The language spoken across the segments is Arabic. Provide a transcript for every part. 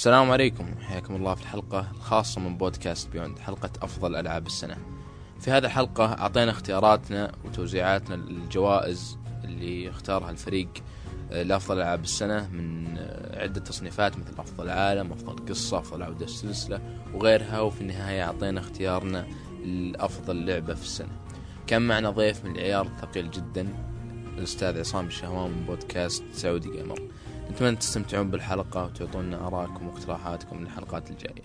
السلام عليكم. حياكم الله في الحلقة الخاصة من بودكاست بيوند حلقة أفضل ألعاب السنة. في هذه الحلقة أعطينا اختياراتنا وتوزيعاتنا للجوائز اللي اختارها الفريق آه، لأفضل ألعاب السنة من آه، عدة تصنيفات مثل أفضل عالم أفضل قصة أفضل عودة السلسلة وغيرها. وفي النهاية أعطينا اختيارنا لأفضل لعبة في السنة. كان معنا ضيف من العيار الثقيل جدا الأستاذ عصام الشهوان من بودكاست سعودي جيمر. نتمنى تستمتعون بالحلقة وتعطونا آراءكم واقتراحاتكم للحلقات الجاية.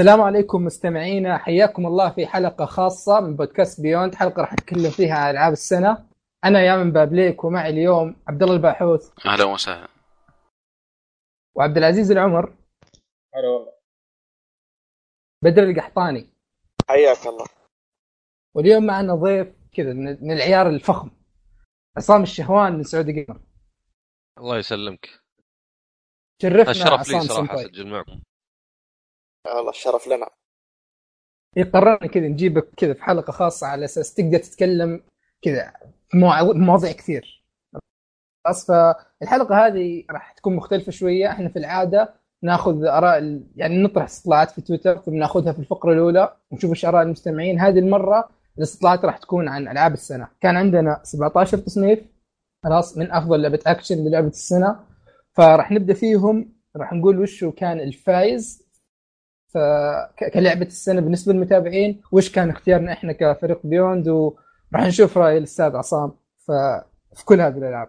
السلام عليكم مستمعينا حياكم الله في حلقة خاصة من بودكاست Beyond حلقة راح نتكلم فيها عن ألعاب السنة. أنا يامن بابليك ومعي اليوم عبد الله الباحوث. أهلا وسهلا. وعبد العزيز العمر. هلا والله. بدر القحطاني. حياك الله. واليوم معنا ضيف كذا من من العيار الفخم. عصام الشهوان من Saudi Gamer الله يسلمك. شرفنا الشرف لي عصام صراحة أسجل معكم. والله الشرف لنا. إيه، قررنا كذا نجيبك كذا في حلقة خاصة على أساس تقدر تتكلم كذا مواضيع كثير. خلاص فالحلقة هذه راح تكون مختلفة شوية. إحنا في العادة ناخذ آراء ال- يعني نطرح استطلاعات في تويتر ثم ناخذها في الفقرة الأولى ونشوف إيش آراء المستمعين. هذه المرة الاستطلاعات راح تكون عن ألعاب السنة. كان عندنا 17 تصنيف خلاص من أفضل لعبة أكشن للعبة السنة. فراح نبدأ فيهم. راح نقول وش كان الفايز. ف- ك- كلعبة السنة بالنسبة للمتابعين وش كان اختيارنا إحنا كفريق Beyond وراح نشوف رأي الأستاذ عصام في كل هذه الألعاب.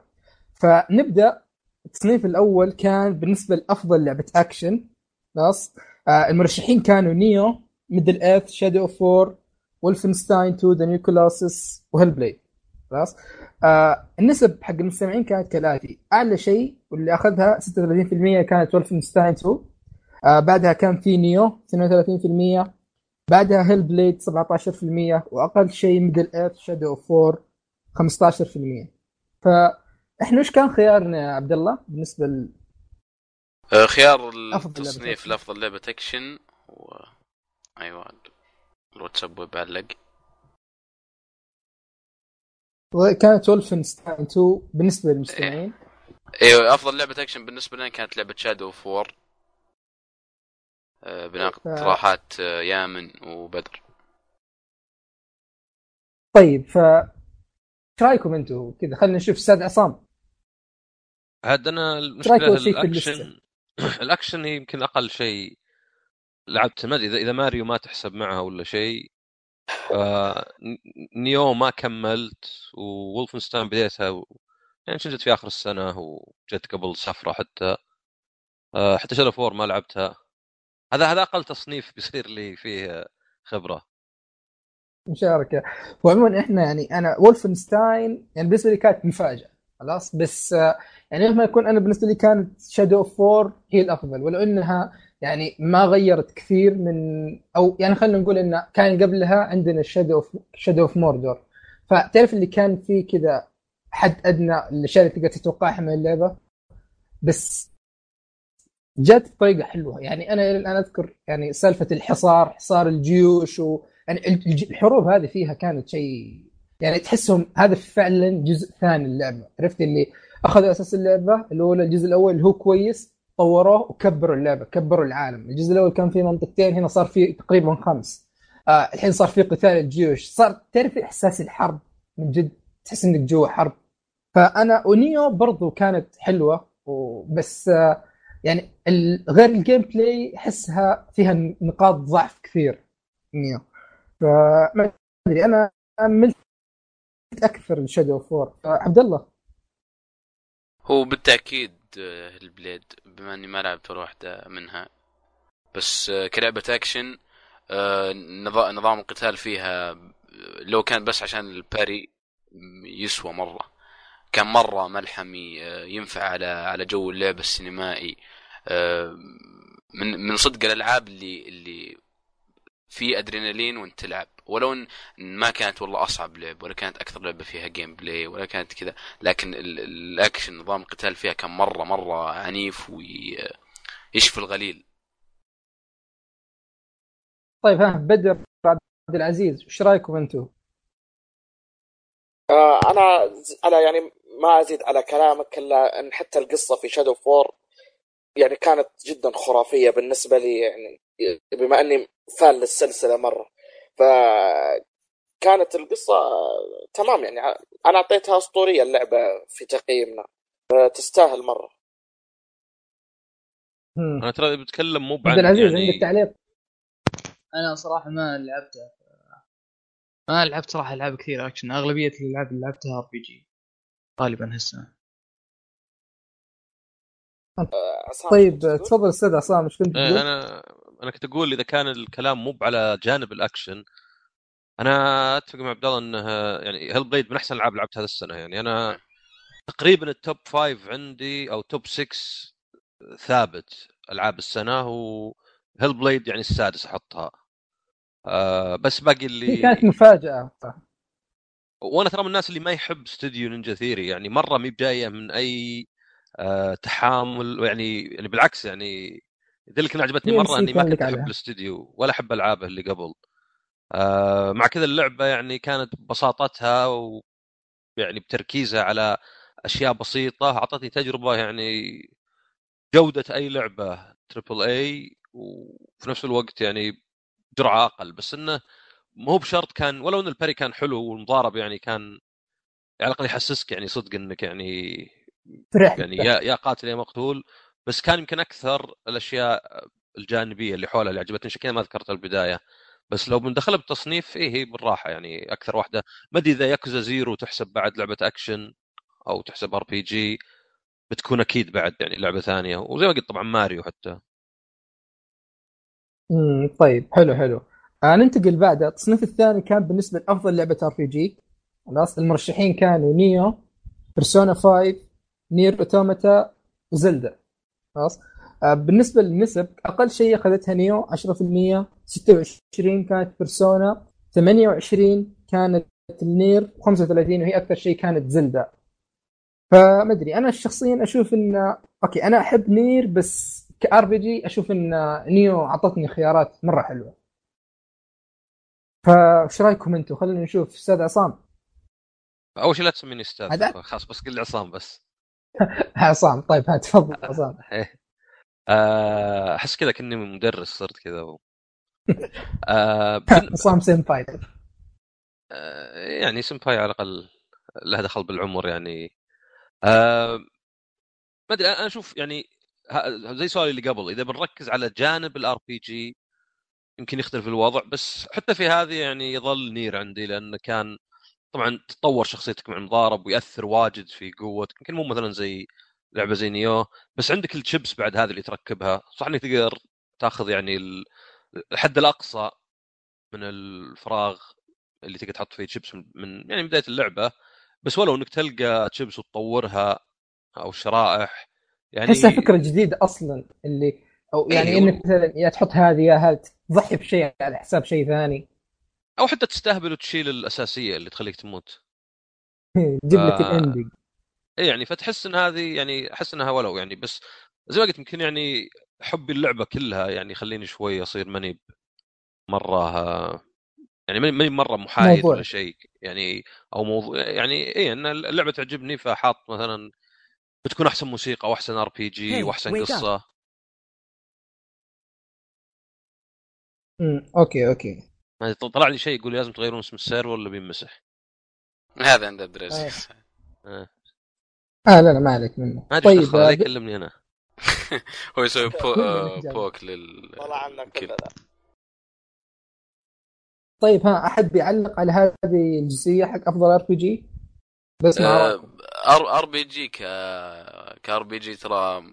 فنبدأ. التصنيف الأول كان بالنسبة لأفضل لعبة أكشن. خلاص؟ آه المرشحين كانوا Nioh Middle-earth Shadow of War Wolfenstein 2 The New Colossus و Hellblade خلاص؟ آه النسب حق المستمعين كانت كالآتي. أعلى شيء واللي أخذها 36% كانت Wolfenstein 2 آه بعدها كان في Nioh 32% بعدها Hellblade 17% وأقل شيء Middle-earth Shadow of War 15% فإحنا وش كان خيارنا يا عبد الله بالنسبة ل... آه، خيار التصنيف أكشن. لأفضل لعبة أكشن و... أيوة ال WhatsApp Web علق كانت Wolfenstein 2 بالنسبة للمستمعين. أيوه أفضل لعبة أكشن بالنسبة لنا كانت لعبة Shadow of War بناخذ ف- اقتراحات آه، يامن وبدر. طيب ف إيش رأيكم أنتم؟ كذا خلينا نشوف أستاذ عصام. عاد أنا المشكلة الأكشن؟ الأكشن يمكن أقل شيء. لعبت ما أدري اذا إذا ماريو ما تحسب معها ولا شيء. آه نيو ما كملت وولفنستاين بديتها و... يعني شفت في آخر السنة وجت قبل سفرة حتى. آه حتى شادو اوف وور ما لعبتها. هذا هذا أقل تصنيف بيصير لي فيه خبرة. مشاركة. وعموما إحنا يعني أنا وولفنستاين يعني بالنسبة لي كانت مفاجأة خلاص؟ بس يعني مهما يكون أنا بالنسبة لي كانت شادو اوف 4 هي الأفضل ولو إنها يعني ما غيرت كثير من أو يعني خلينا نقول ان كان قبلها عندنا شادو شادو اوف موردور فتعرف اللي كان فيه كذا حد أدنى الاشياء اللي تقدر تتوقعها من اللعبة؟ بس جت بطريقة حلوة. يعني أنا إلى الآن أذكر يعني سالفة الحصار حصار الجيوش و يعني الحروب هذه فيها كانت شيء يعني تحسهم هذا فعلا جزء ثاني اللعبه عرفت اللي أخذوا أساس اللعبة؟ الاولى الجزء الأول اللي هو كويس طوروه وكبروا اللعبة كبروا العالم. الجزء الأول كان فيه منطقتين هنا صار فيه تقريبا خمس. آه الحين صار فيه قتال الجيوش. صار تعرف إحساس الحرب من جد؟ تحس إنك جوا حرب. فأنا ونيو برضو كانت حلوة وبس آه يعني غير ال gameplay احسها فيها نقاط ضعف كثير. نيو. فما أدري أنا ملت أكثر لشادو اوف وور عبد الله. هو بالتأكيد هيل بليد بما إني ما لعبت ولا واحدة منها. بس آه، كلعبة اكشن آه، نظا- نظام القتال فيها آه، لو كان بس عشان ال parry يسوى مرة. كان مرة ملحمي آه، ينفع على على جو اللعب السينمائي. آه، من من صدق الألعاب اللي اللي في أدرينالين وانت تلعب. ولو إن ما كانت والله أصعب لعب ولا كانت أكثر لعبة فيها gameplay ولا كانت كذا. لكن ال- الأكشن نظام القتال فيها كان مرة مرة عنيف ويشفي الغليل. طيب ها بدر عبد العزيز وش رأيكم أنتم؟ آه أنا أنا يعني ما أزيد على كلامك إلا إن حتى القصة في شادو فور يعني كانت جدا خرافية بالنسبة لي يعني بما إني فان للسلسلة مرة ف كانت القصة تمام يعني أنا أعطيتها أسطورية اللعبة في تقييمنا تستاهل مرة هم. أنا ترى بتكلم مو بعن العزيز يعني عندك تعليق؟ أنا صراحة ما لعبتها ما لعبت صراحة العاب كثير أكشن أغلبية الالعاب اللي لعبتها RPG غالبا هالسنه عصام، طيب؟ تفضل أستاذ عصام إيش كنت إيه، تقول؟ أنا أنا كنت أقول إذا كان الكلام مو على جانب الأكشن أنا أتفق مع عبد الله إنه يعني هيل بليد من أحسن الألعاب اللي لعبتها هذه السنة يعني أنا تقريبا ال top five عندي أو top 6 ثابت ألعاب السنة وهيل بليد يعني السادس أحطها آه بس باقي اللي كانت مفاجأة وأنا ترى من الناس اللي ما يحب استوديو نينجا ثيري يعني مرة مب جاية من أي آه تحامل يعني يعني بالعكس يعني ذلك اللي عجبتني مرة إني ما كنت أحب. الاستوديو ولا أحب ألعابه اللي قبل آه مع كذا اللعبة يعني كانت ببساطتها و يعني بتركيزها على أشياء بسيطة أعطتني تجربة يعني جودة أي لعبة triple A وفي نفس الوقت يعني جرعة أقل بس إنه مو بشرط كان ولو إن ال parry كان حلو والمضارب يعني كان على الأقل يحسسك يعني صدق إنك يعني فرحت. يعني يا يا قاتل يا مقتول. بس كان يمكن أكثر الأشياء الجانبية اللي حولها اللي عجبتني عشان كذا ما ذكرتها البداية. بس لو بندخلها بالتصنيف إيه هي بالراحة يعني أكثر واحدة. ما أدري إذا ياكوزا زيرو تحسب بعد لعبة أكشن أو تحسب RPG بتكون أكيد بعد يعني لعبة ثانية. وزي ما قلت طبعا ماريو حتى. امم طيب حلو حلو. آه ننتقل بعدها التصنيف الثاني كان بالنسبة لأفضل لعبة RPG خلاص المرشحين كانوا نيو بيرسونا 5 نير اوتوماتا وزلدا خلاص؟ آه بالنسبة للنسب أقل شيء أخذتها نيو 10% 26 كانت بيرسونا 28 كانت النير 35 وهي أكثر شيء كانت زلدا فما أدري أنا شخصيا أشوف ان Okay أنا أحب نير بس ك RPG أشوف إن نيو أعطتني خيارات مرة حلوة. فايش رايكم أنتم خلينا نشوف. أستاذ عصام. أول شيء لا تسميني أستاذ؟ خلاص بس قل عصام بس. عصام طيب ها تفضل عصام. إيه. آه، أحس كذا كأني مدرس صرت كذا. و... آه، عصام senpai آه، يعني سمباي على الأقل له دخل بالعمر يعني. ما أدري أنا أشوف يعني زي سؤالي اللي قبل إذا بنركز على جانب ال RPG يمكن يختلف الوضع بس حتى في هذه يعني يظل نير عندي لأنه كان طبعا تطور شخصيتك مع المضارب ويأثر واجد في قوتك يمكن مو مثلا زي لعبة زي نيو بس عندك الشيبس بعد هذه اللي تركبها صح إنك تقدر تأخذ يعني ال- الحد الأقصى من الفراغ اللي تقدر تحط فيه شيبس من- يعني بداية اللعبة بس ولو إنك تلقى شيبس وتطورها أو شرائح يعني احسها فكرة جديدة أصلا اللي أو يعني إيه، إنك مثلا يا تحط هذه يا هذه تضحي بشيء على حساب شيء ثاني أو حتى تستهبل وتشيل الأساسية اللي تخليك تموت تجيب لك آه. ال ending اي يعني فتحس إن هذه يعني أحس إنها ولو يعني بس زي ما قلت يمكن يعني حبي اللعبة كلها يعني يخليني شوي أصير ماني مرة يعني ماني مرة محايد. ولا شيء يعني أو موضوع يعني اي إن اللعبة تعجبني فحاط مثلا بتكون أحسن موسيقى وأحسن RPG وأحسن. قصة امم okay okay. ما طلع لي شيء يقول لي لازم تغيرون اسم ال server ولا بينمسح؟ هذا عند عبد العزيز آه. آه لا لا ما عليك منه. ما أدري طيب طيب لا آه، يكلمني أنا. هو يسوي بو... آه،. بوك لل طلع عنا كل- كلنا طيب ها أحد بيعلق على هذه الجزئيه حق أفضل RPG؟ بس مع آه، أر بي جي ك كأر بي جي ترى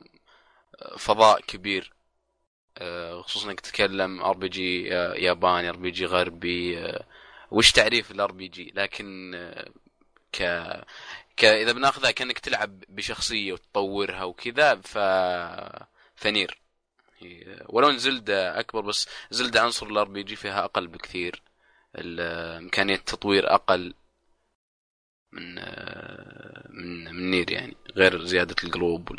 فضاء كبير. خصوصا إنك تتكلم آر بي جي ياباني آر بي جي غربي آه، وش تعريف ال RPG لكن آه، ك ك إذا بناخذها كأنك تلعب بشخصية وتطورها وكذا ف ف Nier ولو إن Zelda أكبر بس Zelda عنصر ال RPG فيها أقل بكثير امكانيه التطوير أقل من من من Nier يعني غير زيادة القلوب.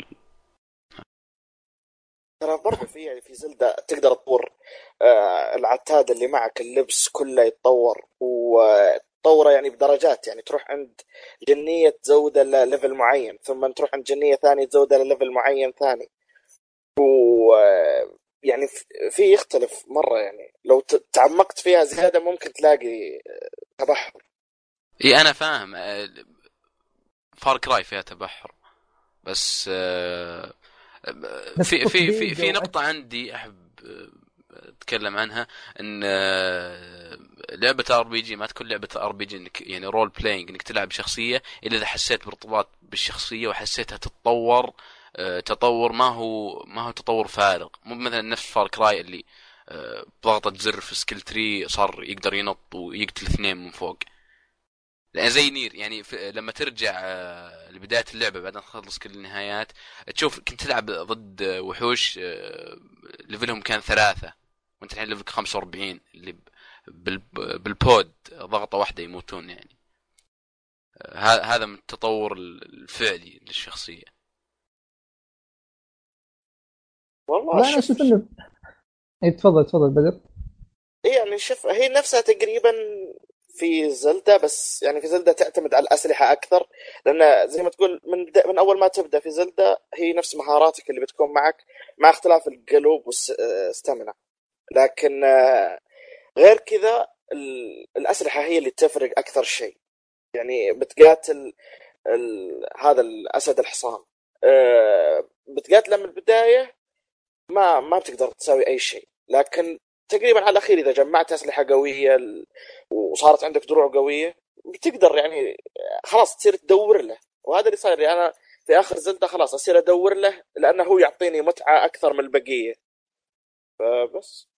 ترى برضو في يعني في Zelda تقدر تطور آه، العتاد اللي معك اللبس كله يتطور وتطوره يعني بدرجات يعني تروح عند جنية تزوده لل level معين ثم تروح عند جنية ثانية تزوده لل level معين ثاني. و آه، يعني في- يختلف مرة يعني لو تعمقت فيها زيادة ممكن تلاقي آه، تبحر. إي أنا فاهم Far Cry فيها تبحر بس آه، في في في في نقطة عندي أحب آه، أتكلم عنها إن آه، لعبة RPG ما تكون لعبة RPG إنك يعني role playing إنك تلعب بشخصية إلا إذا حسيت بارتباط بالشخصية وحسيتها تتطور آه، تطور ما هو ما هو تطور فارغ. مو مثلا نفس Far Cry اللي بضغطة زر في skill tree صار يقدر ينط ويقتل اثنين من فوق. زي Nier يعني لما ترجع آه، لبداية اللعبة بعد أن تخلص كل النهايات تشوف كنت تلعب ضد وحوش آه، ليفلهم كان ثلاثة وانت الحين ليفلك 45 اللي بالبود ضغطة واحدة يموتون يعني. آه، ه- هذا من التطور الفعلي للشخصية. والله لا أنا شوف- أشوف انه اي تفضل تفضل بدر. إيه يعني شوف هي نفسها تقريبا في زلدة بس يعني في زلدة تعتمد على الأسلحة أكثر لأن زي ما تقول من من أول ما تبدأ في زلدة هي نفس مهاراتك اللي بتكون معك مع اختلاف القلوب والستامنا لكن آه، غير كذا ال- الأسلحة هي اللي تفرق أكثر شيء. يعني بتقاتل ال... هذا الأسد الحصان. آه، بتقاتله من البداية ما ما بتقدر تسوي أي شيء. لكن تقريبا على الاخير إذا جمعت أسلحة قوية وصارت عندك دروع قوية بتقدر يعني خلاص تصير تدور له. وهذا اللي صاير. لي أنا في آخر Zelda خلاص أصير أدور له لأنه هو يعطيني متعة أكثر من البقية. فبس.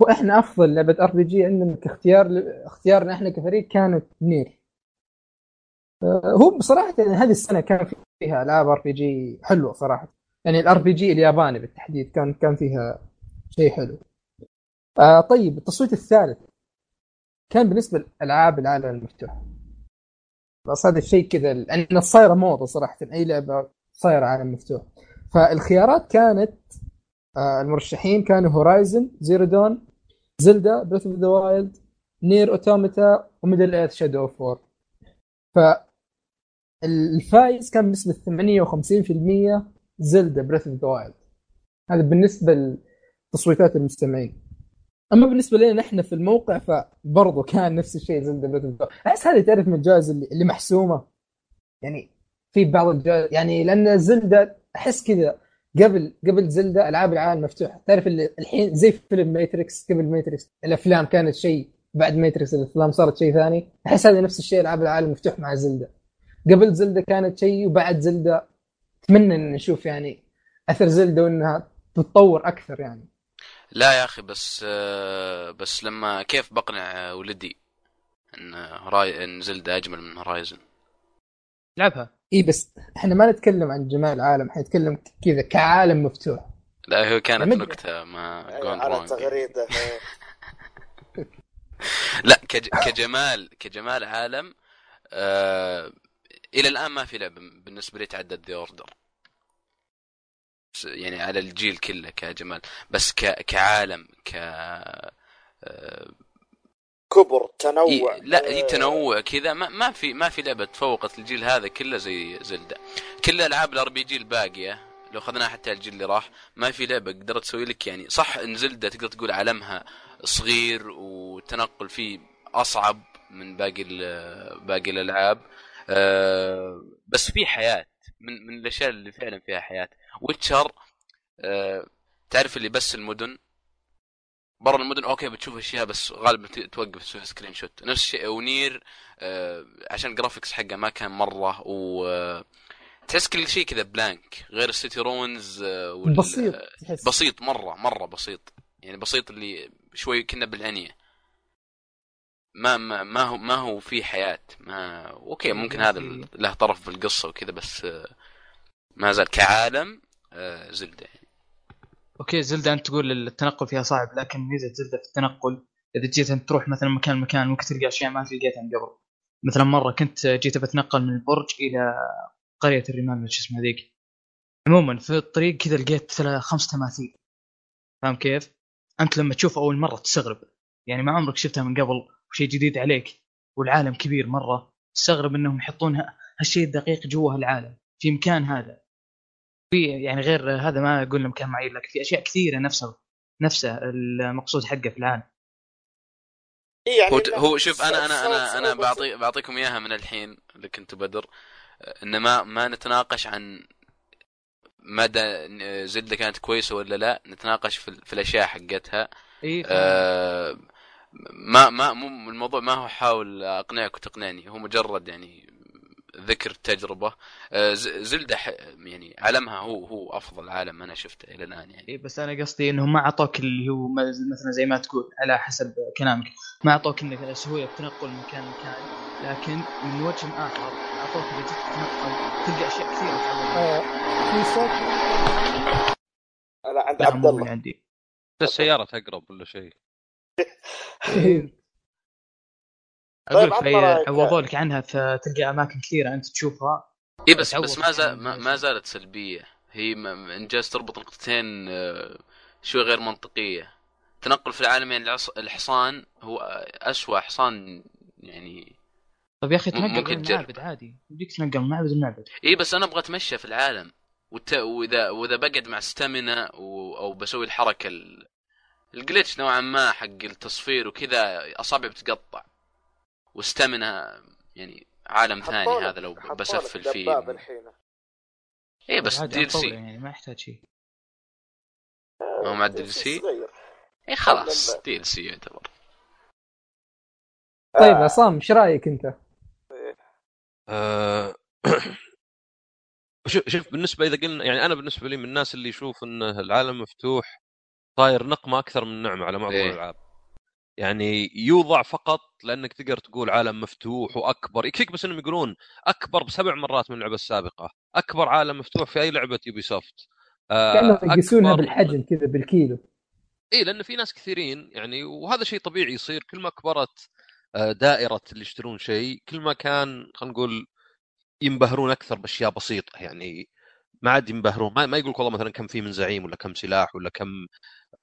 وإحنا أفضل لعبة RPG عندنا كاختيار اختيارنا إحنا كفريق كانت Nier. آه، هو بصراحة يعني هذه السنة كان فيها ألعاب RPG حلوة صراحة. يعني ال RPG الياباني بالتحديد كان كان فيها شيء حلو. آه طيب التصويت الثالث كان بالنسبة لألعاب العالم المفتوح. بس هذا الشيء كذا لأن صايرة موضة صراحة أي لعبة صايرة عالم مفتوح. فالخيارات كانت آه المرشحين كانوا Horizon Zero Dawn Zelda Breath of the Wild Nier Automata و Middle-earth Shadow of War ف الفائز كان بنسبة 58% Zelda Breath of the Wild هذا بالنسبة لتصويتات المستمعين. أما بالنسبة لنا نحن في الموقع فبرضه كان نفس الشيء of the أحس هذه تعرف من الجوائز اللي, اللي محسومة. يعني في بعض الجوائز يعني لأن Zelda أحس كذا قبل قبل Zelda ألعاب العالم مفتوح تعرف اللي الحين زي فيلم Matrix قبل Matrix الأفلام كانت شيء بعد Matrix الأفلام صارت شيء ثاني. أحس هذا نفس الشيء ألعاب العالم مفتوح مع Zelda قبل Zelda كانت شيء وبعد Zelda أتمنى إن نشوف يعني أثر زلدا وإنها تتطور أكثر يعني. لا يا أخي بس آه، بس لما كيف بقنع ولدي إن هراي إن زلدا أجمل من هورايزن؟ لعبها. إي بس إحنا ما نتكلم عن جمال العالم إحنا نتكلم كذا كعالم مفتوح. لا هو كانت نكتة ما جون على تغريدة. لا كج... كجمال كجمال عالم آه... إلى الآن ما في لعبة بالنسبة لي تعدت The Order يعني على الجيل كله كجمال. بس ك... كعالم ك آه... كبر تنوع لا هي آه، تنوع كذا. ما, ما في ما في لعبة تفوقت الجيل هذا كله زي Zelda كل ألعاب ال RPG الباقية لو أخذناها حتى الجيل اللي راح ما في لعبة قدرت تسوي لك يعني. صح إن Zelda تقدر تقول عالمها صغير والتنقل فيه أصعب من باقي باقي الألعاب آه، بس في حياة من من الأشياء اللي فعلا فيها حياة. Witcher آه، تعرف اللي بس المدن؟ برا المدن okay بتشوف أشياء بس غالبا توقف تسوي screenshot نفس الشيء و Nier آه عشان ال graphics حقه ما كان مرة و آه، تحس كل شيء كذا blank غير ال city ruins آه وال- بسيط تحس. بسيط مرة مرة بسيط. يعني بسيط اللي شوي كنا بالعنيه ما ما ما هو ما هو في حياة ما okay ممكن هذا ال- له طرف بالقصة وكذا بس آه، ما زال كعالم آه، Zelda يعني. okay Zelda أنت تقول التنقل فيها صعب لكن ميزة Zelda في التنقل إذا جيت أنت تروح مثلا مكان مكان ممكن تلقى أشياء ما لقيتها من قبل. مثلا مرة كنت جيت بتنقل من البرج إلى قرية الرمال شو اسمها ذيك. عموما في الطريق كذا لقيت خمس تماثيل. فاهم كيف؟ أنت لما تشوف أول مرة تستغرب. يعني ما عمرك شفتها من قبل وشيء جديد عليك والعالم كبير مرة تستغرب إنهم يحطون هالشيء الدقيق جوا العالم. في مكان هذا. في يعني غير هذا ما قلنا مكان معين لكن في أشياء كثيرة نفسه نفسه المقصود حقه في العالم. إيه يعني هو هو شوف أنا أنا أنا أنا بعطي بعطيكم إياها من الحين اللي كنت بدر. ان ما ما نتناقش عن مدى زلدة كانت كويسة ولا لا نتناقش في, ال- في الأشياء حقتها. اي آه ما ما مو الموضوع ما هو حاول أقنعك وتقنعني هو مجرد يعني ذكر تجربة. آه زلدة ح- يعني عالمها هو هو أفضل عالم أنا شفته إلى الآن يعني. إيه بس أنا قصدي انهم ما أعطوك اللي هو مثلا زي ما تقول على حسب كلامك ما أعطوك إنك سهوله التنقل من مكان لمكان لكن من وجه آخر أعطوك اذا جيت تتنقل تلقى أشياء كثيرة آه، في صوت. أنا عند عبد الله. عندي. السيارة تقرب ولا شيء؟ أقول طيب، لك عطنا رأيك. عوضوا لك عنها فتلقى أماكن كثيرة أنت تشوفها. اي بس بس ما زال ما, ما زالت سلبية. هي انجاز تربط نقطتين آه، شوي غير منطقية. تنقل في العالم يعني العص- الحصان هو أسوأ حصان يعني طيب يا أخي تنقل تجرب. المعابد عادي. يمديك تنقل من معبد لمعبد اي بس أنا أبغى أتمشى في العالم وت... واذا وإذا بقعد مع stamina و... أو بسوي الحركة ال... ال glitch نوعا ما حق التصفير وكذا اصابعي بتقطع. و stamina يعني عالم ثاني هذا لو بسفل دباب فيه الحين. اي بس DLC يعني ما يحتاج شيء. هو مع ال DLC خلاص لا. DLC يعتبر. طيب آه، عصام إيش رأيك أنت؟ آه، شوف شوف بالنسبة إذا قلنا يعني أنا بالنسبة لي من الناس اللي يشوف إن العالم مفتوح صاير نقمة أكثر من نعمة على معظم إيه. الألعاب. يعني يوضع فقط لأنك تقدر تقول عالم مفتوح وأكبر. يكفيك بس إنهم يقولون أكبر بسبع مرات من اللعبة السابقة. أكبر عالم مفتوح في أي لعبة Ubisoft آه، كأنهم يقيسونها بالحجم كذا بالكيلو. اي لأن في ناس كثيرين يعني وهذا شيء طبيعي يصير. كل ما كبرت آه، دائرة اللي يشترون شيء كل ما كان خلينا نقول ينبهرون أكثر بأشياء بسيطة. يعني ما عاد ينبهرون. ما, ما يقول لك والله مثلا كم في من زعيم ولا كم سلاح ولا كم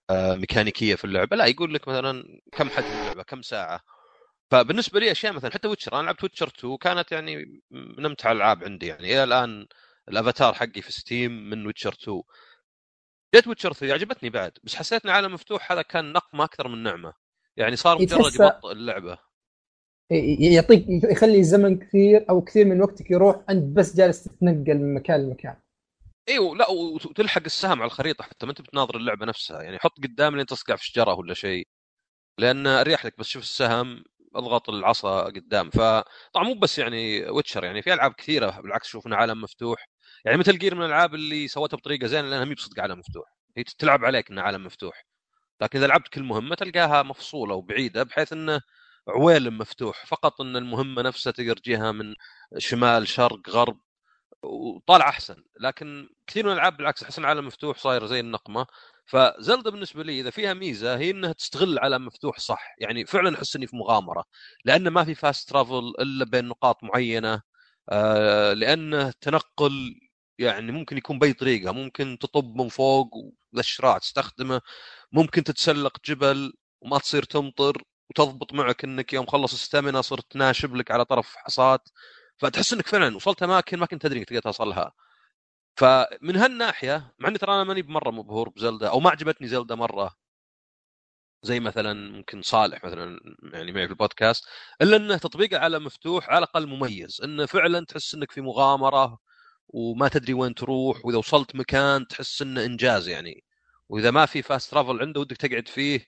آه، ميكانيكية في اللعبة. لا يقول لك مثلا كم حجم اللعبة كم ساعة. فبالنسبة لي أشياء مثلا حتى Witcher أنا لعبت Witcher 2 كانت يعني من أمتع الألعاب عندي يعني. إلى الآن الأفاتار حقي في Steam من Witcher 2 جيت Witcher 3 عجبتني بعد بس حسيت إن عالم مفتوح هذا كان نقمة أكثر من نعمة. يعني صار مجرد تحسه- يبطئ اللعبة. ي- يعطيك يخلي الزمن كثير أو كثير من وقتك يروح أنت بس جالس تتنقل من مكان لمكان. أيوه لا وتلحق السهم على الخريطة حتى ما أنت بتناظر اللعبة نفسها. يعني حط قدام لين تصقع في شجره ولا شيء. لأن أريح لك بس شوف السهم أضغط العصا قدام. فطبعا مو بس يعني Witcher يعني في ألعاب كثيرة بالعكس شوف انه عالم مفتوح. يعني Metal Gear من الألعاب اللي سوتها بطريقة زينة لأنها مي بصدق عالم مفتوح. هي تلعب عليك انه عالم مفتوح. لكن إذا لعبت كل مهمة تلقاها مفصولة وبعيدة بحيث انه عالم مفتوح. فقط إن المهمة نفسها تقدر تجيها من شمال شرق غرب. وطالع أحسن. لكن كثير من الألعاب بالعكس أحس العالم مفتوح صاير زي النقمة. ف Zelda بالنسبة لي إذا فيها ميزة هي إنها تستغل العالم مفتوح صح. يعني فعلا أحس إني في مغامرة. لأنه ما في fast travel إلا بين نقاط معينة. آه لأنه تنقل يعني ممكن يكون بأي طريقة. ممكن تطب من فوق والاشراع تستخدمه. ممكن تتسلق جبل وما تصير تمطر وتضبط معك إنك يوم خلص الستامنا صرت ناشب لك على طرف حصاد. فتحس إنك فعلا وصلت أماكن ما كنت تدري إنك تقدر توصلها. فمن هالناحية مع اني ترى أنا ماني بمرة مبهور بزلدا أو ما عجبتني زلدا مرة. زي مثلا ممكن صالح مثلا يعني معي في البودكاست إلا إنه تطبيق على مفتوح على الأقل مميز. إنه فعلا تحس إنك في مغامرة وما تدري وين تروح وإذا وصلت مكان تحس إنه إنجاز يعني. وإذا ما في fast travel عنده ودك تقعد فيه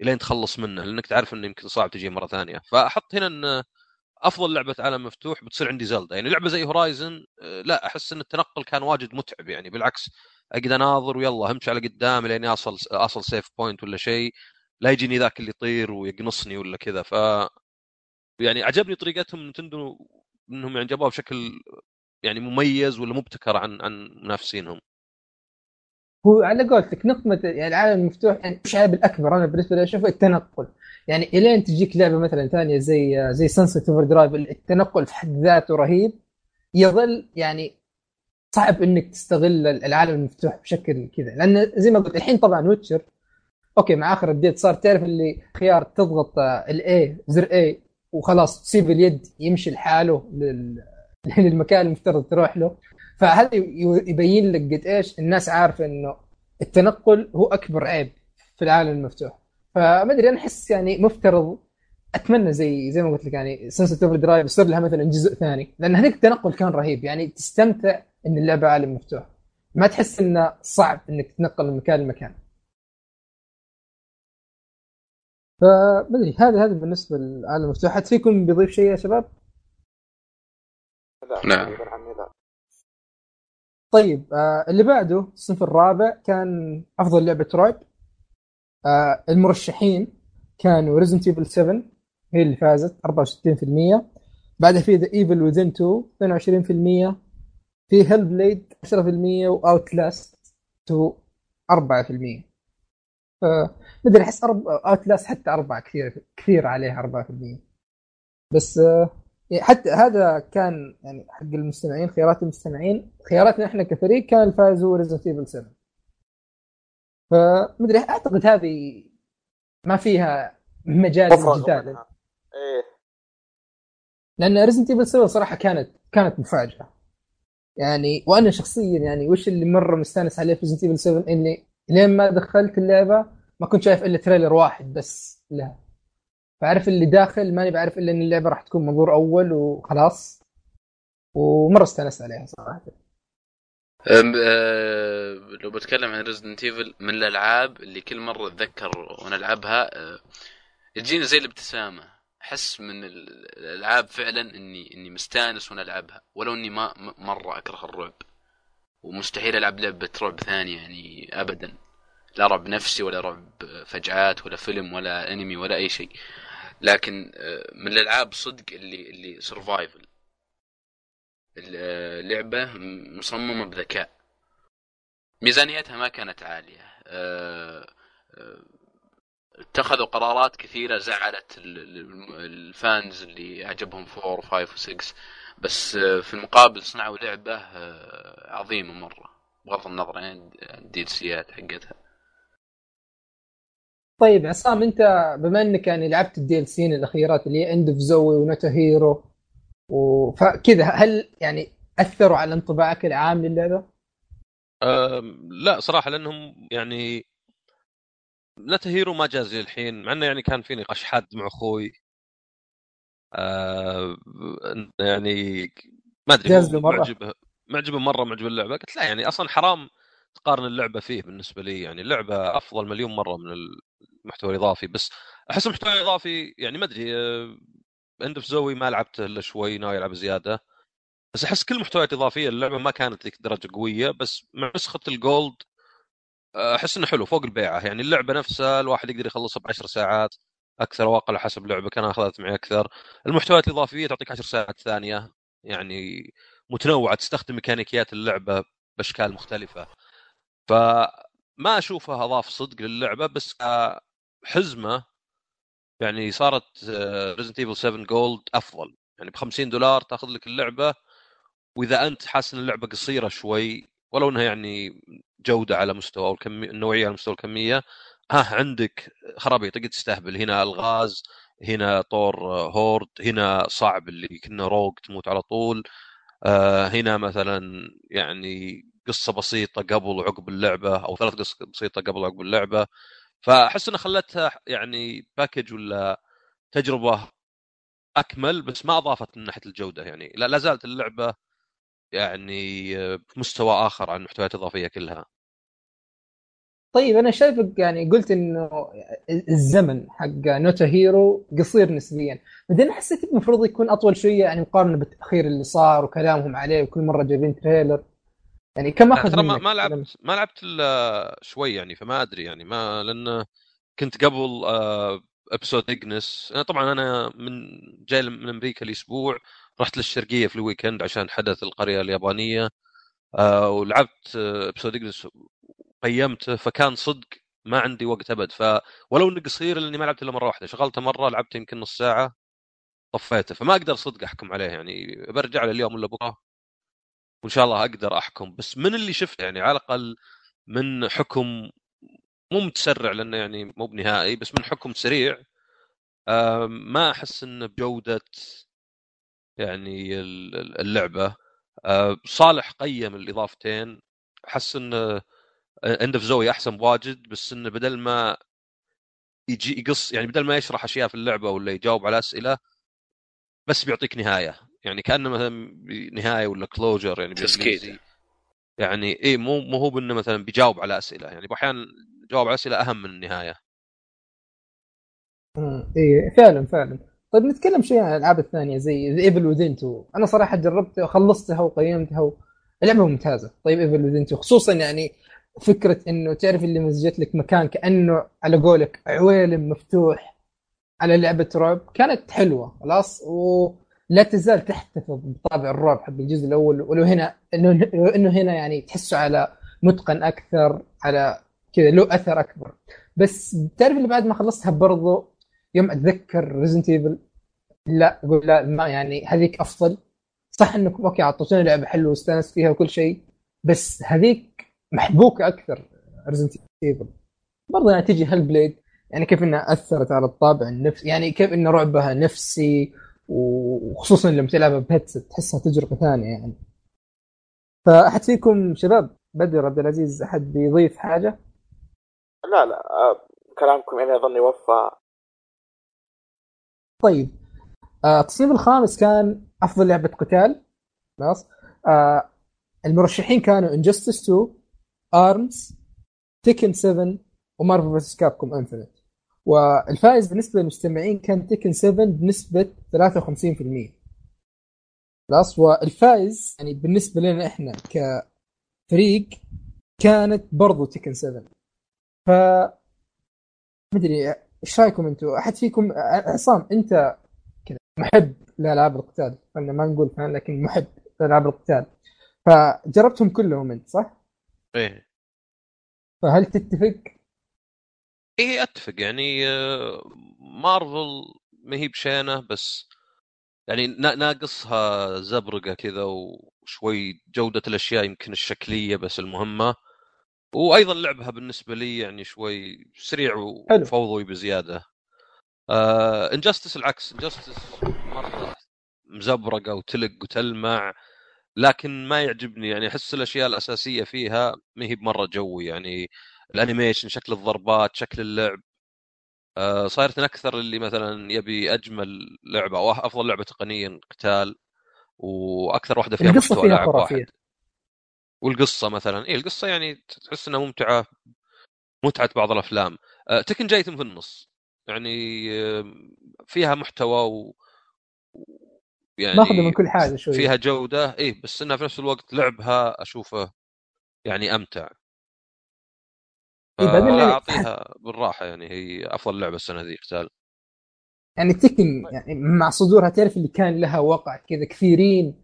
لين تخلص منه لأنك تعرف إنه يمكن صعب تجي مرة ثانية. فأحط هنا انه أفضل لعبة عالم مفتوح بتصير عندي Zelda يعني لعبة زي Horizon لا أحس إن التنقل كان واجد متعب يعني. بالعكس اقعد أناظر ويلا همشي على قدام لين أصل أصل save point ولا شيء. لا يجيني ذاك اللي يطير ويقنصني ولا كذا. ف يعني عجبني طريقتهم Nintendo إنهم يعني جابوها بشكل يعني مميز ولا مبتكر عن عن منافسينهم. هو على قولتك نقمه يعني العالم المفتوح يعني مش الأكبر. أنا بالنسبة لي أشوفه التنقل. يعني إلين تجيك لعبة مثلا ثانية زي زي Sunset Overdrive التنقل في حد ذاته رهيب يظل يعني صعب إنك تستغل العالم المفتوح بشكل كذا. لأن زي ما قلت الحين طبعا Witcher okay مع آخر update صار تعرف اللي خيار تضغط ال A زر A وخلاص تسيب اليد يمشي لحاله لل... للمكان المفترض تروح له. فهذا يبين لك قد إيش الناس عارفة إنه التنقل هو أكبر عيب في العالم المفتوح؟ فما أدري أنا أحس يعني مفترض أتمنى زي زي ما قلت لك يعني Sunset Overdrive يصير لها مثلا جزء ثاني لأن هذيك التنقل كان رهيب يعني تستمتع إن اللعبة عالم مفتوح. ما تحس إنه صعب إنك تتنقل من مكان لمكان. فما أدري هذا هذا بالنسبة للعالم المفتوح. حد فيكم بيضيف شيء يا شباب؟ لا نعم. طيب آه اللي بعده الصنف الرابع كان أفضل لعبة رعب آه المرشحين كانوا Resident Evil 7 هي اللي فازت 64% بعدها في The Evil Within 2 22% في Hellblade 10% و Outlast 2 4% فمدري أحس Outlast حتى 4 كثير كثير عليها 4% بس آه يعني حتى هذا كان يعني حق المستمعين خيارات المستمعين. خياراتنا إحنا كفريق كان الفائز هو Resident Evil 7 فمدري أعتقد هذه ما فيها مجال للجدال. إيه. لأن Resident Evil 7 صراحة كانت كانت مفاجأة. يعني وأنا شخصيا يعني وش اللي مرة مستانس عليه في Resident Evil 7 إني لين ما دخلت اللعبة ما كنت شايف إلا trailer واحد بس لها فعارف اللي داخل ماني بعرف إلا إن اللعبة راح تكون منظور أول وخلاص. ومرة استانست عليها صراحة. لو بتكلم عن Resident Evil من الألعاب اللي كل مرة أتذكر وأنا العبها آه، تجيني زي الابتسامه أحس من ال- الألعاب فعلا إني إني مستأنس وأنا ألعبها ولو إني ما مرة أكره الرعب. ومستحيل ألعب لعبة رعب ثانية يعني ابدا. لا رعب نفسي ولا رعب فجعات ولا فيلم ولا أنمي ولا أي شيء. لكن آه، من الألعاب صدق اللي اللي سرفايفل اللعبة مصممة بذكاء. ميزانيتها ما كانت عالية. آه، آه، اتخذوا قرارات كثيرة زعلت ال- ال- fans اللي عجبهم 4 و5 و6 بس آه، في المقابل صنعوا لعبة عظيمة مرة. بغض النظر عن ال DLC ات حقتها. طيب عصام أنت بما أنك يعني لعبت ال DLC ين الأخيرات اللي هي End of Zoe و Not a Hero وفكذا هل يعني أثروا على انطباعك العام للعبة؟ لا صراحة لأنهم يعني لا هيرو ما جاز لي الحين مع إنه يعني كان في نقاش حاد مع أخوي آه يعني ما أدري جاز له مرة؟ معجبه معجبه مرة معجب اللعبة قلت لا يعني أصلا حرام تقارن اللعبة فيه بالنسبة لي يعني اللعبة أفضل مليون مرة من المحتوى الإضافي بس أحس المحتوى الإضافي يعني ما أدري End of Zoe ما لعبته إلا شوي ناوي ألعب زيادة. بس أحس كل المحتويات الاضافيه اللعبة ما كانت ذيك الدرجة قوية بس مع نسخة الجولد أحس إنه حلو فوق البيعة. يعني اللعبة نفسها الواحد يقدر يخلصها بعشر ساعات أكثر أو أقل حسب اللعبه كان أخذت معي أكثر. المحتويات الإضافية تعطيك عشر ساعات ثانية يعني متنوعة تستخدم ميكانيكيات اللعبة بأشكال مختلفة. فما أشوفها أضاف صدق للعبة بس حزمه يعني صارت Resident Evil 7 Gold أفضل. يعني ب 50 دولار تأخذ لك اللعبة وإذا أنت حاسس إن اللعبة قصيرة شوي ولو إنها يعني جودة على مستوى أو النوعيه على مستوى الكمية ها عندك خرابيط تقدر تستهبل. هنا ألغاز هنا طور horde هنا صعب اللي كنه rogue تموت على طول. آه هنا مثلا يعني قصة بسيطة قبل وعقب اللعبة أو ثلاث قصص بسيطة قبل وعقب اللعبة. فأحس انها خلتها يعني package ولا تجربة أكمل بس ما أضافت من ناحية الجودة يعني. لا, زالت اللعبة يعني في مستوى آخر عن المحتويات الإضافية كلها. طيب أنا شايفك يعني قلت إنه الزمن حق Not a Hero قصير نسبيا. بعدين حسيت المفروض يكون أطول شوية يعني مقارنة بالتأخير اللي صار وكلامهم عليه وكل مرة جايبين trailer يعني كم أخذ ترى ما؟ ما لعبت ما لعبت إلا شوي يعني فما أدري يعني ما لأن كنت قبل Episode Ignis أنا طبعا أنا من جاي من أمريكا الأسبوع رحت للشرقية في ال weekend عشان حدث القرية اليابانية آه ولعبت Episode Ignis قيمته فكان صدق ما عندي وقت أبد. فولو انه قصير لأني ما لعبت إلا مرة واحدة. شغلته مرة لعبت يمكن نص ساعة طفيته. فما أقدر صدق أحكم عليه يعني. برجع له اليوم ولا بكره وإن شاء الله أقدر أحكم. بس من اللي شفته يعني على الأقل من حكم مو متسرع لأنه يعني مو بنهائي بس من حكم سريع ما أحس انه بجودة يعني اللعبة. آه، صالح قيم الإضافتين. أحس انه End of Zoe أحسن بواجد بس انه بدل ما يجي يقص يعني بدل ما يشرح أشياء في اللعبة ولا يجاوب على أسئلة بس بيعطيك نهاية. يعني كأنه مثلا نهايه ولا closure يعني تسكير. يعني اي مو مو هو بأنه مثلا بيجاوب على أسئلة. يعني أحيانا جواب على أسئلة أهم من النهاية. اي فعلا فعلا. طيب نتكلم شوي عن الألعاب الثانية زي Evil Within 2 أنا صراحة جربتها وخلصتها وقيمتها اللعبة ممتازة. طيب Evil Within 2 خصوصا يعني فكرة إنه تعرف اللي مزجت لك مكان كأنه على قولك عويلم مفتوح على لعبة رعب كانت حلوة خلاص. ولا تزال تحتفظ بطابع الرعب حق الجزء الأول ولو هنا انه إنه هنا يعني تحسه على متقن أكثر على كذا له أثر أكبر. بس تعرف اللي بعد ما خلصتها برضو يوم أتذكر Resident Evil لا أقول لا ما يعني هذيك أفضل. صح انكم أوكي اعطوتوني لعبة حلوة واستانست فيها وكل شيء بس هذيك محبوكة أكثر Resident Evil برضه يعني تجي Hellblade يعني كيف إنها أثرت على الطابع النفسي يعني كيف ان رعبها نفسي وخصوصا لما تلعبها ب headset تحسها تجربة ثانية يعني. فأحد فيكم شباب بدر عبد العزيز أحد بيضيف حاجة؟ لا لا آه، كلامكم يعني أظن يوفى. طيب آه، التصنيف الخامس كان أفضل لعبة قتال. خلاص؟ آه، المرشحين كانوا Injustice 2 ARMS Tekken 7 و Marvel vs Capcom Infinite والفائز بالنسبة للمستمعين كان Tekken 7 بنسبة 53% خلاص والفائز يعني بالنسبة لنا إحنا كفريق كانت برضو Tekken 7 ف مدري إيش رأيكم أنتم؟ أحد فيكم عصام أنت كذا محب لألعاب القتال خلينا ما نقول فان لكن محب لألعاب القتال فجربتهم كلهم أنت صح؟ إيه فهل تتفق؟ إيه أتفق. يعني آه، مارفل ما هي بشينه بس يعني ناقصها زبرقة كذا وشوي جودة الأشياء يمكن الشكلية بس المهمة. وأيضا لعبها بالنسبة لي يعني شوي سريع وفوضوي بزيادة. آه Injustice العكس. Injustice مرة مزبرقة وتلق وتلمع لكن ما يعجبني. يعني أحس الأشياء الأساسية فيها ما هي بمرة جوي. يعني ال animation شكل الضربات شكل اللعب. آه صايرت أكثر اللي مثلا يبي أجمل لعبة أو أفضل لعبة تقنيا قتال وأكثر واحدة فيها محتوى لاعب واحد. والقصة مثلا اي القصة يعني تحس إنها ممتعة متعة بعض الأفلام. آه تكن جايتم في النص. يعني فيها محتوى و يعني ماخذ من كل حاجة شوي فيها جودة. اي بس إنها في نفس الوقت لعبها أشوفه يعني أمتع. إيه أعطيها بالراحة يعني هي أفضل لعبة السنة ذي قتال يعني تكن يعني مع صدورها تعرف اللي كان لها وقع كذا كثيرين.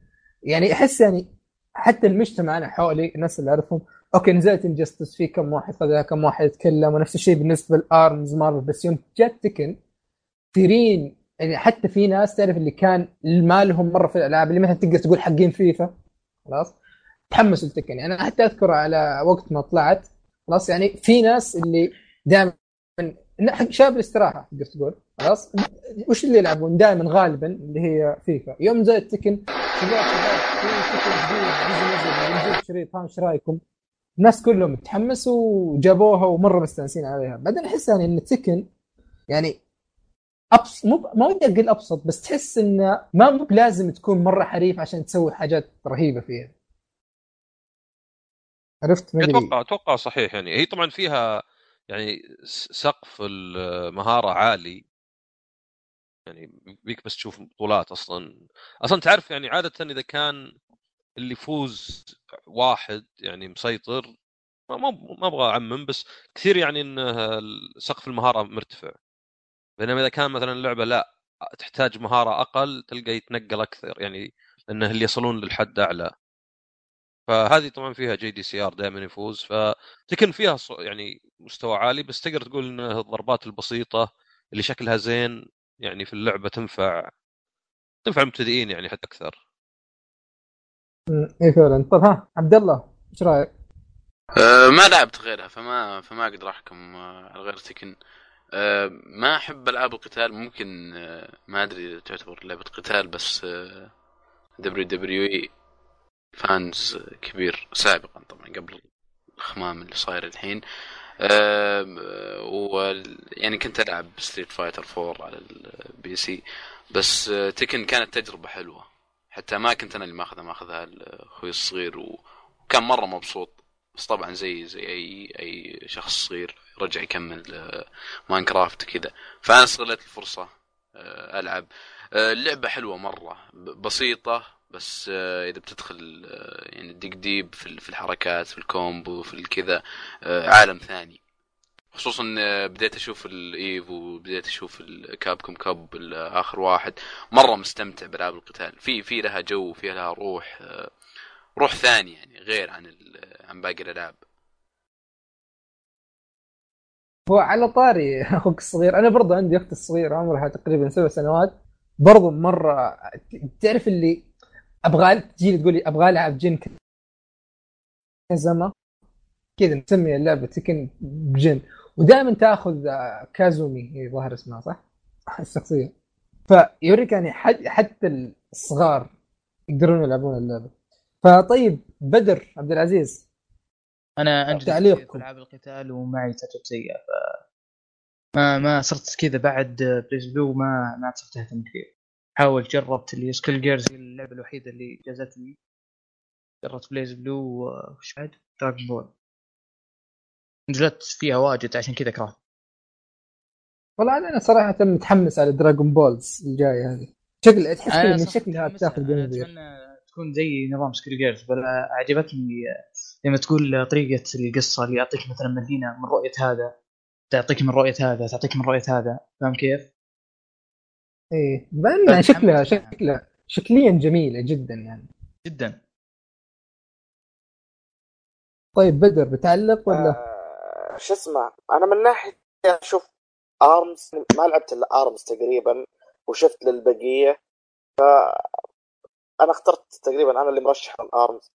يعني أحس يعني حتى المجتمع أنا حولي الناس اللي أعرفهم أوكي نزلت Injustice في كم واحد خذها كم واحد يتكلم ونفس الشيء بالنسبة ل ARMS Marvel بس يوم جت Tekken كثيرين يعني حتى في ناس تعرف اللي كان ما لهم مرة في الألعاب اللي مثلا تقدر تقول حقين فيفا خلاص تحمسوا ل Tekken. يعني أنا حتى أذكر على وقت ما طلعت خلاص يعني في ناس اللي دائما شاب الاستراحة تقدر تقول. خلاص؟ وش اللي يلعبون؟ دائما غالبا اللي هي فيفا. يوم نزلت Tekken شباب شباب في تكن جديد نزل شريط ها إيش رأيكم؟ الناس كلهم تحمسوا وجابوها ومرة مستانسين عليها. بعدين أحس يعني إن تكن يعني ابسط مو ما ودي أقول أبسط بس تحس انه ما مو لازم تكون مرة حريف عشان تسوي حاجات رهيبة فيها. عرفت أتوقع أتوقع صحيح يعني. هي طبعا فيها يعني سقف المهارة عالي. يعني بيك بس تشوف بطولات أصلا. أصلا تعرف يعني عادة إذا كان اللي يفوز واحد يعني مسيطر ما ما أبغى أعمم بس كثير يعني إن سقف المهارة مرتفع. بينما إذا كان مثلا اللعبة لا تحتاج مهارة أقل تلقى يتنقل أكثر. يعني لأنه اللي يصلون للحد أعلى. فهذه طبعا فيها JDCR دائما يفوز ف Tekken فيها ص- يعني مستوى عالي بس تقدر تقول إن الضربات البسيطة اللي شكلها زين يعني في اللعبة تنفع تنفع المبتدئين يعني حتى أكثر. اي فعلا. طيب ها عبد الله إيش رأيك؟ أه ما لعبت غيرها فما فما أقدر أحكم آه، على غير Tekken. أه ما أحب ألعاب القتال ممكن أه ما أدري تعتبر لعبة قتال بس أه دبليو دبليو إي فانز كبير سابقا طبعا قبل الخمام اللي صاير الحين. أه و يعني كنت ألعب Street Fighter 4 على ال PC بس Tekken كانت تجربة حلوة. حتى ما كنت أنا اللي ماخذها ماخذها أخوي الصغير وكان مرة مبسوط. بس طبعا زي زي أي أي شخص صغير رجع يكمل Minecraft كذا فأنا استغليت الفرصة آه، ألعب. آه، اللعبة حلوة مرة بسيطة بس آه، إذا بتدخل آه، يعني تدق deep في ال- في الحركات في ال combo في الكذا آه، عالم ثاني. خصوصا بديت أشوف ال Evo بديت أشوف ال Capcom Cup اخر واحد. مرة مستمتع بألعاب القتال. في في لها جو في لها روح روح ثاني يعني غير عن عن باقي الألعاب. هو على طاري أخوك الصغير. أنا برضه عندي أختي الصغيره عمرها تقريبا سبع سنوات. برضه مرة تعرف اللي أبغى تجي تقول لي أبغى ألعب جن كازما كذا مسميه اللعبة تكن بجن ودائما تأخذ آه، كازومي. هي ظاهر اسمها صح؟ الشخصيه فيوريك يعني حد حتى الصغار يقدرون يلعبون اللعبة. فطيب بدر عبد العزيز. أنا أنجز تعليقكم. في ألعاب القتال ومعي تجربه سيئه ف ما ما صرت كذا بعد بليز بلو ما ما صرت أهتم كثير. حاول جربت اللي سكيل جيرز هي اللعبة الوحيدة اللي جازتني جربت بليز بلو وش بعد؟ دراجون بول نزلت فيها واجد عشان كذا كرهت والله أنا صراحة متحمس على دراغون بولز الجاية هذه شكل تحس من شكلها. تاخذ جنبي أتمنى تكون زي نظام سكيل جيرز بل عجبتني لما تقول طريقة القصة اللي يعطيك مثلا مدينة من رؤية هذا تعطيك من رؤية هذا تعطيك من رؤية هذا فاهم كيف؟ إيه. بان شكلها متحمس لها. شكلها شكليا جميلة جدا يعني. جدا. طيب بدر بتعلق ولا؟ آه، شو اسمه أنا من ناحية أشوف أرمز ما لعبت إلا أرمز تقريبا وشفت للبقية ف أنا اخترت تقريبا أنا اللي مرشح الأرمز.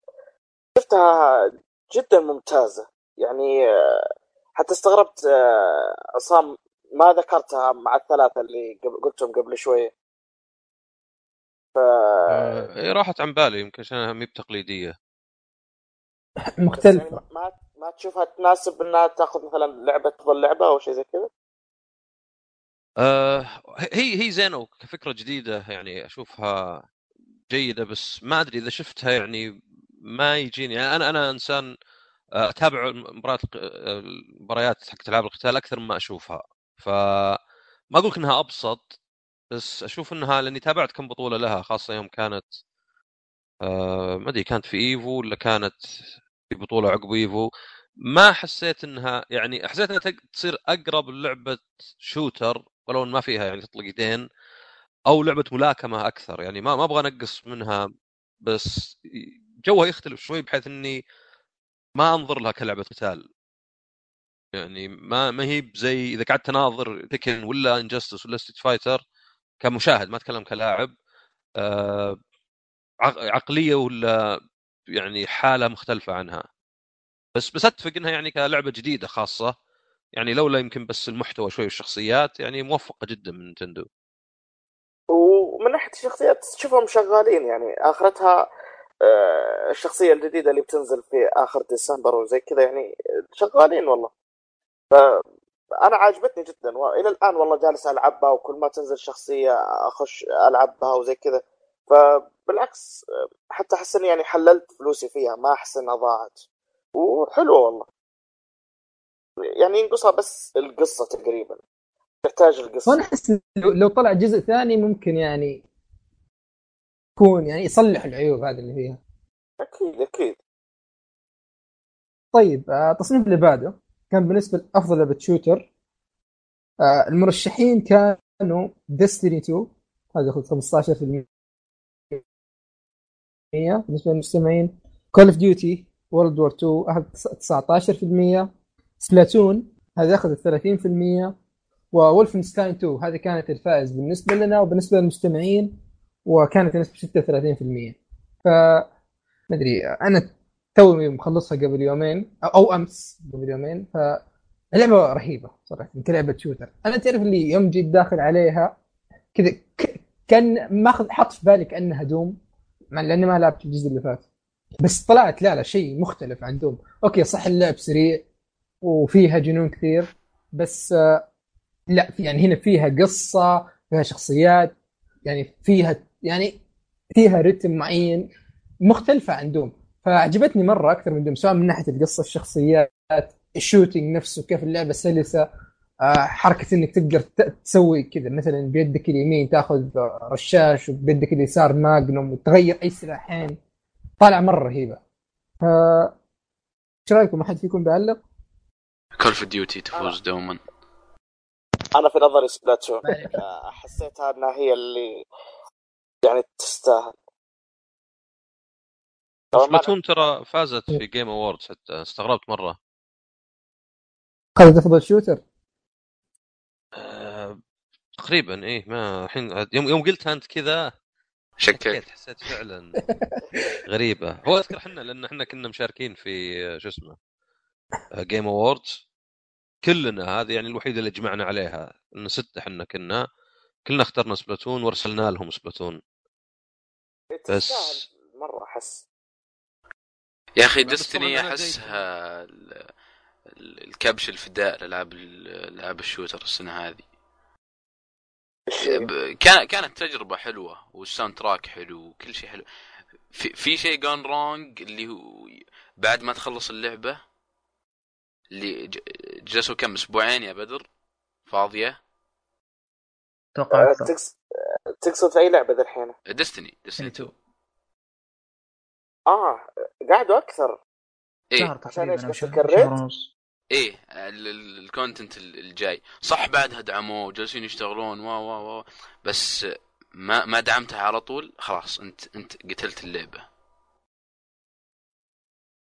شفتها جدا ممتازة يعني آه، حتى استغربت آه، عصام ما ذكرتها مع الثلاثة اللي قلتهم قبل شوية ف آه، إيه، راحت عن بالي يمكن عشانها مي بتقليدية. بس يعني مختلفه ما ما تشوفها تناسب إنها تأخذ مثلا لعبة افضل لعبة أو شيء زي كذا؟ آه، هي هي زينة كفكره جديدة يعني أشوفها جيدة بس ما أدري إذا شفتها يعني ما يجيني. يعني أنا أنا إنسان آه، أتابع المباريات المباريات حقت ألعاب القتال أكثر مما أشوفها. ف ما أقول إنها أبسط بس أشوف إنها لأني تابعت كم بطولة لها خاصة يوم كانت آه، ما أدري كانت في إيفو ولا كانت في بطولة عقب إيفو. ما حسيت إنها يعني حسيت إنها تصير أقرب للعبه شوتر ولو إن ما فيها يعني تطلق يدين أو لعبة ملاكمة أكثر. يعني ما ما أبغى أنقص منها بس جوها يختلف شوي بحيث إني ما أنظر لها كلعبة قتال. يعني ما ما هي زي إذا قعدت تناظر Tekken ولا Injustice ولا Street Fighter كمشاهد ما أتكلم كلاعب آه، عق- عقلية ولا يعني حالة مختلفة عنها. بس بس أتفق إنها يعني كلعبة جديدة خاصة. يعني لولا يمكن بس المحتوى شوي والشخصيات يعني موفقة جدا من Nintendo ومن ناحية الشخصيات تشوفهم شغالين يعني آخرتها آه، الشخصية الجديدة اللي بتنزل في آخر ديسمبر وزي كذا يعني شغالين والله. فأنا عاجبتني جدا والى الآن والله جالس ألعبها وكل ما تنزل شخصية أخش ألعبها وزي كذا. فبالعكس آه، حتى احس اني يعني حللت فلوسي فيها ما أحس إنها ضاعت. وحلوة والله. يعني ينقصها بس القصة تقريبا. تحتاج القصة. وأنا أحس لو, لو طلع جزء ثاني ممكن يعني يكون يعني يصلح العيوب هذه اللي فيها. أكيد أكيد. طيب آه، التصنيف اللي بعده. كان بالنسبة لافضل لعبة shooter آه، المرشحين كانوا Destiny 2 هذا ياخذ 15% بالنسبة للمستمعين Call of Duty World War 2 اخذ 19% Splatoon هذا اخذ 30% Wolfenstein 2 هذه كانت الفائز بالنسبة لنا وبالنسبة للمستمعين وكانت النسبة 36% ف ما أدري أنا توي مخلصها قبل يومين أو, أمس قبل يومين فاللعبه رهيبة صراحة كلعبه shooter. أنا تعرف اللي يوم جيت داخل عليها كذا. كان ماخذ حط في بالي كأنها Doom مع لاني ما لعبت الجزء اللي فات. بس طلعت لا لا شيء مختلف عن Doom. okay صح اللعب سريع وفيها جنون كثير بس آه، لا يعني هنا فيها قصة فيها شخصيات يعني فيها يعني فيها رتم معين مختلفة عن Doom. فعجبتني مرة أكثر من Doom سواء من ناحية القصة الشخصيات ال shooting نفسه كيف اللعبة سلسة. آه، حركة إنك تقدر تسوي كذا مثلا بيدك اليمين تأخذ رشاش وبيدك اليسار magnum وتغير أي سلاحين طالعه مرة رهيبة. ف إيش رأيكم؟ أحد فيكم بيعلق؟ Call of Duty تفوز دوما. أنا في نظري Splatoon. آه، حسيتها إنها هي اللي يعني تستاهل. Splatoon ترى فازت في Game Awards حتى استغربت مرة. اخذت افضل shooter؟ آه، تقريبا إيه ما الحين يوم يوم قلتها أنت كذا شكيت. حسيت فعلا غريبة. هو أذكر إحنا لأن إحنا كنا مشاركين في آه، شو اسمه Game Awards كلنا هذه يعني الوحيدة اللي جمعنا عليها. إن سته إحنا كنا كلنا اخترنا Splatoon وارسلنا لهم Splatoon. بس- مرة أحس. يا أخي Destiny أحسها ال- ال- الكبش الفداء لألعاب ال- العاب ال shooter السنة هذه. كان كانت تجربة حلوة وال soundtrack حلو وكل شيء حلو. في, في شيء gone wrong اللي هو بعد ما تخلص اللعبة اللي ج- جلسوا كم أسبوعين يا بدر؟ فاضية؟ أتوقع تقصد في أي لعبة ذا الحين؟ Destiny Destiny 2 آه قعدوا أكثر. إيه. شهر عشان؟ تقريبا بس إيه ال- ال- ال content ال- الجاي. صح بعدها دعموه جالسين يشتغلون وا وا وا. بس ما ما دعمتها على طول خلاص انت أنت قتلت اللعبة.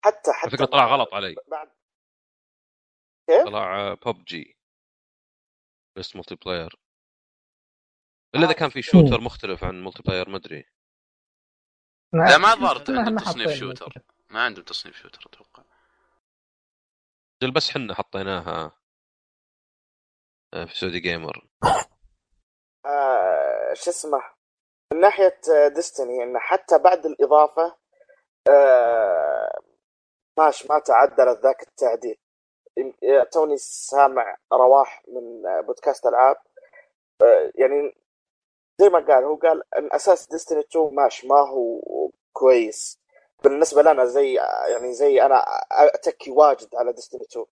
حتى على حتى فكرة طلع غلط علي. بعد طلع بوب جي بس multiplayer إلا إذا كان في shooter مختلف عن multiplayer ما أدري. لا ما ظهرت عندهم تصنيف shooter. ما عندهم تصنيف shooter أتوقع. جل بس حنا حطيناها آه، في سعودي جيمر آه شو اسمه؟ من ناحية ديستني انه حتى بعد الإضافة آه ماش ما تعدلت ذاك التعديل. توني سامع رواح من آه، بودكاست العاب. آه يعني زي ما قال هو قال إن أساس ديستني 2 ماش ما هو كويس. بالنسبة لنا زي يعني زي أنا أتكي واجد على ديستني 2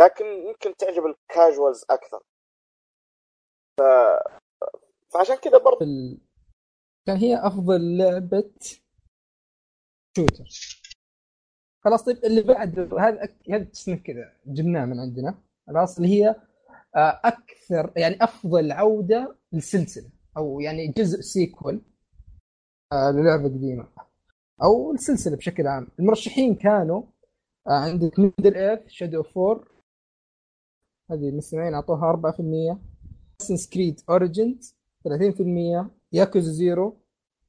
لكن يمكن تعجب الكاجوالز أكثر. ف... فعشان كذا برضه ال- كان هي أفضل لعبة شوتر خلاص طيب اللي بعد هذا هذا التصنيف كذا جبناه من عندنا. خلاص اللي هي آه، أكثر يعني أفضل عودة للسلسلة. أو يعني جزء سيكول آه، للعبة قديمه أو السلسلة بشكل عام. المرشحين كانوا آه، عندك Middle-earth Shadow of War هذه المستمعين أعطوها 4% Assassin's Creed Origins 30% Yakuza Zero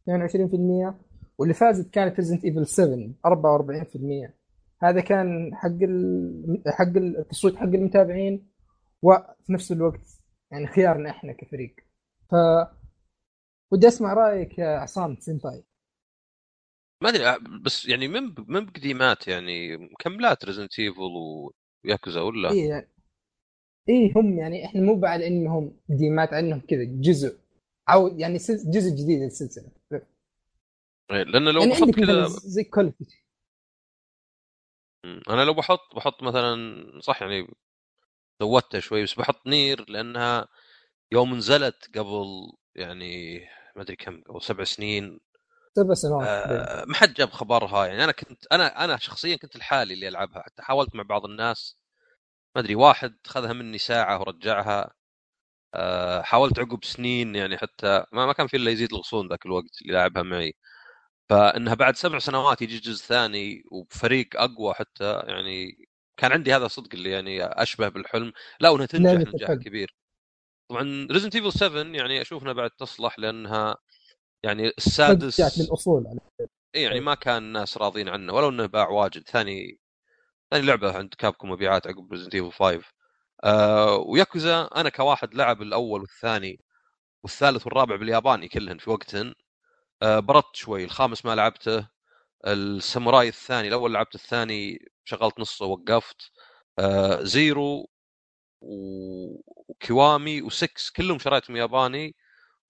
22% واللي فازت كانت Resident Evil 7 44% هذا كان حق ال... حق التصويت حق المتابعين وفي نفس الوقت يعني خيارنا إحنا كفريق. ف ودي أسمع رأيك يا عصام سينباي. ما أدري بس يعني من من بقديمات يعني مكملات ريزنت ايفل وياكوزا ولا؟ اي يعني إيه هم يعني إحنا مو بعد إنهم ديمات عنهم كذا جزء عود يعني جزء جديد للسلسلة. إيه، لأن لو يعني بحط كذا زي مم. أنا لو بحط بحط مثلا صح يعني زودتها شوي بس بحط نير لأنها يوم نزلت قبل يعني ما أدري كم قبل سبع سنين. سبع سنوات آه ما حد جاب خبرها يعني. أنا كنت أنا أنا شخصيا كنت لحالي اللي ألعبها. حتى حاولت مع بعض الناس. ما أدري واحد خذها مني ساعة ورجعها. آه حاولت عقب سنين يعني حتى ما, ما كان في إلا يزيد الغصون ذاك الوقت اللي لعبها معي. فإنها بعد سبع سنوات يجي جزء ثاني وبفريق أقوى حتى يعني كان عندي هذا صدق اللي يعني أشبه بالحلم. لا وإنها تنجح نجاح. كبير. طبعا Resident Evil 7 يعني أشوف انها بعد تصلح لأنها يعني السادس للاصول على اي يعني ما كان الناس راضين عنه ولو إنه باع واجد. ثاني ثاني لعبة عند Capcom مبيعات عقب Resident Evil 5 آه وياكوزا أنا كواحد لعب الأول والثاني والثالث والرابع بالياباني كلهن في وقتهن. آه برطت شوي. الخامس ما لعبته. الساموراي الثاني الأول لعبت الثاني شغلت نصه وقفت. آه Zero و- و Kiwami و6 كلهم شريتهم ياباني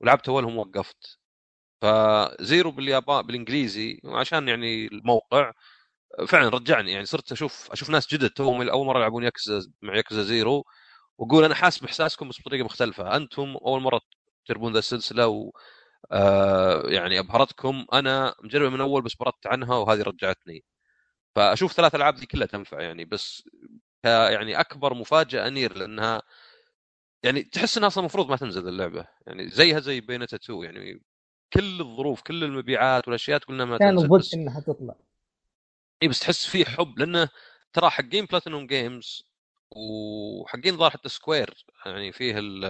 ولعبت اولهم وقفت. ف Zero باليابان بالإنجليزي وعشان يعني الموقع فعلا رجعني يعني صرت أشوف أشوف ناس جدد توهم أول مرة يلعبون يكزا مع Yakuza Zero وأقول أنا حاسس بإحساسكم بس بطريقة مختلفة. أنتم أول مرة تجربون ذا السلسلة و آه يعني أبهرتكم. أنا مجربه من أول بس بردت عنها وهذه رجعتني. فأشوف ثلاث ألعاب ذي كلها تنفع يعني بس يعني أكبر مفاجأة Nier لأنها يعني تحس إنها أصلا المفروض ما تنزل اللعبة. يعني زيها زي Bayonetta 2 يعني كل الظروف كل المبيعات والأشياء تقول انها ما كان تنزل ضد بس إنها تطلع. إي بس تحس فيه حب لأنه ترى حقين Platinum Games وحقين ظهر حتى Square يعني فيه ال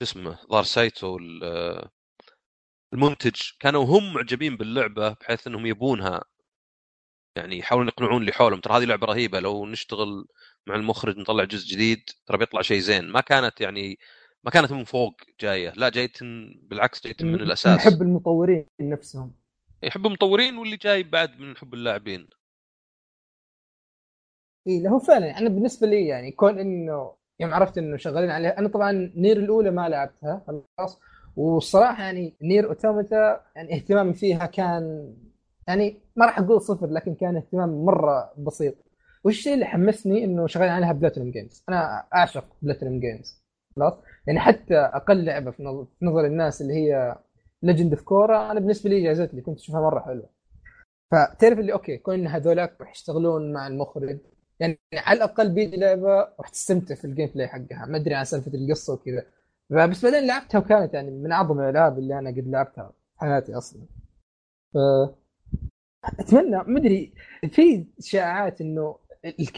شو اسمه ظهر سايتو ال- المنتج كانوا هم معجبين باللعبة بحيث إنهم يبونها. يعني يحاولون يقنعون اللي حولهم. ترى هذه لعبة رهيبة لو نشتغل مع المخرج نطلع جزء جديد ترى بيطلع شيء زين. ما كانت يعني ما كانت من فوق جاية. لا جاية بالعكس جاية من الأساس. نحب المطورين نفسهم. يحب المطورين واللي جاي بعد من حب اللاعبين. إي له فعلا أنا بالنسبة لي يعني كون إنه يوم عرفت إنه شغالين عليها أنا طبعا Nier الأولى ما لعبتها خلاص. والصراحة يعني Nier Automata يعني اهتمامي فيها كان يعني ما راح أقول صفر لكن كان اهتمام مرة بسيط. والشيء اللي حمسني إنه شغالين عليها Platinum Games أنا أعشق Platinum Games خلاص؟ يعني حتى أقل لعبة في نظر, الناس اللي هي Legend of Korra أنا بالنسبة لي جازت لي كنت أشوفها مرة حلوة. فتعرف اللي okay كون إن هذولاك راح يشتغلون مع المخرج يعني على الأقل بيدي لعبة راح تستمتع في ال gameplay حقها. ما أدري عن سالفة القصة وكذا. بس بعدين لعبتها وكانت يعني من أعظم الألعاب اللي أنا قد لعبتها في حياتي أصلا. ف أتمنى ما أدري في شائعات إنه.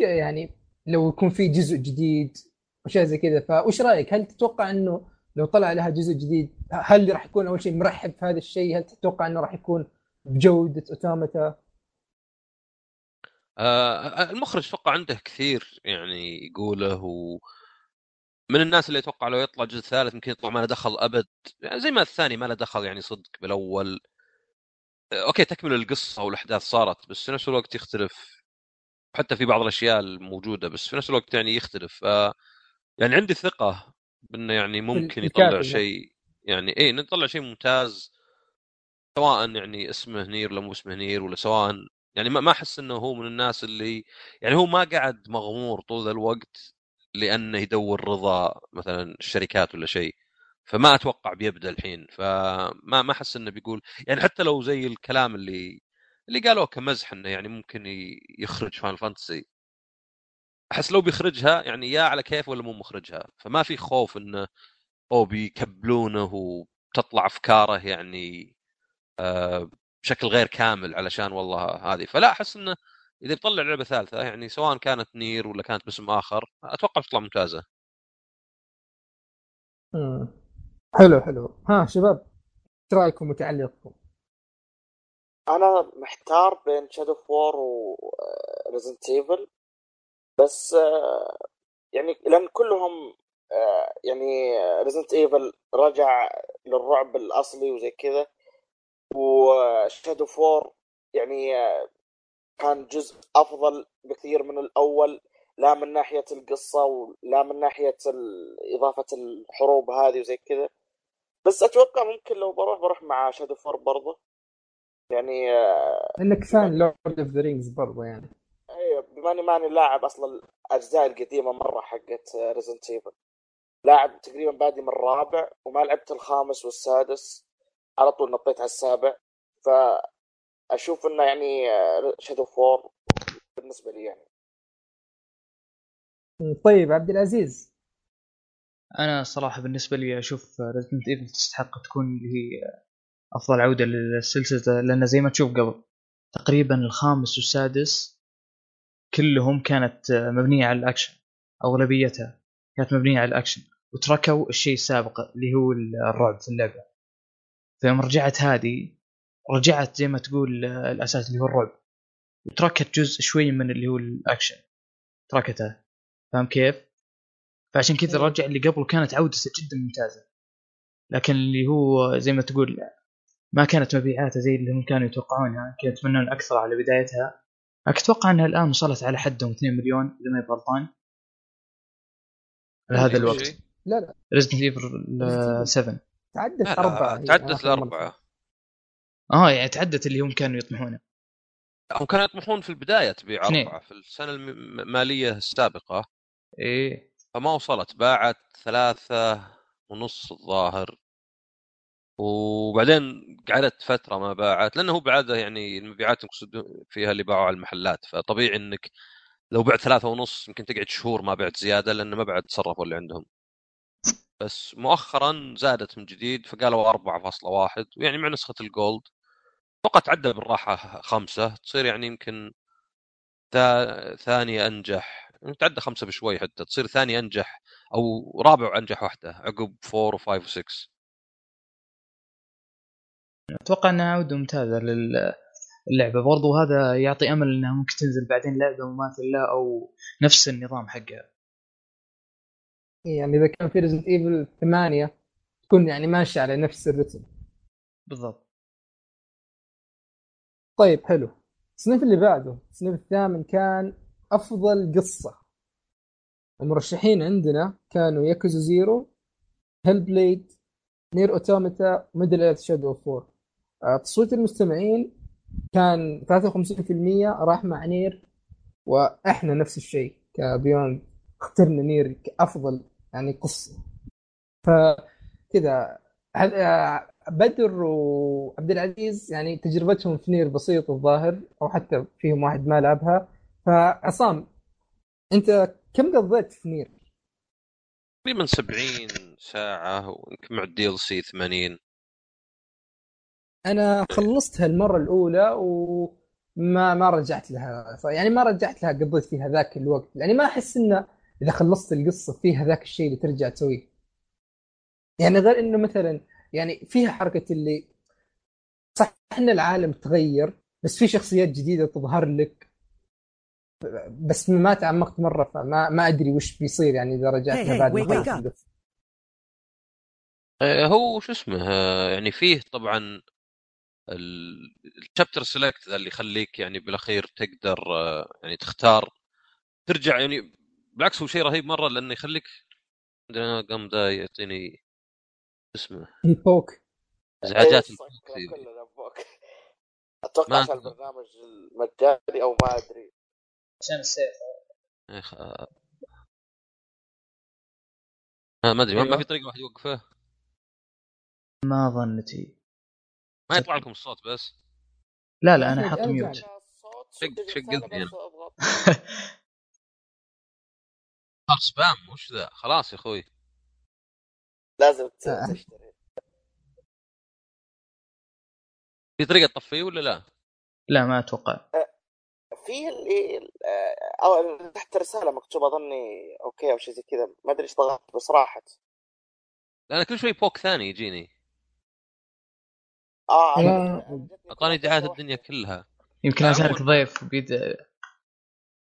يعني لو يكون في جزء جديد وشيء زي كذا فايش رأيك؟ هل تتوقع إنه لو طلع لها جزء جديد هل راح يكون أول شيء مرحب في هذا الشيء؟ هل تتوقع إنه راح يكون بجودة Automata آه المخرج أتوقع عنده كثير يعني يقوله و من الناس اللي أتوقع لو يطلع جزء ثالث يمكن يطلع ما له دخل أبد. يعني زي ما الثاني ما له دخل يعني صدق بالأول. okay تكمل القصة والأحداث صارت بس في نفس الوقت يختلف. حتى في بعض الأشياء الموجودة بس في نفس الوقت يعني يختلف. آه يعني عندي ثقة بأنه يعني ممكن يطلع الكاتب. شيء يعني إيه نطلع شيء ممتاز سواء يعني اسمه Nier ولا مو اسمه Nier ولا سواء يعني ما ما أحس إنه هو من الناس اللي يعني هو ما قعد مغمور طول الوقت لأنه يدور رضا مثلا الشركات ولا شيء. فما أتوقع بيبدأ الحين فما ما أحس إنه بيقول يعني حتى لو زي الكلام اللي اللي قالوه كمزح إنه يعني ممكن يخرج Final Fantasy أحس لو بيخرجها يعني يا على كيف ولا مو مخرجها فما في خوف إنه أو بيكبلونه وتطلع أفكاره يعني آه، بشكل غير كامل علشان والله هذه. فلا أحس إنه إذا بيطلع لعبة ثالثة يعني سواء كانت Nier ولا كانت باسم آخر أتوقع بتطلع ممتازة. مم. حلو حلو. ها شباب إيش رأيكم وتعليقكم؟ أنا محتار بين Shadow of War و Resident Evil بس آه، يعني لأن كلهم آه، يعني Resident Evil رجع للرعب الأصلي وزي كذا. و Shadow of War يعني آه، كان جزء أفضل بكثير من الأول لا من ناحية القصة ولا من ناحية إضافة الحروب هذه وزي كذا. بس أتوقع ممكن لو بروح بروح مع Shadow of War برضه. يعني آه، إنك fan Lord of the Rings برضه يعني. أيوه بما إني ماني لاعب أصلا الأجزاء القديمة مرة حقت Resident Evil لاعب تقريبا بادي من الرابع وما لعبت الخامس والسادس. على طول نطيت على السابع. فأشوف إنه يعني Shadow of War بالنسبة لي يعني. طيب عبد العزيز. أنا صراحة بالنسبة لي أشوف Resident Evil تستحق تكون اللي هي أفضل عودة للسلسلة لأن زي ما تشوف قبل تقريبا الخامس والسادس كلهم كانت مبنية على الأكشن أغلبيتها كانت مبنية على الأكشن وتركوا الشيء السابق اللي هو الرعب في اللعبة فيوم رجعت هذه رجعت زي ما تقول الأساس اللي هو الرعب وتركت جزء شوي من اللي هو الأكشن تركته فاهم كيف؟ فعشان كذا إيه. رجع اللي قبل كانت عودته جدا ممتازة. لكن اللي هو زي ما تقول ما كانت مبيعاته زي اللي هم كانوا يتوقعونها كانوا يتمنون أكثر على بدايتها. أتوقع إنها الآن وصلت على حدهم 2 مليون إذا ما غلطان. على هذا كل الوقت. لا لا. Resident Evil 7 تعدت أربعة. تعدت. الأربعة. آه يعني تعدت اللي هم كانوا يطمحونه. هم كانوا يطمحون في البداية تبيع. أربعة في السنة الم- الماليه السابقة. إيه. فما وصلت باعت ثلاثة ونص الظاهر. وبعدين قعدت فترة ما باعت لأنه هو يعني المبيعات يقصدون فيها اللي باعوا على المحلات. فطبيعي أنك لو بعت ثلاثة ونص يمكن تقعد شهور ما بعت زيادة لأنه ما بعد تصرفوا اللي عندهم. بس مؤخرا زادت من جديد فقالوا 4.1 ويعني مع نسخة الجولد أتوقع تعدى بالراحة خمسة تصير يعني يمكن تا- ثانية أنجح تعدى خمسة بشوي حتى تصير ثاني أنجح أو رابع وأنجح واحدة عقب 4 و5 و6 أتوقع إنها عودة ممتازة للعبة. برضو هذا يعطي أمل إنها ممكن تنزل بعدين لعبة مماثلة لها أو نفس النظام حقها. يعني إذا كان في Resident Evil 8 تكون يعني ماشية على نفس الرتم. بالضبط. طيب حلو. التصنيف اللي بعده التصنيف الثامن كان أفضل قصة. المرشحين عندنا كانوا Yakuza Zero Hellblade Nier Automata Middle-earth Shadow of War تصويت المستمعين كان 53% راح مع Nier وإحنا نفس الشيء ك Beyond اخترنا Nier كأفضل يعني قصة. فكذا آه، بدر وعبد العزيز يعني تجربتهم في Nier بسيطة الظاهر أو حتى فيهم واحد ما لعبها. فعصام انت كم قضيت في Nier؟ تقريبا 70 ساعة ويمكن مع ال DLC 80 أنا خلصتها المرة الأولى وما ما رجعت لها يعني ما رجعت لها قضيت فيها ذاك الوقت. يعني ما أحس إنه إذا خلصت القصة فيها ذاك الشيء اللي ترجع تسويه. يعني غير إنه مثلا يعني فيها حركة اللي صح إن العالم تغير بس في شخصيات جديدة تظهر لك. بس ما تعمقت مرة فما ما أدري وش بيصير يعني اذا رجعت Hey, لها hey, بعد ما. آه، هو شو اسمه آه، يعني فيه طبعا ال chapter select ذا اللي يخليك يعني بالأخير تقدر آه، يعني تختار ترجع يعني بالعكس هو شيء رهيب مرة لأنه يخليك عندنا قام ذا يعطيني شو اسمه؟ هي بوك ازعاجات فوق. أتوقع البرنامج المجاني أو ما أدري. عشان السيف. يا أخ- آه، آه، ما أدري ما- ما أيوة. في طريقة واحد يوقفه ما ظنتي. ما يطلع لكم الصوت بس. لا لا أنا حاط mute شق- شق أضغط. صار spam وش ذا؟ خلاص يا أخوي. لازم آه. تشتري. في طريقة تطفيه ولا لا؟ لا ما أتوقع. في اللي آه، أو تحت رسالة مكتوبة أظني okay أو شيء زي كذا. ما أدري إيش ضغطت بس راحت. أنا كل شوي poke ثاني يجيني. آه اعطاني دعايه الدنيا. كلها. يمكن عشانك أول- ضيف بيد.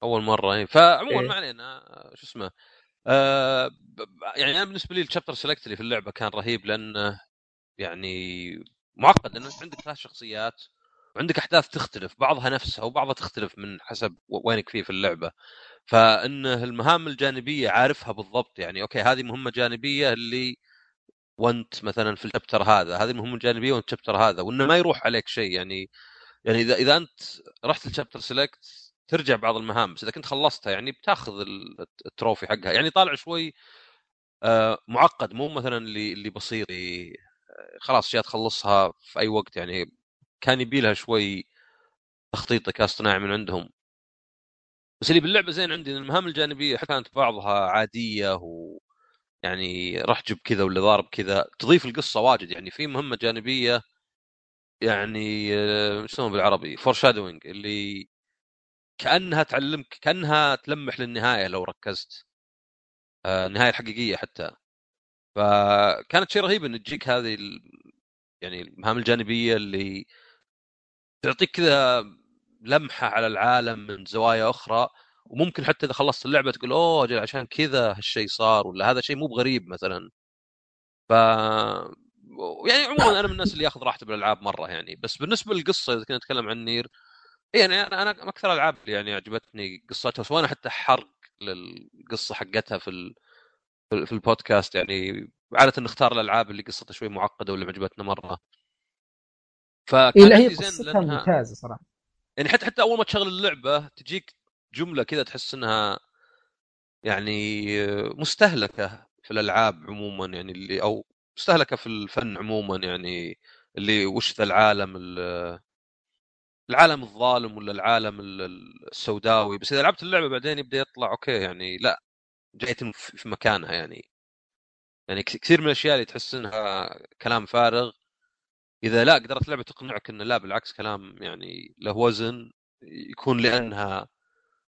أول مرة يعني فعموما إيه. ما علينا. آه، شو اسمه. آه يعني أنا بالنسبة لي ال chapter select اللي في اللعبة كان رهيب لأنه يعني معقد لأنه أنت عندك ثلاث شخصيات. وعندك أحداث تختلف بعضها نفسها وبعضها تختلف من حسب وينك فيه في اللعبة. فانه المهام الجانبية عارفها بالضبط يعني okay هذه مهمة جانبية اللي وانت مثلا في ال chapter هذا هذه المهمه الجانبيه وانت ال chapter هذا وإنه ما يروح عليك شيء يعني يعني إذا إذا أنت رحت لل chapter select ترجع بعض المهام بس إذا كنت خلصتها يعني بتاخذ ال- ال trophy حقها. يعني طالع شوي آه، معقد مو مثلا اللي اللي بسيط خلاص اشياء تخلصها في أي وقت يعني كان يبي لها شوي تخطيط ذكاء اصطناعي من عندهم. بس اللي باللعبة زين عندي المهام الجانبية حتى كانت بعضها عادية و يعني روح جيب كذا ولا ضارب كذا تضيف القصة واجد. يعني في مهمة جانبية يعني آه، يسمونه بالعربي؟ foreshadowing اللي كأنها تعلمك كأنها تلمح للنهاية لو ركزت. آه، النهايه الحقيقيه حتى. فكانت شيء رهيب إن تجيك هذه. يعني المهام الجانبية اللي تعطيك كذا لمحة على العالم من زوايا أخرى وممكن حتى إذا خلصت اللعبة تقول أوه أجل عشان كذا هالشيء صار. ولا هذا شيء مو بغريب مثلا. ف يعني عموما أنا من الناس اللي ياخذ راحته بالألعاب مرة يعني. بس بالنسبة للقصة إذا كنا نتكلم عن نير يعني أنا أنا أكثر اللي يعني عجبتني قصتها سواء حتى حرق للقصة حقتها في ال... في البودكاست يعني عادة نختار الألعاب اللي قصتها شوي معقدة واللي عجبتنا مرة. إيه فكان لا هي عندي زين قصتها لأنها ممتازة صراحة. يعني حتى حتى أول ما تشغل اللعبة تجيك جملة كذا تحس إنها يعني مستهلكة في الألعاب عموما يعني اللي أو مستهلكة في الفن عموما يعني اللي وش ذا العالم ال- العالم الظالم ولا العالم ال- السوداوي. بس إذا لعبت اللعبة بعدين يبدأ يطلع okay يعني لا جايت في مكانها يعني. يعني كث- كثير من الأشياء اللي تحس إنها كلام فارغ إذا لا قدرت اللعبة تقنعك إنه لا بالعكس كلام يعني له وزن يكون لأنها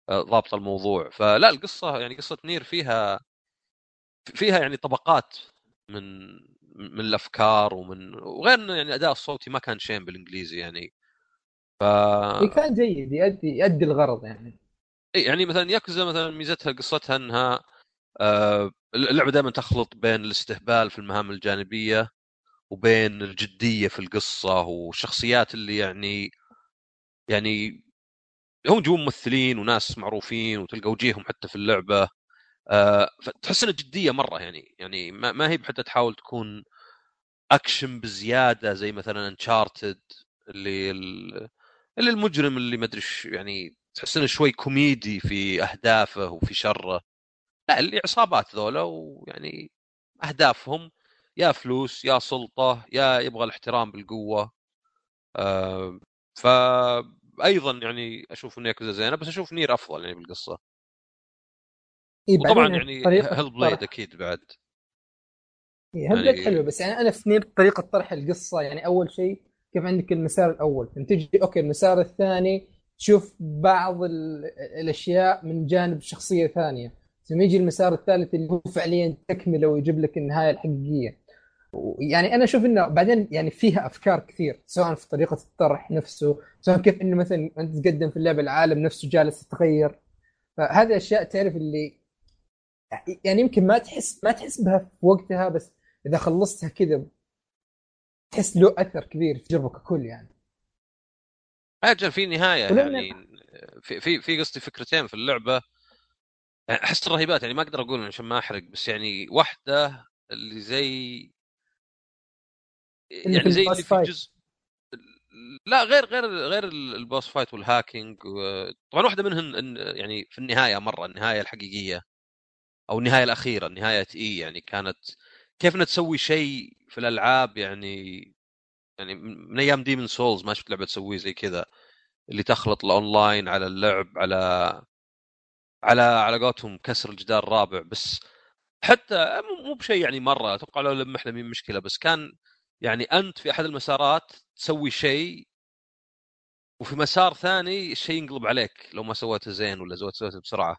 آه، ضابطة الموضوع. فلا القصة يعني قصة نير فيها فيها يعني طبقات من من الأفكار ومن وغير إنه يعني الاداء الصوتي ما كان شين بالإنجليزي يعني. ف كان جيد يؤدي يؤدي الغرض يعني. إيه يعني مثلا ياكوزا مثلا ميزتها قصتها إنها آه، اللعبة دائما تخلط بين الاستهبال في المهام الجانبية وبين الجدية في القصة والشخصيات اللي يعني يعني هم جو ممثلين وناس معروفين وتلقى وجيههم حتى في اللعبة آه، فتحس انها جديه مرة يعني يعني ما, ما هي حتى تحاول تكون أكشن بزيادة زي مثلا Uncharted اللي ال- اللي المجرم اللي ما أدري يعني تحس إنه شوي كوميدي في أهدافه وفي شره. لا اللي عصابات ذولا ويعني أهدافهم يا فلوس يا سلطة يا يبغى الاحترام بالقوة. آه فايضا يعني أشوف ان ياكوزا زينة بس أشوف NieR أفضل يعني بالقصة. إيه وطبعا يعني Hellblade أكيد بعد. إيه، Hellblade يعني- حلوة بس يعني أنا في NieR طريقة طرح القصة يعني أول شيء كيف عندك المسار الأول؟ تجي okay المسار الثاني تشوف بعض ال- الأشياء من جانب شخصية ثانية ثم يجي المسار الثالث اللي هو فعليا تكملة ويجيب لك النهاية الحقيقية. يعني أنا أشوف إنه بعدين يعني فيها أفكار كثير سواء في طريقة الطرح نفسه سواء كيف إنه مثلا انت تقدم في اللعبه العالم نفسه جالس يتغير. فهذه أشياء تعرف اللي يعني يمكن ما تحس ما تحس بها في وقتها بس إذا خلصتها كذا تحس له أثر كبير في تجربه ككل يعني. أجل في نهاية يعني. في في في قصدي فكرتين في اللعبة. أحس الرهيبات يعني ما أقدر أقول عشان ما أحرق بس يعني واحدة اللي زي يعني زي اللي في. جزء لا غير غير غير ال boss fight وال hacking. طبعا واحدة منهم يعني في النهاية مرة النهاية الحقيقية أو النهاية الأخيرة نهايه إي يعني كانت كيف إنها تسوي شيء في الألعاب يعني يعني من أيام Demon's Souls ما شفت لعبة تسوي زي كذا اللي تخلط الأونلاين على اللعب على على على قولتهم كسر الجدار الرابع بس حتى مو مو بشيء يعني مرة أتوقع لو لمحنا مي مشكلة بس كان يعني أنت في أحد المسارات تسوي شيء وفي مسار ثاني الشيء ينقلب عليك لو ما سويته زين ولا سويته بسرعة.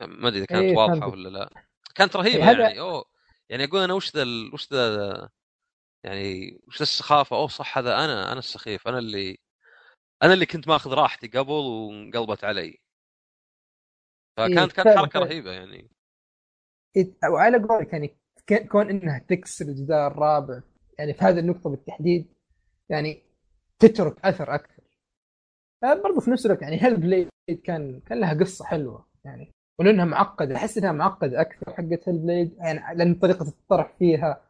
يعني ما أدري إذا كانت إيه، واضحة. ولا لا. كانت رهيبة إيه، يعني أوه يعني أقول أنا وش ذا وش ذا يعني وش ذا السخافة؟ أوه صح هذا أنا أنا السخيف أنا اللي أنا اللي كنت ماخذ راحتي قبل وانقلبت علي. فكانت إيه، كانت حركة. رهيبة يعني. إيه، وعلى قولك يعني كون إنها تكسر الجدار الرابع يعني في هذه النقطة بالتحديد يعني تترك أثر أكثر. آه، برضو في نفس الوقت يعني Hellblade كان كان لها قصة حلوة يعني. ولأنها معقدة أحس إنها معقدة أكثر حقت Hellblade يعني لأن طريقة الطرح فيها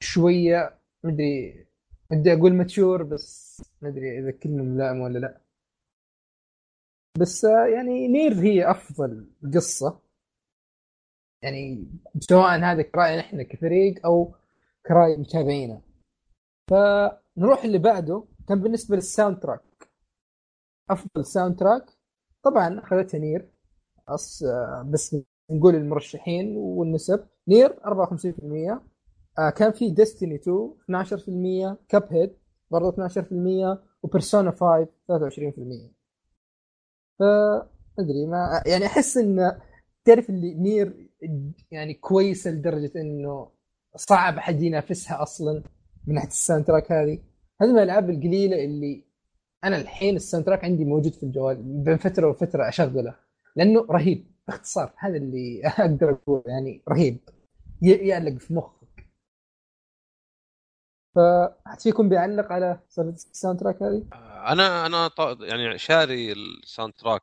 شوية مدري بدي أقول mature بس ما أدري إذا كلمه ملائمه ولا لا. بس آه، يعني NieR هي أفضل قصة. يعني سواء هذا كرأي إحنا كفريق أو كرأي متابعينا فنروح اللي بعده. كان بالنسبة لل soundtrack أفضل soundtrack طبعا اخذتها NieR. أص... بس نقول المرشحين والنسب. NieR 54% آه، كان في Destiny 2 12% Cuphead برضه 12% و Persona 5 23% ف أدري ما يعني أحس إن تعرف اللي NieR يعني كويسة لدرجة إنه صعب أحد ينافسها أصلا من ناحية ال soundtrack هذه هذه من الألعاب القليلة اللي أنا الحين ال soundtrack عندي موجود في الجوال بين فترة وفترة أشغله لأنه رهيب باختصار هذا اللي أقدر أقول يعني رهيب يعلق في مخك فحد فيكم بيعلق على سالفة ال soundtrack هذه؟ أنا أنا ط- يعني شاري ال soundtrack.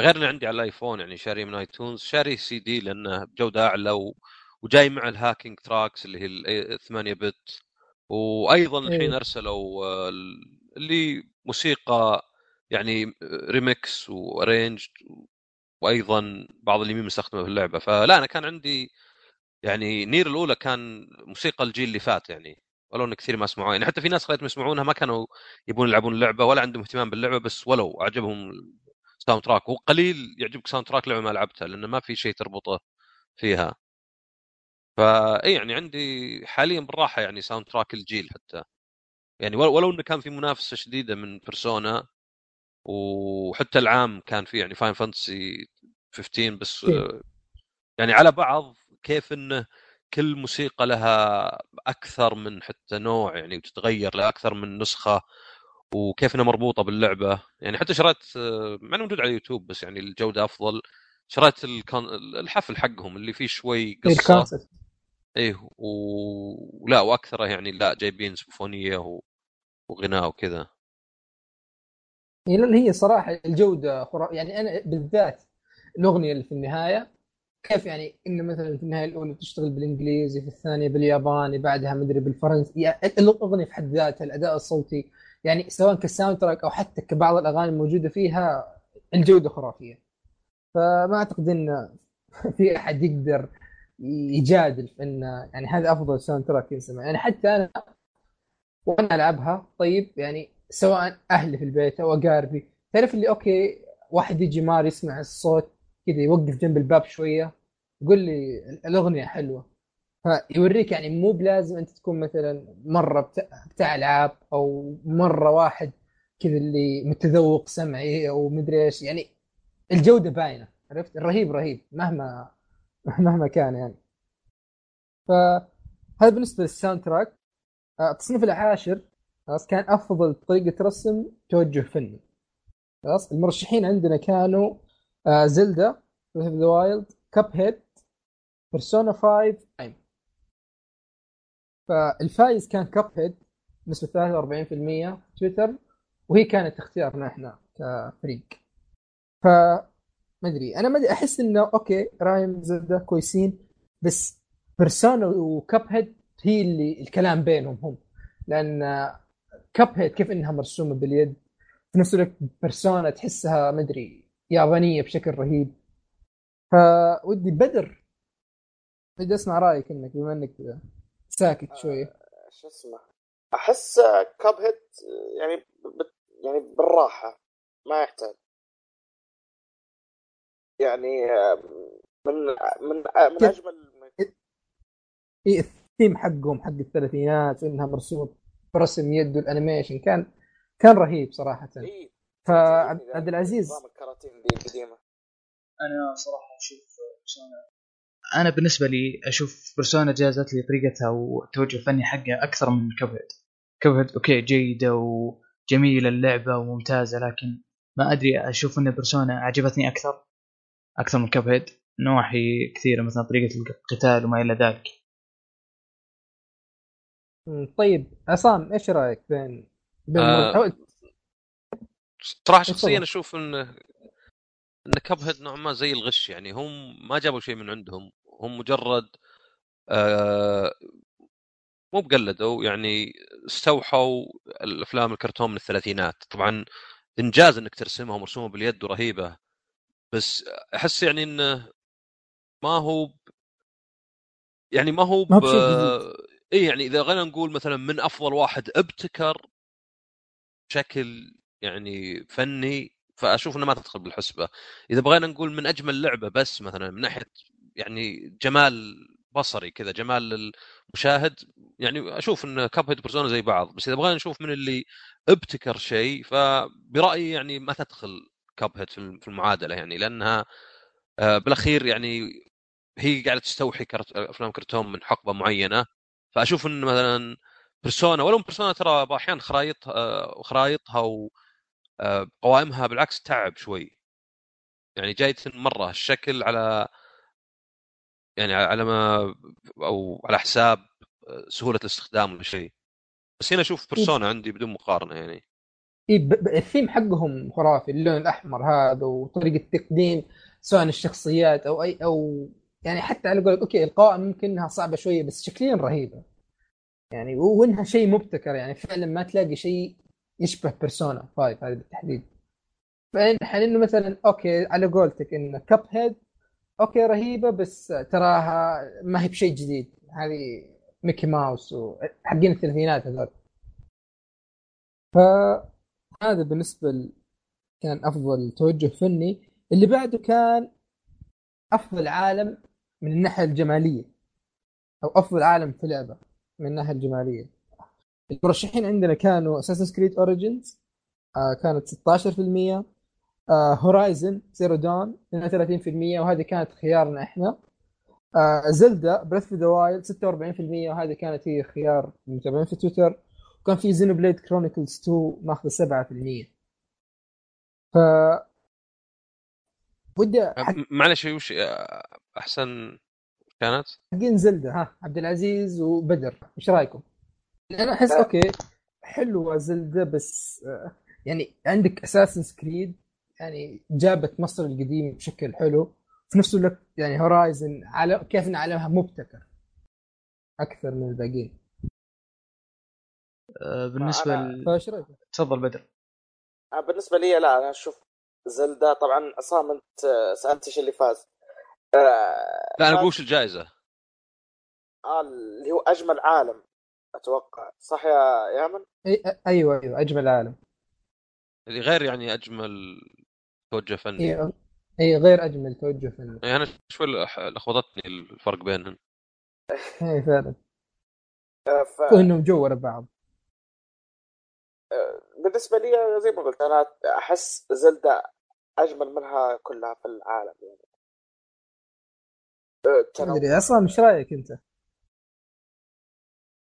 غير اني عندي على ال iPhone يعني شاري من iTunes شاري سي دي لأنه بجوده أعلى و... وجاي مع ال hacking tracks اللي هي ال 8 bit. وأيضا الحين إيه. أرسلوا آه، ال- اللي موسيقى يعني remix و arranged وأيضا بعض اللي مستخدمة في اللعبة. فلا أنا كان عندي يعني NieR الأولى كان موسيقى الجيل اللي فات يعني. ولو إن كثير ما سمعوها يعني حتى في ناس خليتهم يسمعونها ما كانوا يبون يلعبون اللعبة ولا عندهم اهتمام باللعبة بس ولو أعجبهم ال soundtrack وقليل يعجبك soundtrack لعبة ما لعبتها لأنه ما في شيء تربطه فيها. فا إي يعني عندي حاليا بالراحة يعني soundtrack الجيل حتى. يعني ول- ولو إنه كان في منافسة شديدة من Persona وحتى العام كان في يعني Final Fantasy 15 بس يعني على بعض كيف انه كل موسيقى لها أكثر من حتى نوع يعني وتتغير لأكثر من نسخة. وكيف إنها مربوطة باللعبة. يعني حتى شريت آه، مع إنه موجود على اليوتيوب بس يعني الجودة أفضل. شريت. الحفل حقهم اللي فيه شوي إيه، قصة. إيه و... ولا وأكثره يعني لا جايبين سيمفونية و... وغناء وكذا. هي لأن هي صراحة الجودة خرا... يعني أنا بالذات الأغنية اللي في النهاية كيف يعني ان مثلا في النهاية الاولى تشتغل بالإنجليزي في الثانية بالياباني بعدها مدري بالفرنسي يعني الأغنية في حد ذاتها الأداء الصوتي يعني سواء ك soundtrack أو حتى كبعض الأغاني الموجودة فيها الجودة خرافية. فما أعتقد إن في أحد يقدر يجادل إن يعني هذا أفضل soundtrack ينسمع. يعني حتى أنا وأنا ألعبها طيب يعني سواء أهلي في البيت أو أقاربي تعرف اللي okay واحد يجي مار يسمع الصوت كذا يوقف جنب الباب شوية يقول لي الأغنية حلوة. فيوريك يعني مو بلازم أنت تكون مثلا مرة بتاع, بتاع ألعاب أو مرة واحد كذا اللي متذوق سمعي أو مدري إيش. يعني الجودة باينة عرفت؟ الرهيب رهيب مهما مهما كان يعني. فهذا بالنسبة لل soundtrack آه، التصنيف العاشر خلاص كان أفضل طريقة رسم توجه فني. خلاص المرشحين عندنا كانوا آه Zelda the Wild Cuphead Persona 5 تايم فالفايز كان Cuphead نسبة 43% تويتر وهي كانت اختيارنا إحنا كفريق. ف ما أدري أنا ما أدري أحس إنه okay Rime Zelda كويسين بس Persona و Cuphead هي اللي الكلام بينهم هم. لأن Cuphead كيف إنها مرسومة باليد في نفس الوقت Persona تحسها ما أدري يابانية بشكل رهيب. فودي بدر بدي أسمع رأيك إنك بما إنك ساكت شوية شو اسمه؟ أحس Cuphead يعني بت يعني بالراحة ما يحتاج. يعني من من من كيف؟ أجمل إيه الثيم حقهم حق الثلاثينات إنها مرسومة برسم يد وال animation كان كان رهيب صراحة. اي فعبد العزيز. نظام الكراتين دي القديمة. أنا صراحة أشوف أنا بالنسبة لي أشوف بيرسونا جازت لي طريقتها والتوجه الفني حقها أكثر من كبهد كبهد أوكي جيدة وجميلة اللعبة وممتازه لكن ما أدري أشوف إن بيرسونا عجبتني أكثر أكثر من كبهد نواحي كثيرة مثلا طريقة القتال وما إلى ذلك. طيب عصام إيش رأيك بين بين آه، صراحة. شخصيا أشوف ان إن كاب هيد نوعا ما زي الغش يعني هم ما جابوا شيء من عندهم. هم مجرد آه مو بقلدوا يعني استوحوا الافلام الكرتون من الثلاثينات. طبعا إنجاز إنك ترسمها مرسومه باليد ورهيبه بس أحس يعني إنه ما هو يعني ما هو ب... إي يعني إذا غينا نقول مثلا من أفضل واحد أبتكر بشكل يعني فني فأشوف إنه ما تدخل بالحسبة. إذا بغينا نقول من أجمل لعبة بس مثلا من ناحية يعني جمال بصري كذا جمال المشاهد يعني أشوف إن كاب هيد بيرسونا زي بعض بس إذا بغينا نشوف من اللي ابتكر شيء فبرأيي يعني ما تدخل كاب هيد في المعادلة يعني لأنها آه، بالأخير يعني هي قاعدة تستوحي. أفلام كرتون من حقبة معينة فأشوف إن مثلا بيرسونا ولو بيرسونا ترى أحيانا خرايط آه، خرايطها وقوائمها بالعكس تعب شوي يعني جاية مرة الشكل على يعني على ما أو على حساب سهولة الاستخدام ولا شيء. بس هنا أشوف بيرسونا عندي بدون مقارنة يعني. اي الثيم حقهم خرافي اللون الأحمر هذا وطريقة تقديم سواء الشخصيات أو أي أو يعني حتى على قولك okay القوائم ممكن إنها صعبة شوية بس شكليا رهيبة. يعني وإنها شيء مبتكر يعني فعلا ما تلاقي شيء يشبه Persona 5 هذا بالتحديد. فإن إنه مثلا okay على قولتك ان Cuphead okay رهيبة بس تراها ما هي بشيء جديد. هذه ميكي ماوس وحقين الثلاثينات هذول. فهذا بالنسبة ل... كان أفضل توجه فني. اللي بعده كان أفضل عالم من الناحية الجمالية. أو أفضل عالم في لعبة من الناحية الجمالية. المرشحين عندنا كانوا Assassin's Creed Origins كانت 16% Horizon Zero Dawn 32% وهذه كانت خيارنا إحنا Zelda Breath of the Wild 46% وهذه كانت هي خيار المتابعين في تويتر وكان في Xenoblade Chronicles 2 ماخذ 7% ف ودي. معلش وش أحسن كانت؟ حقين Zelda ها عبد العزيز وبدر إيش رأيكم؟ أنا أحس okay حلوة Zelda بس يعني عندك Assassin's Creed يعني جابت مصر القديم بشكل حلو. في نفس الوقت يعني Horizon على كيف إن عالمها مبتكر أكثر من الباقيين. أه بالنسبة ل... تفضل بدر. أه بالنسبة لي لا أنا أشوف زلدا طبعا عصام أنت سألت إيش اللي فاز. آه لا أنا أقول الجائزة. آه اللي هو أجمل عالم أتوقع. صح يا يامن؟ أي أيوه أيوه أجمل عالم. اللي غير يعني أجمل توجه فني. اي اي غير أجمل توجه فني. يعني أنا شوي لخبطتني الفرق بينهم اي فعلا. آه، ف... كانهم جو ورا بعض. آه، بالنسبة لي زي ما قلت أنا أحس Zelda أجمل منها كلها في العالم يعني. ما أدري أصلا إيش رأيك أنت؟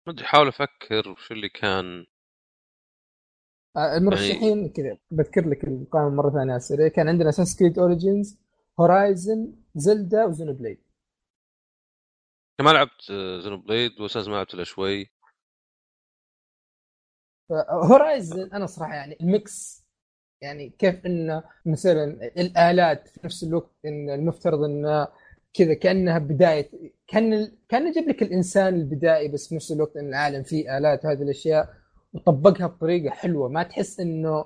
ما أدري احاول أفكر وش اللي كان آه، المرشحين يعني... كذا. بذكر لك القائمة مرة ثانية سريع كان عندنا Assassin's Creed Origins Horizon Zelda و Xenoblade. ما لعبت Xenoblade؟ واساس ما لعبت إلا شوي. Horizon أنا صراحة يعني ال mix يعني كيف إنه مثلا الآلات في نفس الوقت إن المفترض إنه كذا كأنها بداية كأن كان يجيب لك الإنسان البدائي بس في نفس الوقت إن العالم فيه آلات وهذه الأشياء. وطبقها بطريقة حلوة. ما تحس إنه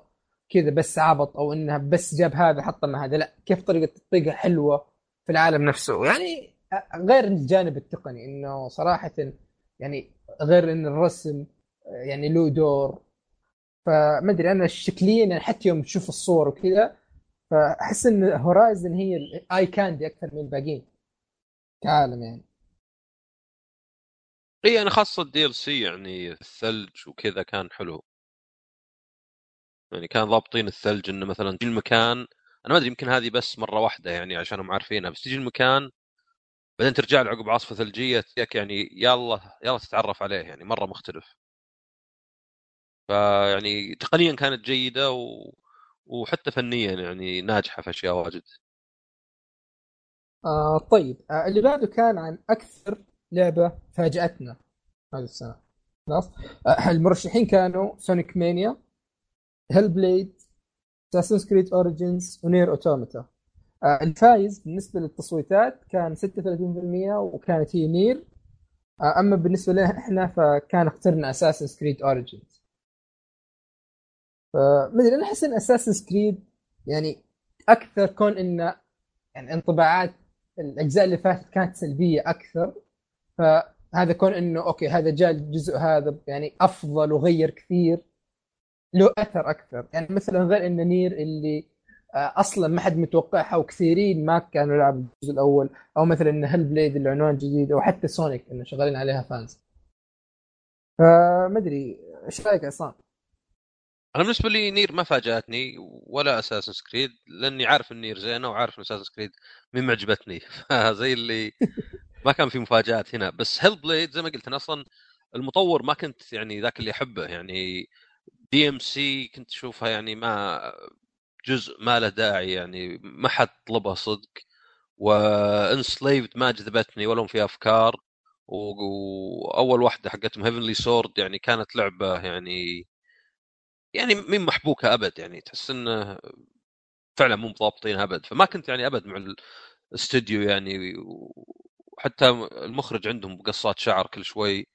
كذا بس عبط أو إنها بس جاب هذا حطه مع هذا. لا كيف طريقة تطبيقها حلوة في العالم نفسه. يعني غير الجانب التقني إنه صراحة يعني غير إن الرسم يعني له دور. فما أدري أنا شكليا يعني حتى يوم تشوف الصور وكذا فأحس إن Horizon هي ال eye candy أكثر من الباقيين كعالم يعني. إي أنا خاصة ال DLC يعني الثلج وكذا كان حلو. يعني كان ضابطين الثلج إنه مثلا تجي المكان أنا ما أدري يمكن هذه بس مرة واحدة يعني عشانهم عارفينها بس تجي المكان بعدين ترجع له عقب عاصفه ثلجية يعني يلا يلا تتعرف عليه يعني مرة مختلف. فيعني تقنيا كانت جيدة و... وحتى فنيا يعني ناجحة في أشياء واجد. آه طيب آه اللي بعده كان عن أكثر لعبة فاجأتنا هذه السنة. خلاص؟ المرشحين كانوا Sonic Mania Hellblade Assassin's Creed Origins و Nier Automata. آه الفايز بالنسبة للتصويتات كان 36% وكانت هي Nier. آه أما بالنسبة لنا إحنا فكان اخترنا Assassin's Creed Origins فمدري أنا أحس إن Assassin's Creed يعني أكثر كون انه يعني انطباعات الأجزاء اللي فاتت كانت سلبية أكثر. فهذا كون إنه okay هذا جاء الجزء هذا يعني أفضل وغير كثير له أثر أكثر. يعني مثلا غير إن Nier اللي آه، أصلا ما حد متوقعها وكثيرين ما كانوا يلعبوا الجزء الأول أو مثلا Hellblade العنوان جديد أو حتى Sonic إنه شغالين عليها fans فما أدري إيش رأيك عصام؟ أنا بالنسبة لي Nier ما فاجأتني ولا Assassin's Creed لأني عارف إن Nier زينة وعارف إن Assassin's Creed مين معجبتني. زي اللي ما كان في مفاجآت هنا بس Hellblade زي ما قلت أنا أصلا المطور ما كنت يعني ذاك اللي أحبه يعني DmC كنت أشوفها يعني ما جزء ما له داعي يعني ما حد طلبها صدق. و Enslaved ما جذبتني ولا في أفكار. وأول واحدة حقتهم Heavenly Sword يعني كانت لعبة يعني يعني مين محبوكة أبد يعني تحس إنه فعلا مو مضابطين أبد. فما كنت يعني أبد مع الاستوديو يعني وحتى المخرج عندهم قصات شعر كل شوي.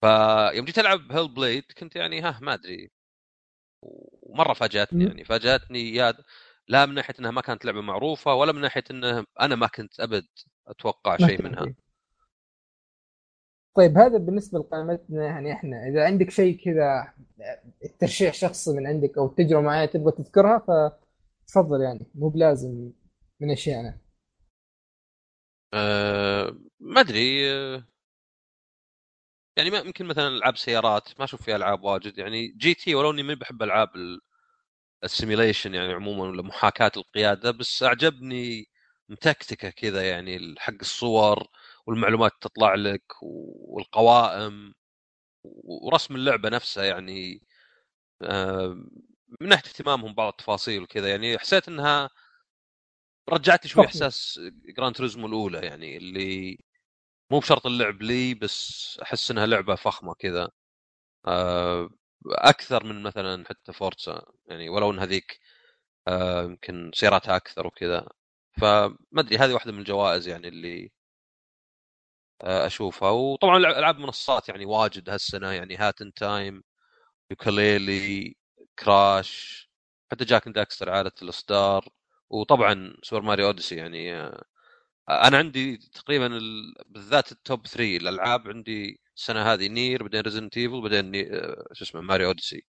فيوم جيت ألعب هيل بليد كنت يعني ها ما أدري. ومرة فاجأتني يعني فاجأتني يا لا من ناحية إنها ما كانت لعبة معروفة ولا من ناحية إنه أنا ما كنت أبد أتوقع شيء منها. طيب هذا بالنسبة لقائمتنا يعني إحنا. إذا عندك شيء كذا ترشيح شخصي من عندك أو تجربة معينة تبغى تذكرها فتفضل يعني. مو بلازم من اشيائنا أه ما أدري أه يعني ما يمكن مثلا ألعاب سيارات ما أشوف فيها ألعاب واجد. يعني GT ولو إني ما بحب ألعاب ال simulation يعني عموما ولا محاكاة القيادة بس أعجبني متكتكة كذا يعني حق الصور والمعلومات تطلع لك والقوائم ورسم اللعبة نفسها يعني من ناحية اهتمامهم بعض التفاصيل وكذا. يعني حسيت إنها رجعت شوي إحساس Gran Turismo الأولى يعني اللي مو بشرط اللعب لي بس أحس إنها لعبة فخمة كذا. آه، أكثر من مثلا حتى Forza يعني ولو إن هذيك آه، يمكن سياراتها أكثر وكذا. فما أدري هذه واحدة من الجوائز يعني اللي آه، أشوفها. وطبعا ألعاب منصات يعني واجد هالسنة يعني Hat in Time Yooka-Laylee Crash حتى Jak Daxter عاده الإصدار. وطبعا Super Mario Odyssey يعني أنا عندي تقريبا ال... بالذات ال top 3 الألعاب عندي السنة هذه Nier بعدين Resident Evil بعدين ني... شو اسمه Mario Odyssey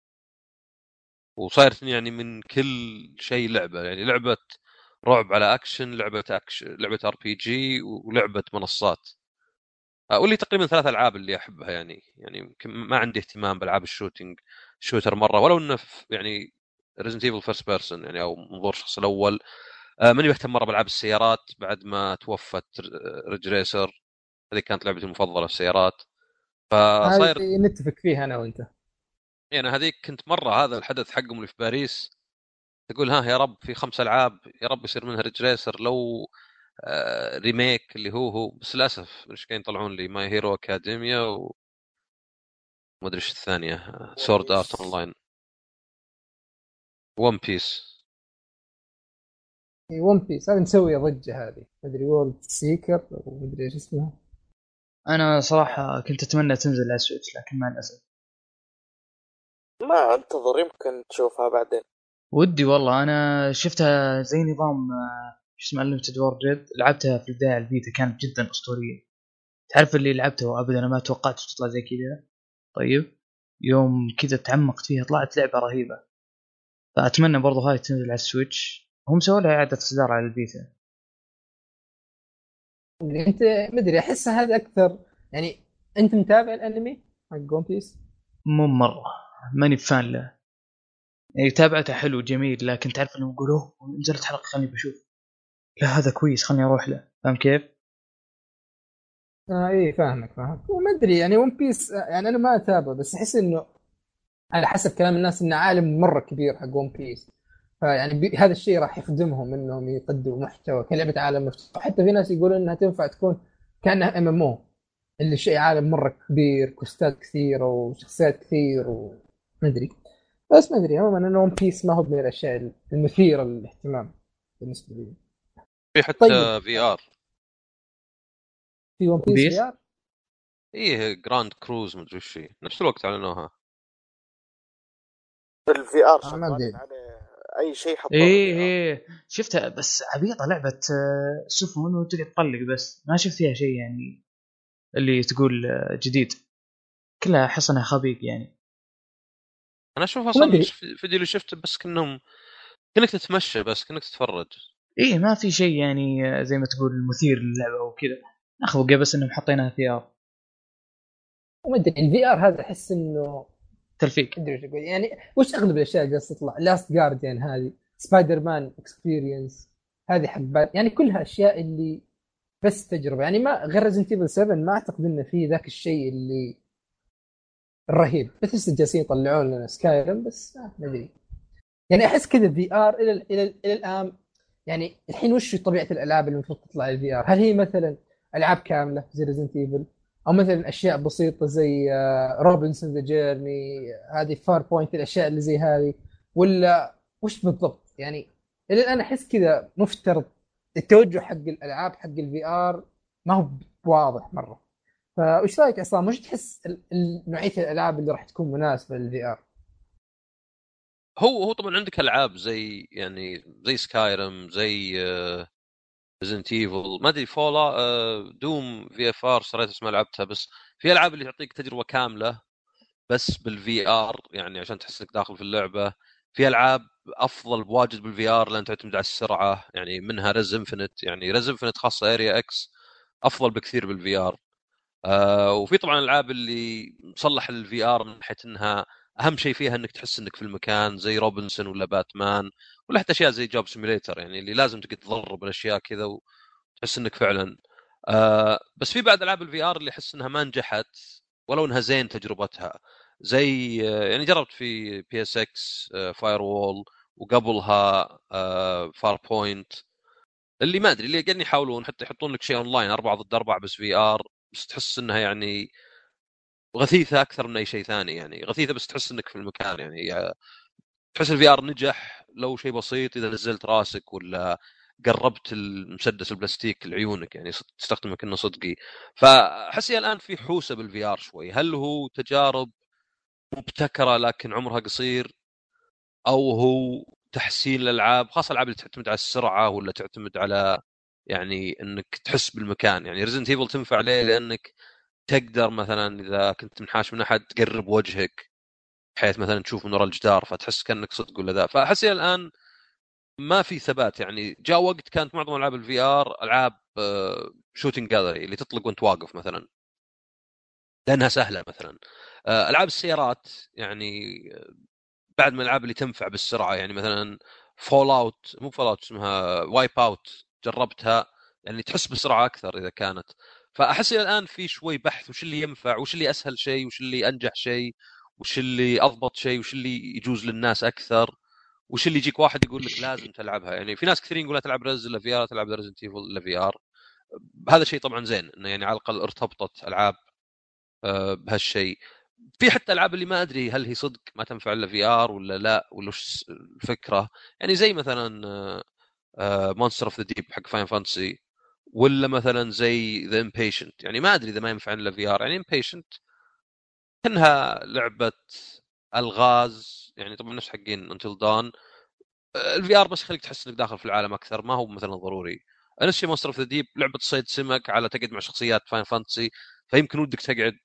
وصايرت يعني من كل شيء لعبة يعني لعبة رعب على اكشن لعبة اكشن لعبة RPG ولعبة منصات. واللي تقريبا ثلاث ألعاب اللي أحبها يعني يعني ما عندي اهتمام بألعاب ال shooting shooter مرة ولو إنه يعني Resident Evil first person يعني أو منظور الشخص الأول. آه، ماني مهتم مرة بألعاب السيارات بعد ما توفت Ridge Racer؟ هذه كانت لعبتي المفضلة في السيارات. فصاير نتفق فيها أنا وأنت. يعني هذيك كنت مرة هذا الحدث حقهم اللي في باريس. تقول ها يا رب في خمس ألعاب يا رب يصير منها Ridge Racer لو آه remake اللي هو هو. بس للأسف مش كاين يطلعون لي؟ My Hero Academia و ما أدري إيش الثانية. Sword Art Online One Piece One Piece هذه مسوية ضجة هذه. مدري World Seeker ومدري إيش اسمها. أنا صراحة كنت أتمنى تنزل على ال Switch لكن مع الاسف ما أنتظر يمكن تشوفها بعدين. ودي والله. أنا شفتها زي نظام آه، شو اسمه Unlimited World لعبتها في البداية ال Vita كانت جدا أسطورية. تعرف اللي لعبته وابدا أنا ما توقعت تطلع زي كذا. طيب. يوم كذا تعمقت فيها طلعت لعبة رهيبة. فأتمنى برضو هاي تنزل على ال Switch. هم سووا لها إعادة اصدار على ال Vita. أنت مدري أحس هذا أكثر يعني أنت متابع الأنمي حق One Piece؟ مو مرة. ماني ب fan له. يعني تابعته حلو جميل لكن تعرف إنهم يقولوا نزلت حلقة خليني بشوف. لا هذا كويس خليني أروح له. فاهم كيف؟ آه إيه فاهمك فاهمك. وما أدري يعني One Piece يعني أنا ما اتابع بس أحس إنه على حسب كلام الناس انه عالم مرة كبير حق One Piece فيعني هذا الشيء راح يخدمهم إنهم يقدموا محتوى كلعبة عالم مفتوح حتى في ناس يقولون إنها تنفع تكون كأنها MMO اللي شيء عالم مرة كبير quests ات كثيرة وشخصيات كثير وما أدري. بس ما أدري عموما انه One Piece ما هو من الأشياء المثيرة للاهتمام بالنسبة لي. في حتى طيب. VR في One Piece VR؟ إيه Grand Cruise مدري وش نفس الوقت أعلنوها. ال VR شغالين عليه أي شيء حطوه إيه إيه. شفتها بس عبيطة لعبة آه، سفن وتقعد تطلق بس. ما شفت فيها شيء يعني اللي تقول آه، جديد. كلها احس انها خبيق يعني. أنا أشوف أصلا الفيديو اللي شفته بس كأنهم كأنك تتمشى بس كأنك تتفرج. إيه ما في شيء يعني آه، زي ما تقول مثير للعبة أو كذا. اخذوا بس إنهم حاطينها VR. وما أدري ال VR هذا أحس إنه تلفيق أدري وش أقول. يعني وش أغلب الأشياء اللي جالسة تطلع؟ Last Guardian هذه Spider-Man experience هذه حق يعني كلها اشياء اللي بس تجربة. يعني ما غير Resident Evil 7 ما أعتقد إنه في ذاك الشيء اللي الرهيب بس لسه جالسين يطلعون لنا؟ Skyrim بس آه ما أدري. يعني أحس كذا VR إلى إلى إلى الآن. يعني الحين وش طبيعة الألعاب اللي المفروض تطلع لل VR؟ هل هي مثلا ألعاب كاملة زي Resident Evil أو مثلا أشياء بسيطة زي Robinson The Journey هذه Farpoint الأشياء اللي زي هذه. ولا وش بالضبط؟ يعني إلى الآن أحس كذا مفترض التوجه حق الألعاب حق ال VR ما هو واضح مرة. فايش رأيك عصام؟ وش تحس نوعية الألعاب اللي راح تكون مناسبة لل VR؟ هو هو طبعا عندك ألعاب زي يعني زي Skyrim زي Resident Evil ما أدري ولا Doom VFR صريت اسمها لعبتها بس في ألعاب اللي تعطيك تجربة كاملة بس بال VR يعني عشان تحس إنك داخل في اللعبة. في ألعاب أفضل بواجد بال VR لأن تعتمد على السرعة يعني منها Rez Infinite يعني Rez Infinite خاصة Area X أفضل بكثير بال VR آه وفي طبعا العاب اللي مصلح لل VR من ناحيه إنها أهم شيء فيها إنك تحس إنك في المكان زي Robinson ولا باتمان ولا حتى أشياء زي Job Simulator يعني اللي لازم تقعد تضرب الأشياء كذا وتحس إنك فعلا. آه بس في بعد ألعاب ال VR اللي أحس إنها ما نجحت ولو إنها زين تجربتها زي آه يعني جربت في PSX Firewall وقبلها Farpoint اللي ما أدري اللي قاعدين يحاولون حتى يحطون لك شيء اونلاين أربعة ضد أربعة بس VR بس تحس إنها يعني غثيثة أكثر من أي شيء ثاني يعني. غثيثة بس تحس إنك في المكان يعني, تحس ال VR نجح لو شيء بسيط إذا نزلت راسك ولا قربت المسدس البلاستيك لعيونك يعني تستخدمه كأنه صدقي. إلى الآن في حوسة بال VR شوي. هل هو تجارب مبتكرة لكن عمرها قصير؟ أو هو تحسين الالعاب خاصة الألعاب اللي تعتمد على السرعة ولا تعتمد على يعني إنك تحس بالمكان يعني. Resident Evil تنفع ليه؟ لأنك تقدر مثلا إذا كنت منحاش من أحد تقرب وجهك بحيث مثلا تشوف من وراء الجدار فتحس كأنك صدق ولا ذا فأحس الآن ما في ثبات يعني. جاء وقت كانت معظم ألعاب ال VR ألعاب shooting gallery اللي تطلق وأنت واقف مثلا. لأنها سهلة مثلا. آه، ألعاب السيارات يعني آه، بعد من الألعاب اللي تنفع بالسرعة يعني مثلا Fallout مو Fallout اسمها Wipeout جربتها يعني تحس بسرعة أكثر إذا كانت. فأحس الآن في شوي بحث وش اللي ينفع وش اللي أسهل شيء وش اللي أنجح شيء وش اللي أضبط شيء وش اللي يجوز للناس أكثر وش اللي يجيك واحد يقول لك لازم تلعبها. يعني في ناس كثيرين يقول تلعب Rez إلا VR تلعب Resident Evil إلا VR. هذا شيء طبعا زين إنه يعني على الأقل ارتبطت ألعاب آه، بهالشيء. في حتى ألعاب اللي ما أدري هل هي صدق ما تنفع إلا VR ولا لا ولا الفكرة. يعني زي مثلا Monster of the Deep حق Final Fantasy ولا مثلا زي The Inpatient يعني ما أدري إذا ما ينفع إلا VR. يعني Inpatient كانها لعبة ألغاز. يعني طبعا نفس حقين Until Dawn ال VR بس يخليك تحس إنك داخل في العالم أكثر. ما هو مثلا ضروري. نفس الشيء of the Deep لعبة صيد سمك على تقعد مع شخصيات Final Fantasy فيمكن ودك تقعد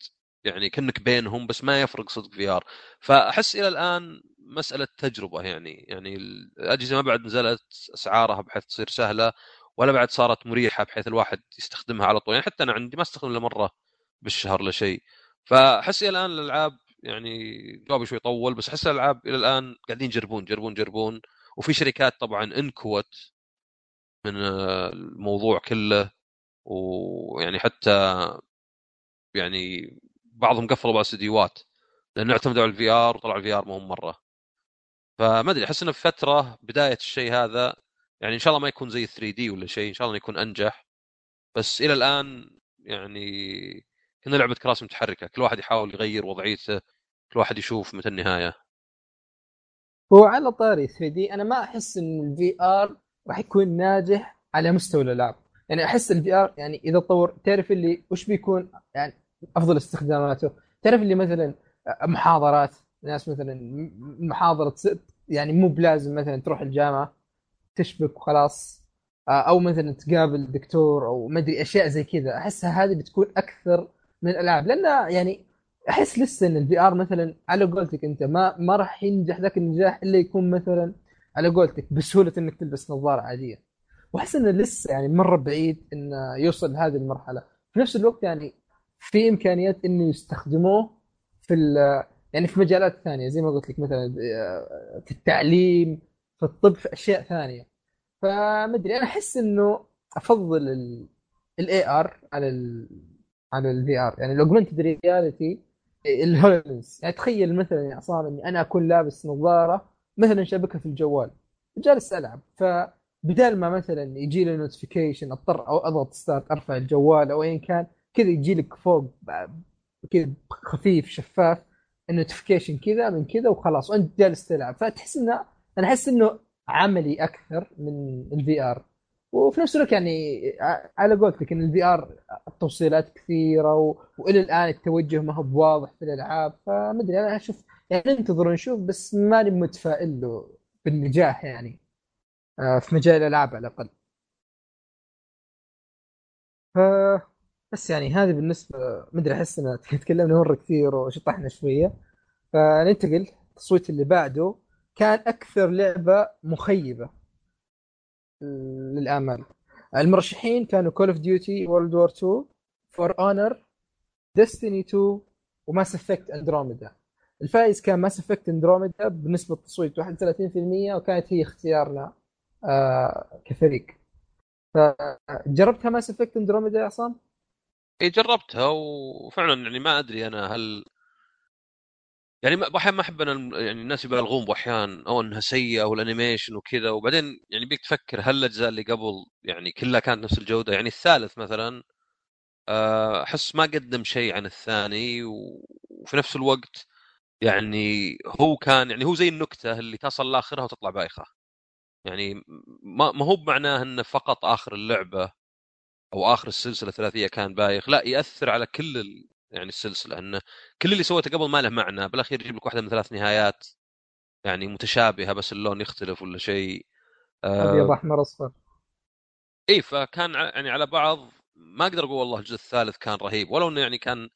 يعني كأنك بينهم بس ما يفرق صدق VR. فأحس إلى الآن مسألة تجربة يعني. يعني الاجهزه ما بعد نزلت أسعارها بحيث تصير سهلة. ولا بعد صارت مريحة بحيث الواحد يستخدمها على طول. يعني حتى أنا عندي ما استخدم إلا مرة بالشهر لا شيء. فأحس الآن الألعاب يعني جوابي شوي طول بس أحس الألعاب إلى الآن قاعدين يجربون يجربون يجربون. وفي شركات طبعا إنكوت من آه، الموضوع كله. ويعني حتى يعني بعضهم قفلوا بعض الاستديوهات لأنه اعتمدوا على ال VR وطلع ال VR مهم مرة. فما أدري أحس انه في فترة بداية الشيء هذا يعني إن شاء الله ما يكون زي 3D ولا شيء إن شاء الله يكون أنجح. بس إلى الآن يعني كنا لعبة كراسي متحركة كل واحد يحاول يغير وضعيته كل واحد يشوف متى النهاية. هو على طاري 3D أنا ما أحس إن ال VR راح يكون ناجح على مستوى الألعاب. يعني أحس ال VR يعني إذا طور تعرف اللي وش بيكون يعني أفضل استخداماته؟ تعرف اللي مثلا محاضرات ناس مثلا محاضرة يعني مو بلازم مثلا تروح الجامعة. تشبك وخلاص. آه، أو مثلا تقابل دكتور أو ما أدري أشياء زي كذا. أحسها هذه بتكون أكثر من الألعاب. لأن يعني أحس لسه إن ال VR مثلا على قولتك أنت ما ما راح ينجح ذاك النجاح إلا يكون مثلا على قولتك بسهولة إنك تلبس نظارة عادية. وأحس انه لسه يعني مرة بعيد انه يوصل لهذه المرحلة. في نفس الوقت يعني في إمكانيات إنه يستخدموه في يعني في مجالات ثانية. زي ما قلت لك مثلا آه، في التعليم في الطب في أشياء ثانية. فمدري أنا أحس إنه أفضل ال AR على ال على ال VR يعني ال augmented reality ال HoloLens يعني تخيل مثلا يا عصام إني أنا أكون لابس نظارة مثلا شابكها في الجوال جالس ألعب. فبدال ما مثلا يجي لي notification أضطر أو أضغط start أرفع الجوال أو ايا كان كذا يجي لك فوق كذا خفيف شفاف ال notification كذا من كذا وخلاص وأنت جالس تلعب. فتحس انه أنا أحس إنه عملي أكثر من ال VR وفي نفس الوقت يعني على قولتك ان ال VR التوصيلات كثيرة و... وإلى الآن التوجه ما هو بواضح في الألعاب فمدري أنا أشوف يعني ننتظر ونشوف بس ماني متفائل له بالنجاح يعني آه، في مجال الألعاب على الأقل. ف بس يعني هذه بالنسبة مدري أحس إن تكلمنا مرة كثير وشطحنا شوية. فننتقل التصويت اللي بعده كان أكثر لعبة مخيبة للامال المرشحين كانوا Call of Duty World War 2 For Honor Destiny 2 و Mass Effect Andromeda الفائز كان Mass Effect Andromeda بنسبة تصويت 31% وكانت هي اختيارنا آه كفريق. فجربتها Mass Effect Andromeda يا عصام؟ اي جربتها وفعلا يعني ما أدري أنا هل يعني أحيانا ما أحب أنا يعني الناس يبالغون بأحيان أو إنها سيئة وال animation وكذا. وبعدين يعني بيك تفكر هل الأجزاء اللي قبل يعني كلها كانت نفس الجودة؟ يعني الثالث مثلا آه، أحس ما قدم شيء عن الثاني وفي نفس الوقت يعني هو كان يعني هو زي النكتة اللي تصل لآخرها وتطلع بايخة. يعني ما ما هو بمعناه انه فقط آخر اللعبة أو آخر السلسلة الثلاثية كان بايخ. لا يأثر على كل. يعني السلسلة إنه كل اللي سويته قبل ما له معنى بالأخير يجيب لك واحدة من ثلاث نهايات يعني متشابهة بس اللون يختلف ولا شيء. أبيض آه أحمر أصفر. إي فكان يعني على بعض ما أقدر أقول والله الجزء الثالث كان رهيب ولو إنه يعني كان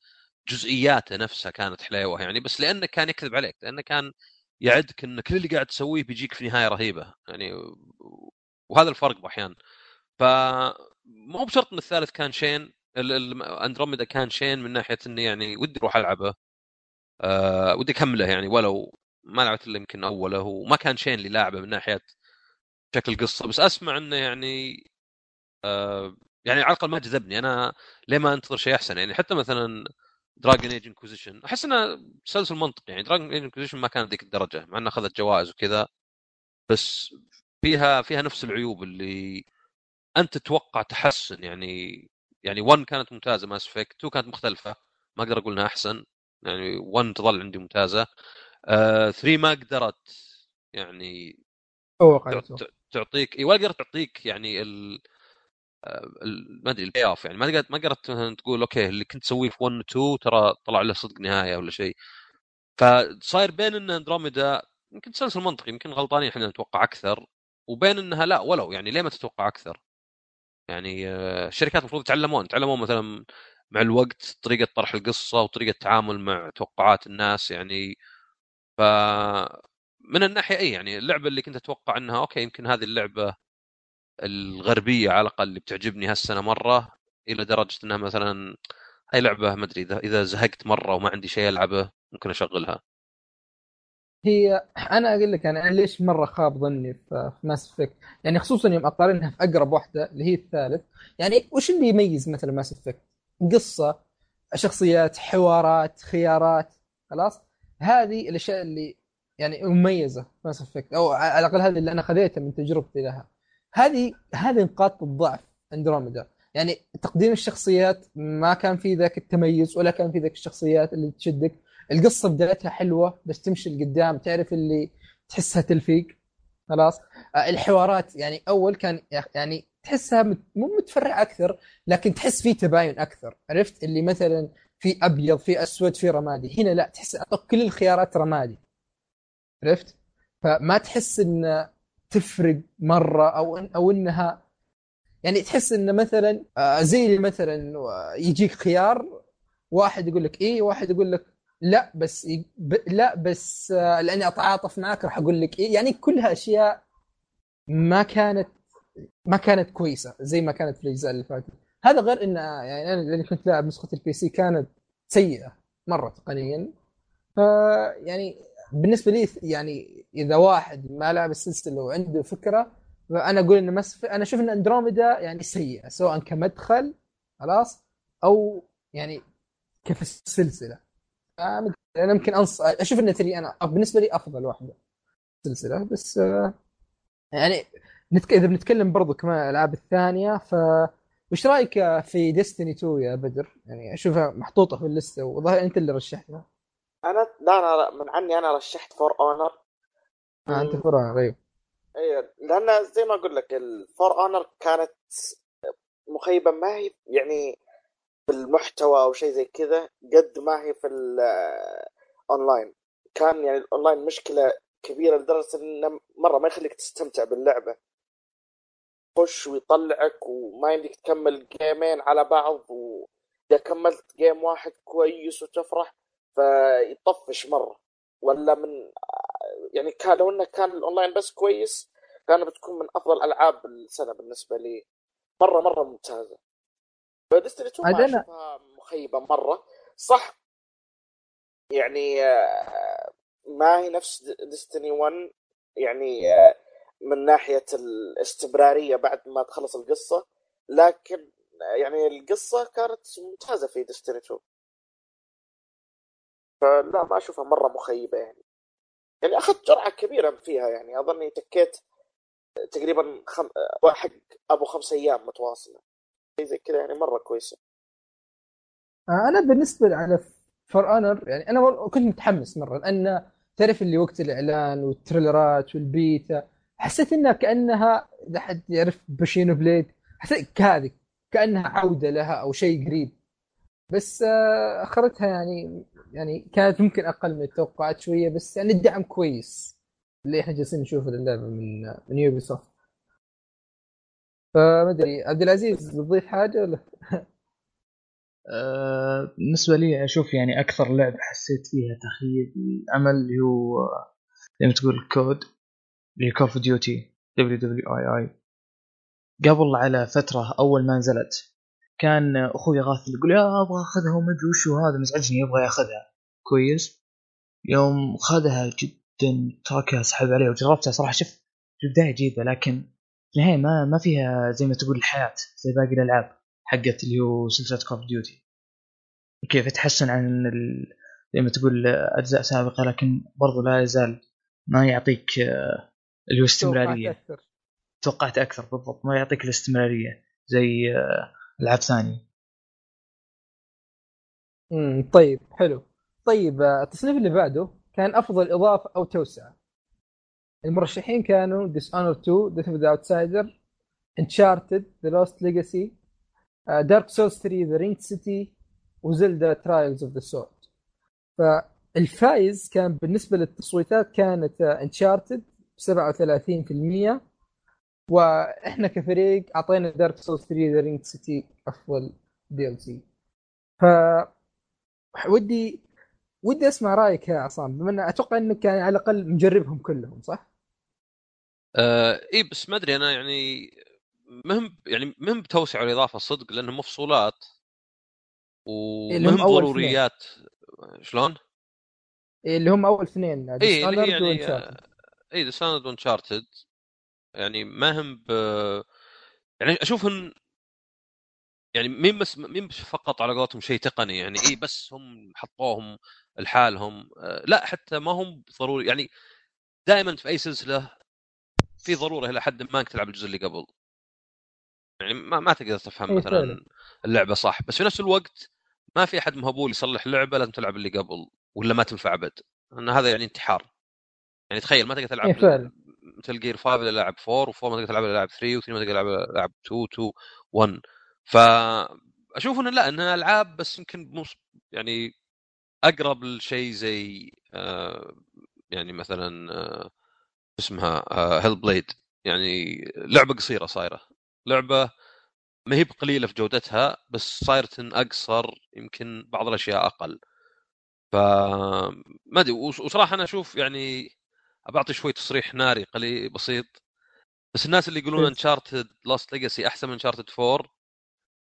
جزئياته نفسها كانت حليوة يعني بس لأنه كان يكذب عليك لأنه كان يعدك إن كل اللي قاعد تسويه بيجيك في نهاية رهيبة يعني وهذا الفرق بأحيان. ف مو بشرط إن الثالث كان شين أندروميدا كان شين من ناحية اني يعني ودي أروح ألعبه. أه ودي أكمله يعني ولو ما لعبت إلا يمكن أوله وما كان شين اللي لاعبه من ناحية شكل قصة بس أسمع إنه يعني أه يعني على الأقل ما جذبني. أنا ليه ما أنتظر شيء أحسن؟ يعني حتى مثلا Dragon Age Inquisition أحس إنه تسلسل منطقي يعني. Dragon Age Inquisition ما كانت ذيك الدرجة مع انها أخذت جوائز وكذا بس فيها فيها نفس العيوب اللي أنت تتوقع تحسن يعني. يعني 1 كانت ممتازة Mass Effect 2 كانت مختلفة. ما أقدر أقول إنها أحسن. يعني 1 تظل عندي ممتازة. 3 ما قدرت يعني تعطيك إي ولا قدرت تعطيك يعني ال آه، ما أدري ال payoff يعني. ما قدرت ما قدرت مثلاً تقول okay اللي كنت تسويه في 1 و 2 ترى طلع له صدق نهاية ولا شيء. فصاير بين إن أندروميدا يمكن تسلسل منطقي يمكن غلطانين إحنا نتوقع أكثر وبين إنها لا ولو يعني ليه ما تتوقع أكثر؟ يعني آه، الشركات المفروض يتعلمون يتعلمون مثلا مع الوقت طريقة طرح القصة وطريقة التعامل مع توقعات الناس يعني. ف من الناحية إي يعني اللعبة اللي كنت أتوقع إنها okay يمكن هذه اللعبة الغربية على الأقل اللي بتعجبني هالسنة مرة إلى درجة إنها مثلا هاي لعبة ما أدري إذا إذا زهقت مرة وما عندي شيء ألعبه ممكن أشغلها. هي أنا أقول لك أنا ليش مرة خاب ظني في Mass Effect يعني خصوصا يوم أقارنها في أقرب واحدة اللي هي الثالث. يعني وش اللي يميز مثلا Mass Effect قصة شخصيات حوارات خيارات خلاص؟ هذه الأشياء اللي يعني مميزة Mass Effect أو على الأقل هذه اللي أنا خذيتها من تجربتي لها. هذه هذه نقاط الضعف اندروميدا يعني تقديم الشخصيات ما كان في ذاك التميز ولا كان في ذاك الشخصيات اللي تشدك. القصة بدايتها حلوة بس تمشي لقدام تعرف اللي تحسها تلفيق خلاص؟ آه، الحوارات يعني أول كان يعني تحسها مو متفرع أكثر لكن تحس في تباين أكثر عرفت؟ اللي مثلا في أبيض في أسود في رمادي. هنا لا تحس كل الخيارات رمادي. عرفت؟ فما تحس إن تفرق مرة أو إن أو إنها يعني تحس إن مثلا آه، زي مثلا آه، يجيك خيار واحد يقول لك إيه واحد يقول لك لا بس ب... لا بس آه، لأني اتعاطف معك راح أقول لك إيه يعني كلها اشياء ما كانت ما كانت كويسة زي ما كانت في الأجزاء اللي فاتت. هذا غير إن يعني أنا اللي كنت لاعب نسخة ال PC كانت سيئة مرة تقنيا. ف يعني بالنسبة لي يعني إذا واحد ما لعب السلسلة وعنده فكرة فأنا أقول ان مس أنا أشوف إن أندروميدا يعني سيئة سواء كمدخل خلاص أو يعني كيف السلسلة. أنا يمكن انص أشوف إن three أنا بالنسبة لي أفضل واحدة سلسلة بس آه، يعني نتك... إذا بنتكلم برضو كمان الألعاب الثانية ف وش رأيك في Destiny 2 يا بدر؟ يعني أشوفها محطوطة في اللستة وظهر أنت اللي رشحتها. أنا لا أنا من عني أنا رشحت For Honor آه أنت فرع غير أيوه لأن زي ما أقول لك ال For Honor كانت مخيبة ما هي يعني بالمحتوى أو شيء زي كذا قد ما هي في الاونلاين كان يعني الاونلاين مشكلة كبيرة لدرجة انه مرة ما يخليك تستمتع باللعبة. خش ويطلعك وما يمديك تكمل جيمين على بعض وإذا كملت game واحد كويس وتفرح فيطفش مرة. ولا من يعني كان لو إنه كان الاونلاين بس كويس كان بتكون من أفضل ألعاب السنة بالنسبة لي. مرة مرة ممتازة. فديستني 2 ما أشوفها مخيبة مرة. صح. يعني آه، ما هي نفس ديستني 1 يعني آه، من ناحية الاستمرارية بعد ما تخلص القصة. لكن آه، يعني القصة كانت ممتازة في ديستني 2 فلا ما أشوفها مرة مخيبة يعني. يعني أخذت جرعة كبيرة فيها يعني. أظني تكيت تقريبا خم... حق أبو خمس أيام متواصلة. زي كذا يعني مرة كويسه آه أنا بالنسبة على For Honor يعني أنا كنت متحمس مرة لأن تعرف اللي وقت الإعلان والتريلرات والبيتا حسيت إنها كأنها إذا حد يعرف Bushido Blade حسيت كهذه كأنها عودة لها أو شيء قريب. بس آه، أخرتها يعني يعني كانت ممكن أقل من التوقعات شوية بس يعني الدعم كويس. اللي إحنا جالسين نشوفه للعبة من من Ubisoft فما أدري عبد العزيز بتضيف حاجة ولا؟ آه، بالنسبة لي أشوف يعني أكثر لعبة حسيت فيها تخيب الأمل اللي هو زي ما تقول كود اللي Call of Duty WWII قبل على فترة أول ما نزلت كان أخوي غاث يقول يا أبغى أخذها وما أدري وشو هذا مزعجني يبغى ياخذها. كويس. يوم خذها جدا تركها سحب عليها وجربتها صراحة شوف في البداية جيدة لكن في النهاية ما ما فيها زي ما تقول الحياة زي باقي الألعاب حقت اللي هو سلسلة Call of Duty كيف تحسن عن ال... زي ما تقول أجزاء سابقة لكن برضو لا يزال ما يعطيك آه، اللي هو استمرارية. توقعت أكثر. توقعت أكثر بالضبط. ما يعطيك الاستمرارية زي آه، ألعاب ثانية. امم طيب حلو. طيب آه، التصنيف اللي بعده كان أفضل إضافة أو توسعة. المرشحين كانوا Dishonored 2 Death of the Outsider Uncharted The Lost Legacy Dark Souls 3 The Ringed City و Zelda Trials of the Sword فالفائز كان بالنسبة للتصويتات كانت Uncharted ب 37% وإحنا كفريق أعطينا Dark Souls 3 The Ringed City افضل DLC ف ودي ودي أسمع رأيك يا عصام. بما ان أتوقع إنك يعني على الأقل مجربهم كلهم صح؟ آه إي بس ما أدري أنا يعني مهم يعني مهم بتوسع الإضافة صدق لانهم مفصولات ومهم ضروريات. شلون؟ اللي هم أول اثنين إي اللي يعني. إي ديساند وانشارتد يعني ما هم ب يعني أشوف إن يعني مين بس مين بس فقط على قولتهم شيء تقني يعني إي بس هم حطوهم لحالهم. آه، لا حتى ما هم ضروري يعني دائما في أي سلسلة في ضرورة إلى حد ما إنك تلعب الجزء اللي قبل يعني ما, ما تقدر تفهم إيه مثلا. اللعبة صح بس في نفس الوقت ما في أحد مهبول يصلح اللعبة لازم تلعب اللي قبل ولا ما تنفع أبد ان هذا يعني انتحار يعني تخيل ما تقدر تلعب. مثل جير 5 إلا لاعب 4 و4 ما تقدر تلعب إلا لاعب 3 و3 ما تقدر تلعب إلا لاعب 2 2 1 فاشوف انه لا انها ألعاب بس يمكن. يعني أقرب لشيء زي آه يعني مثلا آه اسمها آه هيل بليد يعني لعبة قصيرة صايرة. لعبة ما هي بقليلة في جودتها بس صايرة أقصر يمكن بعض الأشياء أقل. ف ما أدري وص- وصراحة أنا أشوف يعني بعطي شوي تصريح ناري قليل بسيط. بس الناس اللي يقولون Uncharted Lost Legacy أحسن من Uncharted 4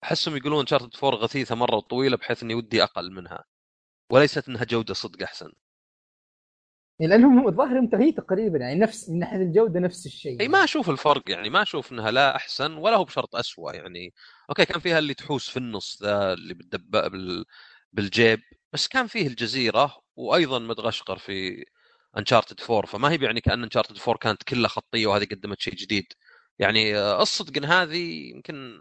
أحسهم يقولون Uncharted 4 غثيثة مرة وطويلة بحيث إني ودي أقل منها. وليست إنها جودة صدق أحسن. يعني لأنهم الظاهر هم هي تقريبا يعني نفس من ناحية الجودة نفس الشيء. أي ما أشوف الفرق يعني ما أشوف إنها لا أحسن ولا هو بشرط اسوء يعني okay كان فيها اللي تحوس في النص ذا اللي بالدب بال... بالجيب بس كان فيه الجزيرة وأيضا مدغشقر في Uncharted 4 فما هي يعني كأن Uncharted 4 كانت كلها خطية وهذه قدمت شيء جديد. يعني آه، الصدق إن هذه يمكن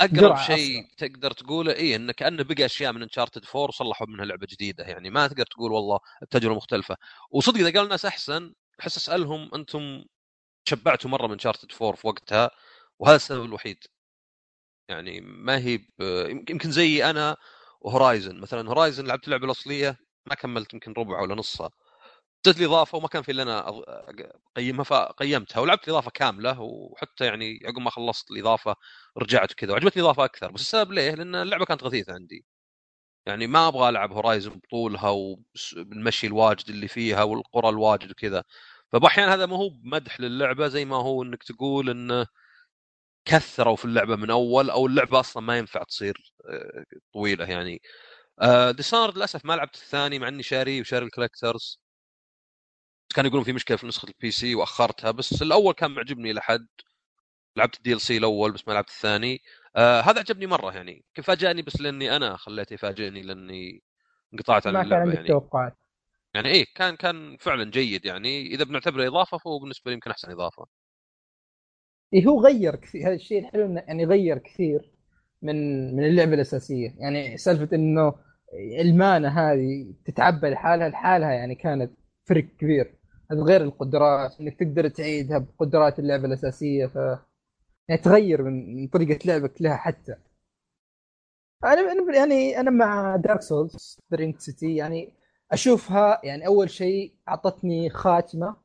أقرب شيء تقدر تقوله اي انه كانه بقى أشياء من Uncharted 4 وصلحوا منها لعبة جديدة يعني ما تقدر تقول والله التجربه مختلفة. وصدق إذا قال الناس أحسن أحس أسألهم أنتم شبعتوا مرة من شارتد 4 في وقتها وهذا السبب الوحيد. يعني ما هي ب... يمكن زي أنا وهورايزن مثلا هورايزن لعبت اللعبة الأصلية ما كملت يمكن ربع ولا نصها. جت لي إضافة وما كان في إلا أنا اقيمها فقيمتها ولعبت الاضافه كاملة وحتى يعني عقب ما خلصت الإضافة رجعت كذا وعجبتني الاضافه أكثر. بس السبب ليه؟ لأن اللعبة كانت غثيثة عندي. يعني ما أبغى ألعب Horizon بطولها وبالمشي الواجد اللي فيها والقرى الواجد وكذا. فباحيانا هذا ما هو بمدح للعبة زي ما هو إنك تقول انه كثروا في اللعبة من أول أو اللعبة أصلا ما ينفع تصير آه، طويلة يعني. Dishonored للأسف ما لعبت الثاني مع إني شاري وشاري ال collector's كانوا يقولون في مشكلة في نسخة ال PC وأخرتها بس الأول كان معجبني إلى حد. لعبت ال DLC الأول بس ما لعبت الثاني. آه هذا عجبني مرة يعني. كيف فاجأني بس لأني أنا خليته يفاجئني لأني انقطعت عن ما كان اللعبة يعني. توقعات. يعني إيه كان كان فعلا جيد يعني. إذا بنعتبره إضافة فهو بالنسبة لي يمكن أحسن إضافة. إيه هو غير كثير هذا الشيء الحلو إنه يعني غير كثير من من اللعبة الأساسية. يعني سالفة إنه المانة هذه تتعبى لحالها لحالها يعني كانت فرق كبير. غير القدرات إنك تقدر تعيدها بقدرات اللعبة الأساسية ف يعني تغير من طريقة لعبك لها حتى. أنا أنا- يعني أنا مع Dark Souls The Ringed City يعني أشوفها يعني أول شيء أعطتني خاتمة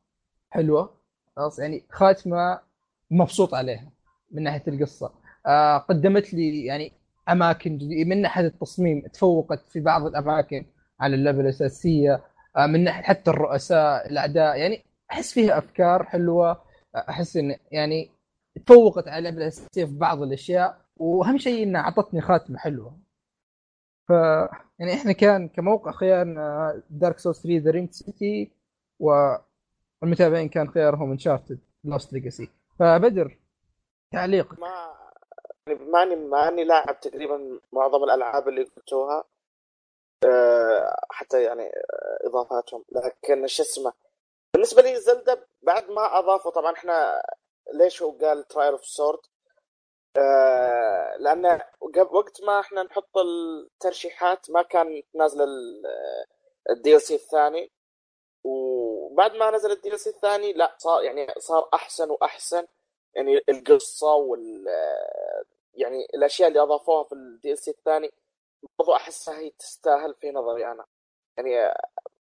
حلوة خلاص يعني خاتمة مبسوط عليها من ناحية القصة. آه قدمت لي يعني أماكن جديدة من ناحية التصميم تفوقت في بعض الأماكن على اللعبة الأساسية. من ناحية حتى الرؤساء الأعداء يعني أحس فيها أفكار حلوة. آه، أحس إن يعني تفوقت على الاساسيه في بعض الأشياء وأهم شيء انها أعطتني خاتمة حلوة. ف يعني إحنا كان كموقع خيارنا Dark Souls 3 The Ringed City والمتابعين كان خيارهم Uncharted Lost Legacy فبدر تعليق ما يعني بما اني ما اني لاعب تقريبا معظم الألعاب اللي قلتوها. آه، حتى يعني آه، إضافاتهم. لكن شو اسمه بالنسبة لي زلدا بعد ما أضافوا طبعا إحنا ليش هو قال Trial of the Sword لأن وقت ما إحنا نحط الترشيحات ما كان نازل ال DLC الثاني. وبعد ما نزل ال DLC الثاني لا صار يعني صار أحسن وأحسن. يعني القصة وال يعني الأشياء اللي أضافوها في ال DLC الثاني برضو احسها هي تستاهل في نظري أنا. يعني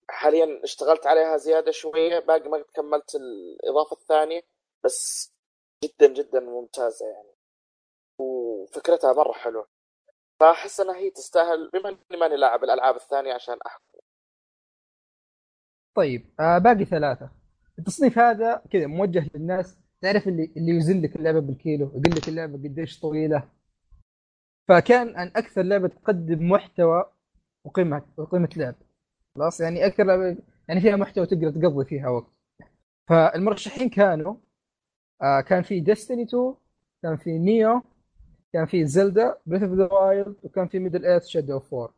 حاليا اشتغلت عليها زيادة شوية باقي ما كملت الإضافة الثانية بس جدا جدا ممتازة يعني. وفكرتها مرة حلوة. فأحس إنها هي تستاهل بما إني ماني لاعب الألعاب الثانية عشان أحكم. طيب آه باقي ثلاثة. التصنيف هذا كذا موجه للناس. تعرف اللي اللي يوزن لك اللعبة بالكيلو يقول لك اللعبة قديش طويلة؟ فكان عن أكثر لعبة تقدم محتوى وقيمة وقيمة لعب. خلاص؟ يعني أكثر لعبة يعني فيها محتوى تقدر تقضي فيها وقت. فالمرشحين كانوا آه كان في Destiny 2 كان في Nioh كان في Zelda Breath of the Wild وكان في Middle-earth Shadow of War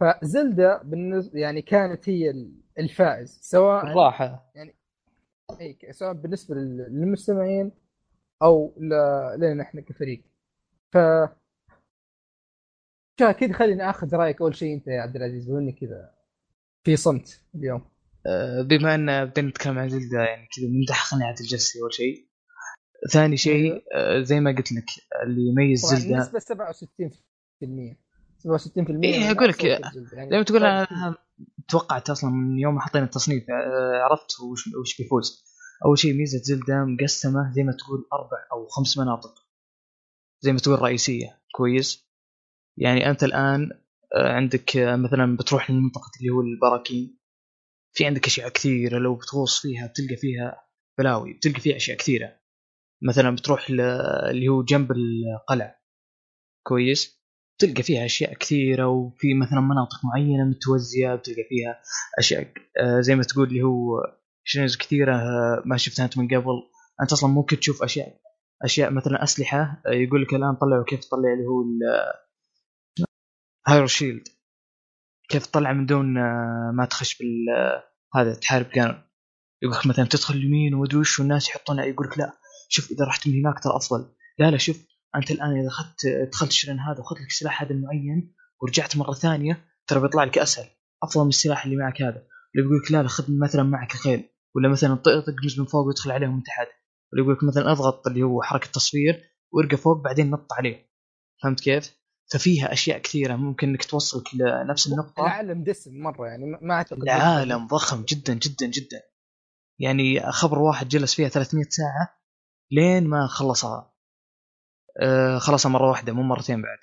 فزلدا بالنسبة يعني كانت هي الفائز. سواء الراحة. اي سواء بالنسبة لل- للمستمعين أو لنا إحنا كفريق. ف كذا خليني آخذ رأيك أول شيء أنت يا عبد العزيز بما كذا في صمت اليوم. آه، بما أن بدنا نتكلم عن زلدا يعني كذا نمدح قناعة الجسي أول شيء. ثاني شيء آه، زي ما قلت لك اللي يميز زلدا النسبة 67% 67% إيه، من أقول لك،. يعني زي ما تقول أنا توقعت أصلا من يوم ما حطينا التصنيف آه، عرفت وش وش بيفوز. أول شيء ميزة زلدا مقسمة زي ما تقول أربع أو خمس مناطق زي ما تقول رئيسية. كويس؟ يعني أنت الآن آه، عندك آه، مثلا بتروح لمنطقه اللي هو البراكين في عندك أشياء كثيرة لو بتغوص فيها بتلقى فيها بلاوي بتلقى فيها أشياء كثيرة. مثلا بتروح اللي هو جنب القلعة كويس؟ تلقى فيها أشياء كثيرة وفي مثلا مناطق معينة متوزيه بتلقى فيها أشياء آه، زي ما تقول اللي هو شنوز كثيرة ما شفتها أنت من قبل. أنت أصلا ممكن تشوف أشياء أشياء مثلا أسلحة يقول لك الآن طلعوا كيف تطلع اللي هو هايرو شيلد كيف تطلع من دون آه، ما تخش بال آه، هذا تحارب كان. يقول لك مثلا تدخل اليمين ومدري وش والناس يحطون يقول لك لا شوف إذا رحت من هناك ترى أفضل. لا لا شوف أنت الآن إذا أخذت دخلت الشرن هذا وأخذت لك السلاح هذا المعين ورجعت مرة ثانية ترى بيطلع لك أسهل. أفضل من السلاح اللي معك هذا. ولا بيقول لك لا لا خذ مثلا معك الخيل ولا مثلا طق تقمز من فوق ويدخل عليهم من تحت. ولا يقول لك مثلا اضغط اللي هو حركة تصوير وارقى فوق بعدين نط عليه. فهمت كيف؟ ففيها أشياء كثيرة ممكن إنك توصلك لنفس النقطة. العالم دسم مرة يعني ما- أعتقد العالم ضخم جدا جدا جدا. يعني خبر واحد جلس فيها 300 ساعة لين ما خلصها. آه خلصها مرة واحدة مو مرتين بعد.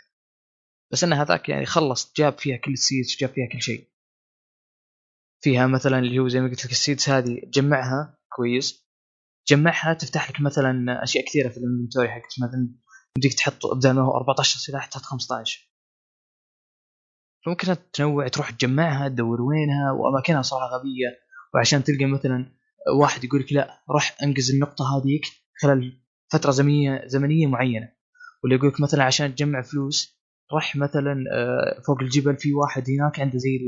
بس انه هذاك يعني خلص جاب فيها كل السيدز جاب فيها كل شيء. فيها مثلا اللي هو زي ما قلت لك السيدز هذه تجمعها كويس. تجمعها تفتح لك مثلا أشياء كثيرة في الإنفنتوري حقك مثلا يمديك تحط بدل ما هو 14 سلاح تحط 15 فممكن تنوع تروح تجمعها تدور وينها وأماكنها صراحة غبية. وعشان تلقى مثلا واحد يقول لك لا روح انقز النقطة هذيك خلال فترة زمنية زمنية معينة. ولا يقول لك مثلا عشان تجمع فلوس روح مثلا آه، فوق الجبل في واحد هناك عنده زي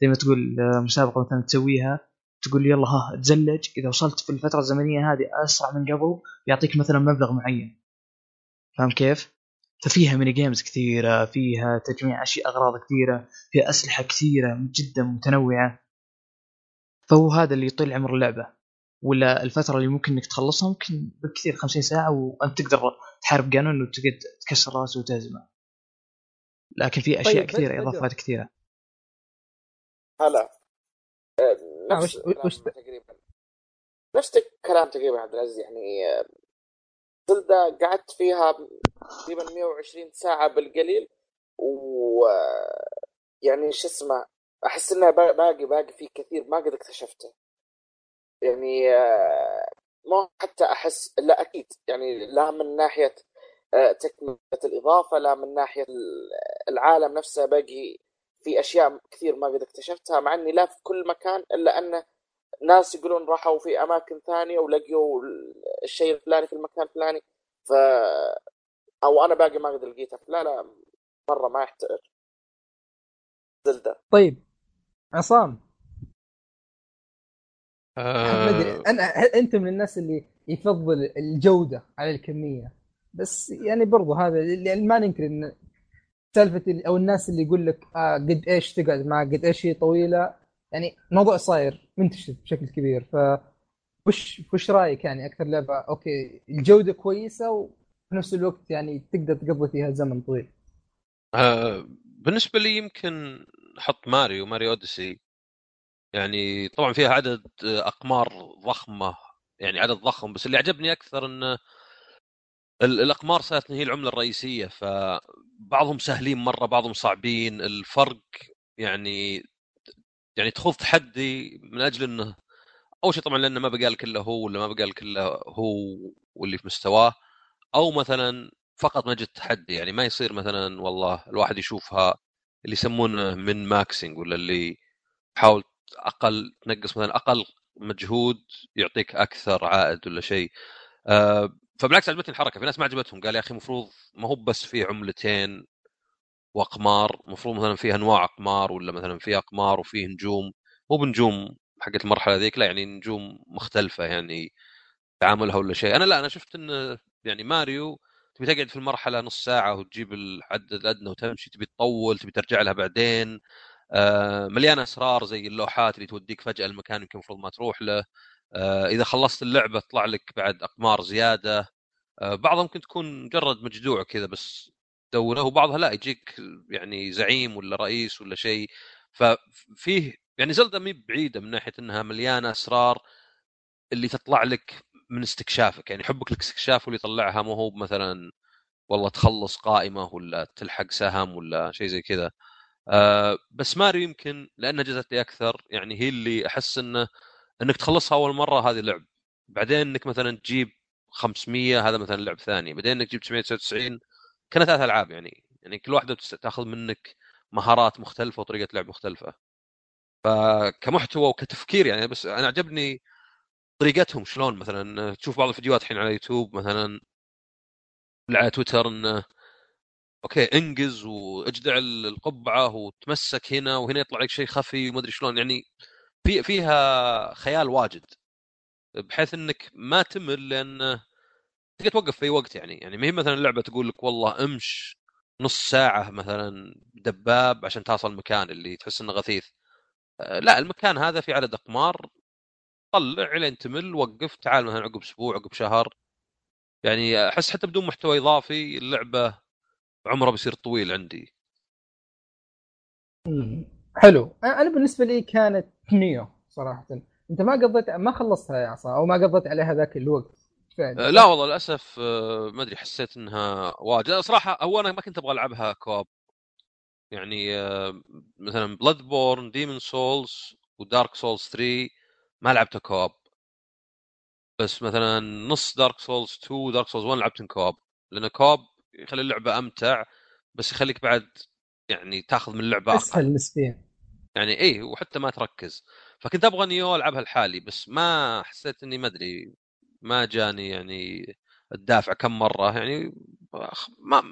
زي ما تقول آه، مسابقة مثلا تسويها. تقول يلا ها تزلج. إذا وصلت في الفترة الزمنية هذه أسرع من قبل يعطيك مثلا مبلغ معين. فاهم كيف؟ ففيها mini games كثيرة فيها تجميع أشياء أغراض كثيرة فيها أسلحة كثيرة جدا متنوعة. فهو هذا اللي يطيل عمر اللعبة. ولا الفترة اللي ممكن إنك تخلصها ممكن بالكثير 50 ساعة وأنت تقدر تحارب قانون وتقعد تكسر رأسه وتهزمه. لكن في أشياء طيب، كثيرة إضافات كثيرة. هلا. آه، نفس وش- الكلام تقريبا. نفس الكلام تقريبا عبد العزيز يعني آه، زلدة قعدت فيها تقريبا 120 ساعة بالقليل و يعني شو اسمه أحس إنها با- باقي باقي في كثير ما قد اكتشفته. يعني آه، ما حتى أحس لا أكيد يعني لا من ناحية آه، تكملة الإضافة لا من ناحية ال- العالم نفسه باقي في أشياء كثير ما قد اكتشفتها مع إني لا في كل مكان إلا ان ناس يقولون راحوا في أماكن ثانية ولقيوا الشيء الفلاني في المكان الفلاني ف أو أنا باقي ما قد لقيته. لا لا مرة ما يحتاج. زلدة. طيب. عصام. ما ادري آه، أنا أنت من الناس اللي يفضل الجودة على الكمية؟ بس يعني برضو هذا اللي ما ننكر إن سالفة أو الناس اللي يقول لك آه قد إيش تقعد معه قد إيش هي طويلة. يعني موضوع صاير منتشر بشكل كبير ف وش وش رأيك يعني أكثر لعبة؟ okay الجودة كويسة وفي نفس الوقت يعني تقدر تقضي فيها زمن طويل. آه، بالنسبة لي يمكن أحط Mario Mario Odyssey. يعني طبعا فيها عدد أقمار ضخمة يعني عدد ضخم بس اللي عجبني أكثر انه ال- الأقمار صارت هي العملة الرئيسية فبعضهم سهلين مرة بعضهم صعبين. الفرق يعني يعني تخوض تحدي من أجل إنه أول شيء طبعا لأنه ما بقى لك الا هو ولا ما بقى لك الا هو واللي في مستواه أو مثلا فقط من أجل التحدي يعني ما يصير مثلا والله الواحد يشوفها اللي يسمونه من ماكسينج ولا اللي تحاول أقل تنقص مثلا أقل مجهود يعطيك أكثر عائد ولا شيء. آه، فبالعكس عجبتني الحركة في ناس ما عجبتهم قال يا أخي المفروض ما هو بس في عملتين وأقمار المفروض مثلا فيها أنواع أقمار ولا مثلا في أقمار وفيه نجوم. مو بنجوم حقت المرحلة ذيك لا يعني نجوم مختلفة يعني تعاملها ولا شيء. أنا لا أنا شفت إن يعني ماريو تبي تقعد في المرحلة نص ساعة وتجيب العدد الأدنى وتمشي تبي تطول تبي ترجع لها بعدين. آه، أسرار زي اللوحات اللي توديك فجأة المكان يمكن المفروض ما تروح له. آه، إذا خلصت اللعبة تطلع لك بعد أقمار زيادة. آه، بعضها ممكن تكون مجرد مجدوع كذا بس تدوره وبعضها لا يجيك يعني زعيم ولا رئيس ولا شيء. ففيه يعني زلدة مي بعيدة من ناحية إنها مليانة أسرار اللي تطلع لك من استكشافك. يعني حبك للاستكشاف واللي يطلعها مو هو مثلا والله تخلص قائمة ولا تلحق سهم ولا شيء زي كذا. آه بس ماريو يمكن لأنها جزت لي أكثر يعني هي اللي أحس إنه إنك تخلصها أول مرة هذه لعب. بعدين إنك مثلا تجيب 500 هذا مثلا لعب ثاني. بعدين إنك جبت 999 كانت ثلاث ألعاب يعني. يعني كل واحدة تأخذ منك مهارات مختلفة وطريقة لعب مختلفة. فكمحتوى وكتفكير يعني بس أنا عجبني طريقتهم. شلون مثلا تشوف بعض الفيديوهات الحين على يوتيوب مثلا. على تويتر انه okay انجز واجدع القبعة وتمسك هنا وهنا يطلع لك شيء خفي وما أدري شلون. يعني في فيها خيال واجد. بحيث إنك ما تمل لأن تقدر توقف في أي وقت يعني. يعني ما هي مثلا لعبه تقول لك والله امش نص ساعة مثلا دباب عشان توصل المكان اللي تحس إنه غثيث. آه، لا المكان هذا في عدد أقمار. طلع لين تمل وقف تعال مثلا عقب أسبوع عقب شهر. يعني أحس حتى بدون محتوى إضافي اللعبة عمرها بيصير طويل عندي. حلو. أنا بالنسبة لي كانت Nioh صراحة. أنت ما قضيت ما خلصتها يا عصا أو ما قضيت عليها ذاك الوقت. فعلا. آه، لا والله للأسف آه، ما أدري حسيت إنها واجد. صراحة هو أنا ما كنت أبغى ألعبها co-op يعني آه، مثلا Bloodborne Demon's Souls و Dark Souls 3 ما لعبتها co-op بس مثلا نص Dark Souls 2 و Dark Souls 1 لعبت co-op لأن co-op يخلي اللعبة أمتع بس يخليك بعد يعني تأخذ من اللعبة أسهل نسبيا. يعني إيه وحتى ما تركز. فكنت أبغى نيو ألعبها لحالي بس ما حسيت إني ما أدري ما جاني يعني الدافع كم مرة يعني ما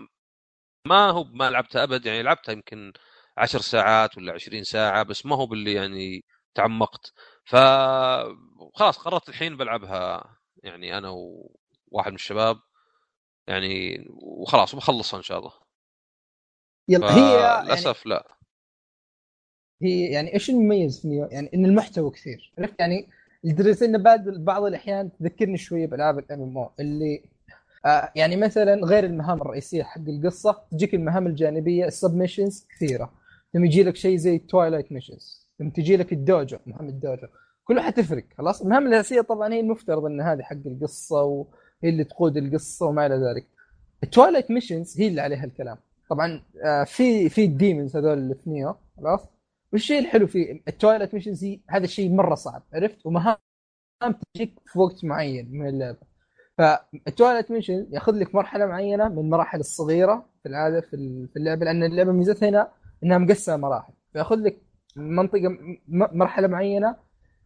ما هو ما لعبتها أبد يعني لعبتها يمكن عشر ساعات ولا عشرين ساعة بس ما هو باللي يعني تعمقت. ف خلاص قررت الحين بلعبها يعني أنا وواحد من الشباب يعني وخلاص وبخلصها إن شاء الله. يلا هي للاسف يعني لا. هي يعني إيش المميز في؟ يعني إن المحتوى كثير. عرفت يعني لدرجه ان بعض بعض الأحيان تذكرني شوية بألعاب ال MMO اللي آه يعني مثلا غير المهام الرئيسية حق القصة تجيك المهام الجانبية ال sub missions كثيرة. ثم يجي لك شيء زي twilight missions ثم تجي لك ال dojo مهام ال dojo كلها حتفرق خلاص؟ المهام الأساسية طبعا هي المفترض إن هذه حق القصة وهي اللي تقود القصة وما إلى ذلك. ال twilight missions هي اللي عليها الكلام. طبعا آه في في ال demons هذول اللي في Nioh خلاص؟ والشيء الحلو في ال twilight missions هذا الشيء مرة صعب عرفت؟ ومهام تجيك في وقت معين من اللعبة. فال twilight mission ياخذ لك مرحلة معينة من المراحل الصغيرة في العادة في اللعبة لأن اللعبة ميزتها هنا إنها مقسمة مراحل. فياخذ لك منطقة مرحلة معينة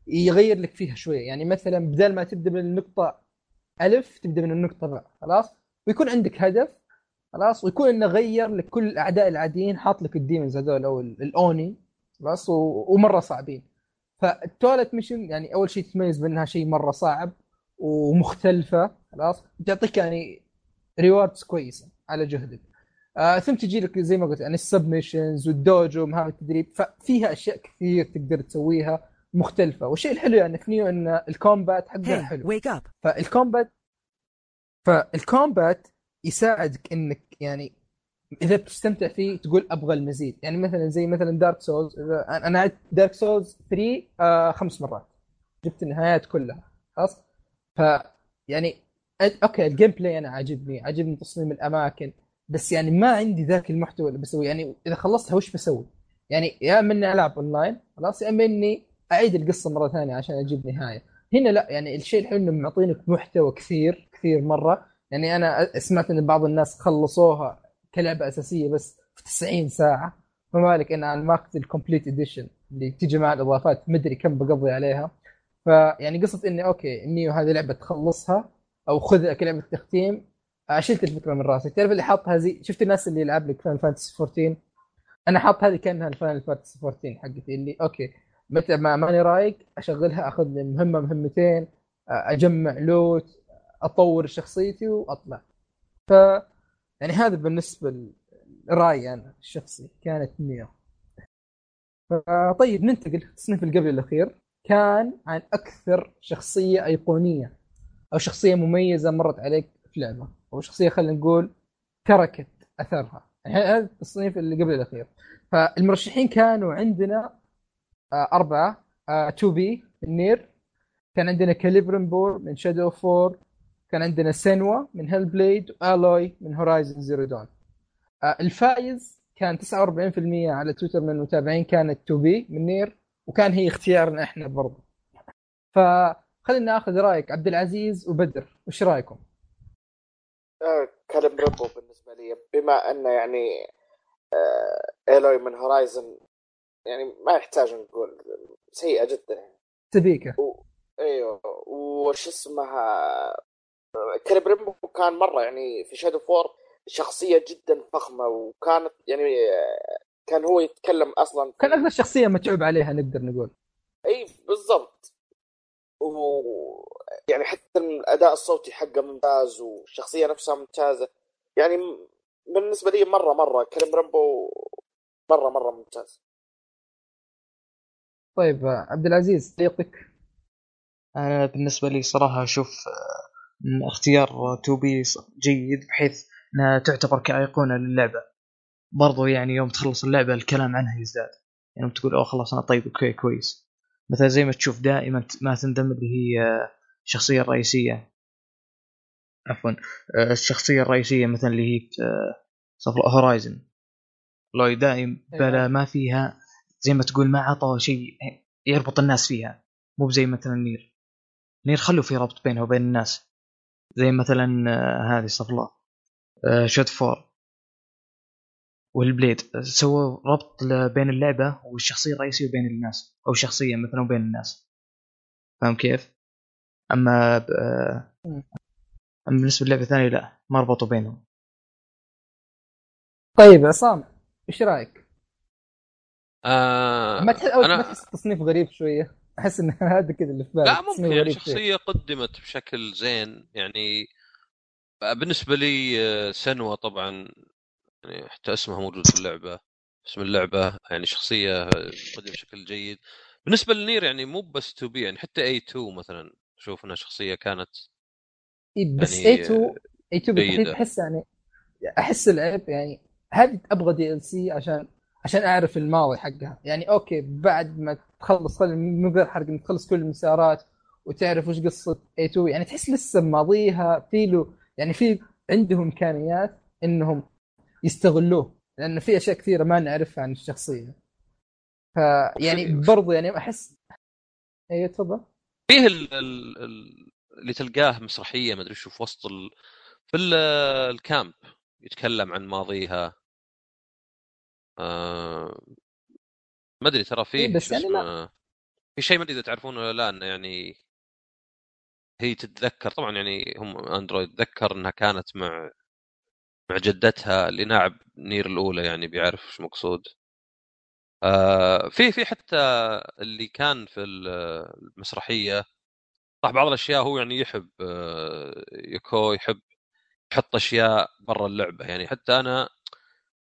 يغير لك فيها شوية. يعني مثلا بدل ما تبدأ من النقطة ألف تبدأ من النقطة باء خلاص؟ ويكون عندك هدف خلاص؟ ويكون إنه غير لك كل الأعداء العاديين حاط لك ال demons هذول أو الأوني. خلاص ومرة صعبين. فال twilight mission يعني أول شيء تتميز بأنها شيء مرة صعب ومختلفة خلاص؟ تعطيك يعني rewards كويسة على جهدك. آه ثم تجي لك زي ما قلت يعني ال sub missions والدوجو ومهام التدريب ففيها أشياء كثير تقدر تسويها مختلفة. والشيء الحلو يعني في نيو إن ال combat حقها حلو. ويك اب فال combat فال combat يساعدك إنك يعني إذا بتستمتع فيه تقول أبغى المزيد. يعني مثلا زي مثلا دارك سولز أنا عدت دارك سولز 3 آه خمس مرات. جبت النهايات كلها. خلاص؟ ف يعني okay ال gameplay أنا عاجبني عاجبني تصميم الأماكن بس يعني ما عندي ذاك المحتوى اللي بسويه. يعني إذا خلصتها وش بسوي؟ يعني يا إما إني ألعب اونلاين خلاص يا إما إني أعيد القصة مرة ثانية عشان أجيب نهاية. هنا لا يعني الشيء الحلو انه معطينك محتوى كثير كثير مرة. يعني أنا سمعت إن بعض الناس خلصوها كلعبة أساسية بس في 90 ساعة. فما بالك أنا ماخذ ال complete edition اللي تيجي مع الإضافات مدري كم بقضي عليها. فيعني قصة إني okay إني هذه لعبة تخلصها أو خذها كلعبة تختيم. شلت الفكرة من راسي. تعرف اللي حاطها زي شفت الناس اللي يلعب لك فاينل فانتسي 14 أنا حاط هذه كأنها الفاينل فانتسي 14 حقتي اللي okay متى ما ماني رايق أشغلها أخذ مهمة مهمتين أجمع loot أطور شخصيتي وأطلع. ف يعني هذا بالنسبة لرأيي أنا الشخصي كانت نيو طيب ننتقل التصنيف اللي قبل الأخير. كان عن أكثر شخصية أيقونية أو شخصية مميزة مرت عليك في لعبة. أو شخصية خلينا نقول تركت أثرها. يعني هذا التصنيف اللي قبل الأخير. فالمرشحين كانوا عندنا آه، أربعة 2B النير كان عندنا كاليب ريمبور من شادو وور كان عندنا سينوا من هيل بليد وايلوي من هورايزن زيرو دون الفائز كان 49% على تويتر من المتابعين كانت 2B من نير وكان هي اختيارنا إحنا برضه ف خلينا ناخذ رأيك عبد العزيز وبدر وش رأيكم؟ آه، كلم ريمبو بالنسبة لي بما أنه يعني آه، ايلوي من هورايزن يعني ما يحتاج نقول سيئة جدا. يعني تبيكه أيوه وش اسمها؟ كلب ريمبو كان مرة يعني في شادو فور شخصية جدا فخمة وكانت يعني آه، كان هو يتكلم أصلا كان أكثر شخصية متعوب عليها نقدر نقول. إي بالضبط. و يعني حتى الأداء الصوتي حقه ممتاز والشخصية نفسها ممتازة. يعني بالنسبة لي مرة مرة كلم رامبو مرة مرة ممتاز. طيب آه، عبد العزيز تعليقك أنا بالنسبة لي صراحة أشوف آه، اختيار توبي جيد بحيث إنها تعتبر كأيقونة للعبة. برضو يعني يوم تخلص اللعبة الكلام عنها يزداد. يعني تقول أوه خلاص أنا طيب أوكي كويس. مثلا زي ما تشوف دائما ما تندم اللي هي آه، الشخصية الرئيسية. عفوا آه، الشخصية الرئيسية مثلا اللي هي هورايزن لو دائم بلا ما فيها زي ما تقول ما عطوا شيء يربط الناس فيها. مو زي مثلا نير. نير خلوا في ربط بينها وبين الناس. زي مثلا آه، هذه استغفر الله آه، شوت فور والبليد سووا ربط بين اللعبة والشخصية الرئيسية وبين الناس أو شخصية مثلا وبين الناس فاهم كيف؟ أما ب- آه،. أما بالنسبة للعبة الثانية لا ما ربطوا بينهم طيب عصام إيش رأيك؟ آه ما تحس أنا- ما تحس التصنيف غريب شوية؟ أحس إن هذا كذا اللي في بالي لا ممكن يعني. شخصية قدمت بشكل زين يعني بالنسبة لي آه، سينوا طبعا يعني حتى اسمها موجود في اللعبة اسم اللعبة يعني شخصية قدم بشكل جيد بالنسبة لنير يعني مو بس 2B يعني حتى A2 مثلا أشوف إنها شخصية كانت إيه بس يعني A2 A2 بالتحديد. احس يعني أحس العيب يعني هذه أبغى DLC عشان عشان أعرف الماضي حقها. يعني okay بعد ما تخلص خل- من غير حرق تخلص كل المسارات وتعرف وش قصة اي 2 يعني تحس لسه ماضيها في له يعني في عندهم إمكانيات إنهم يستغلوه لأن في أشياء كثيرة ما نعرفها عن الشخصية. فيعني في- برضو يعني أحس أيوه تفضل. فيه ال ال ال اللي تلقاه مسرحية ما أدري شو في وسط ال في ال- الكامب يتكلم عن ماضيها. آه ما أدري ترى فيه إيه، بس شو يعني اسمه في شيء ما أدري إذا تعرفونه ولا لا انه يعني هي تتذكر طبعا يعني هم أندرويد تذكر إنها كانت مع مع جدتها اللي ناعب نير الأولى يعني بيعرف إيش مقصود. آه في في حتى اللي كان في ال- المسرحية صح بعض الأشياء هو يعني يحب آه يكو يحب يحط أشياء برا اللعبة. يعني حتى أنا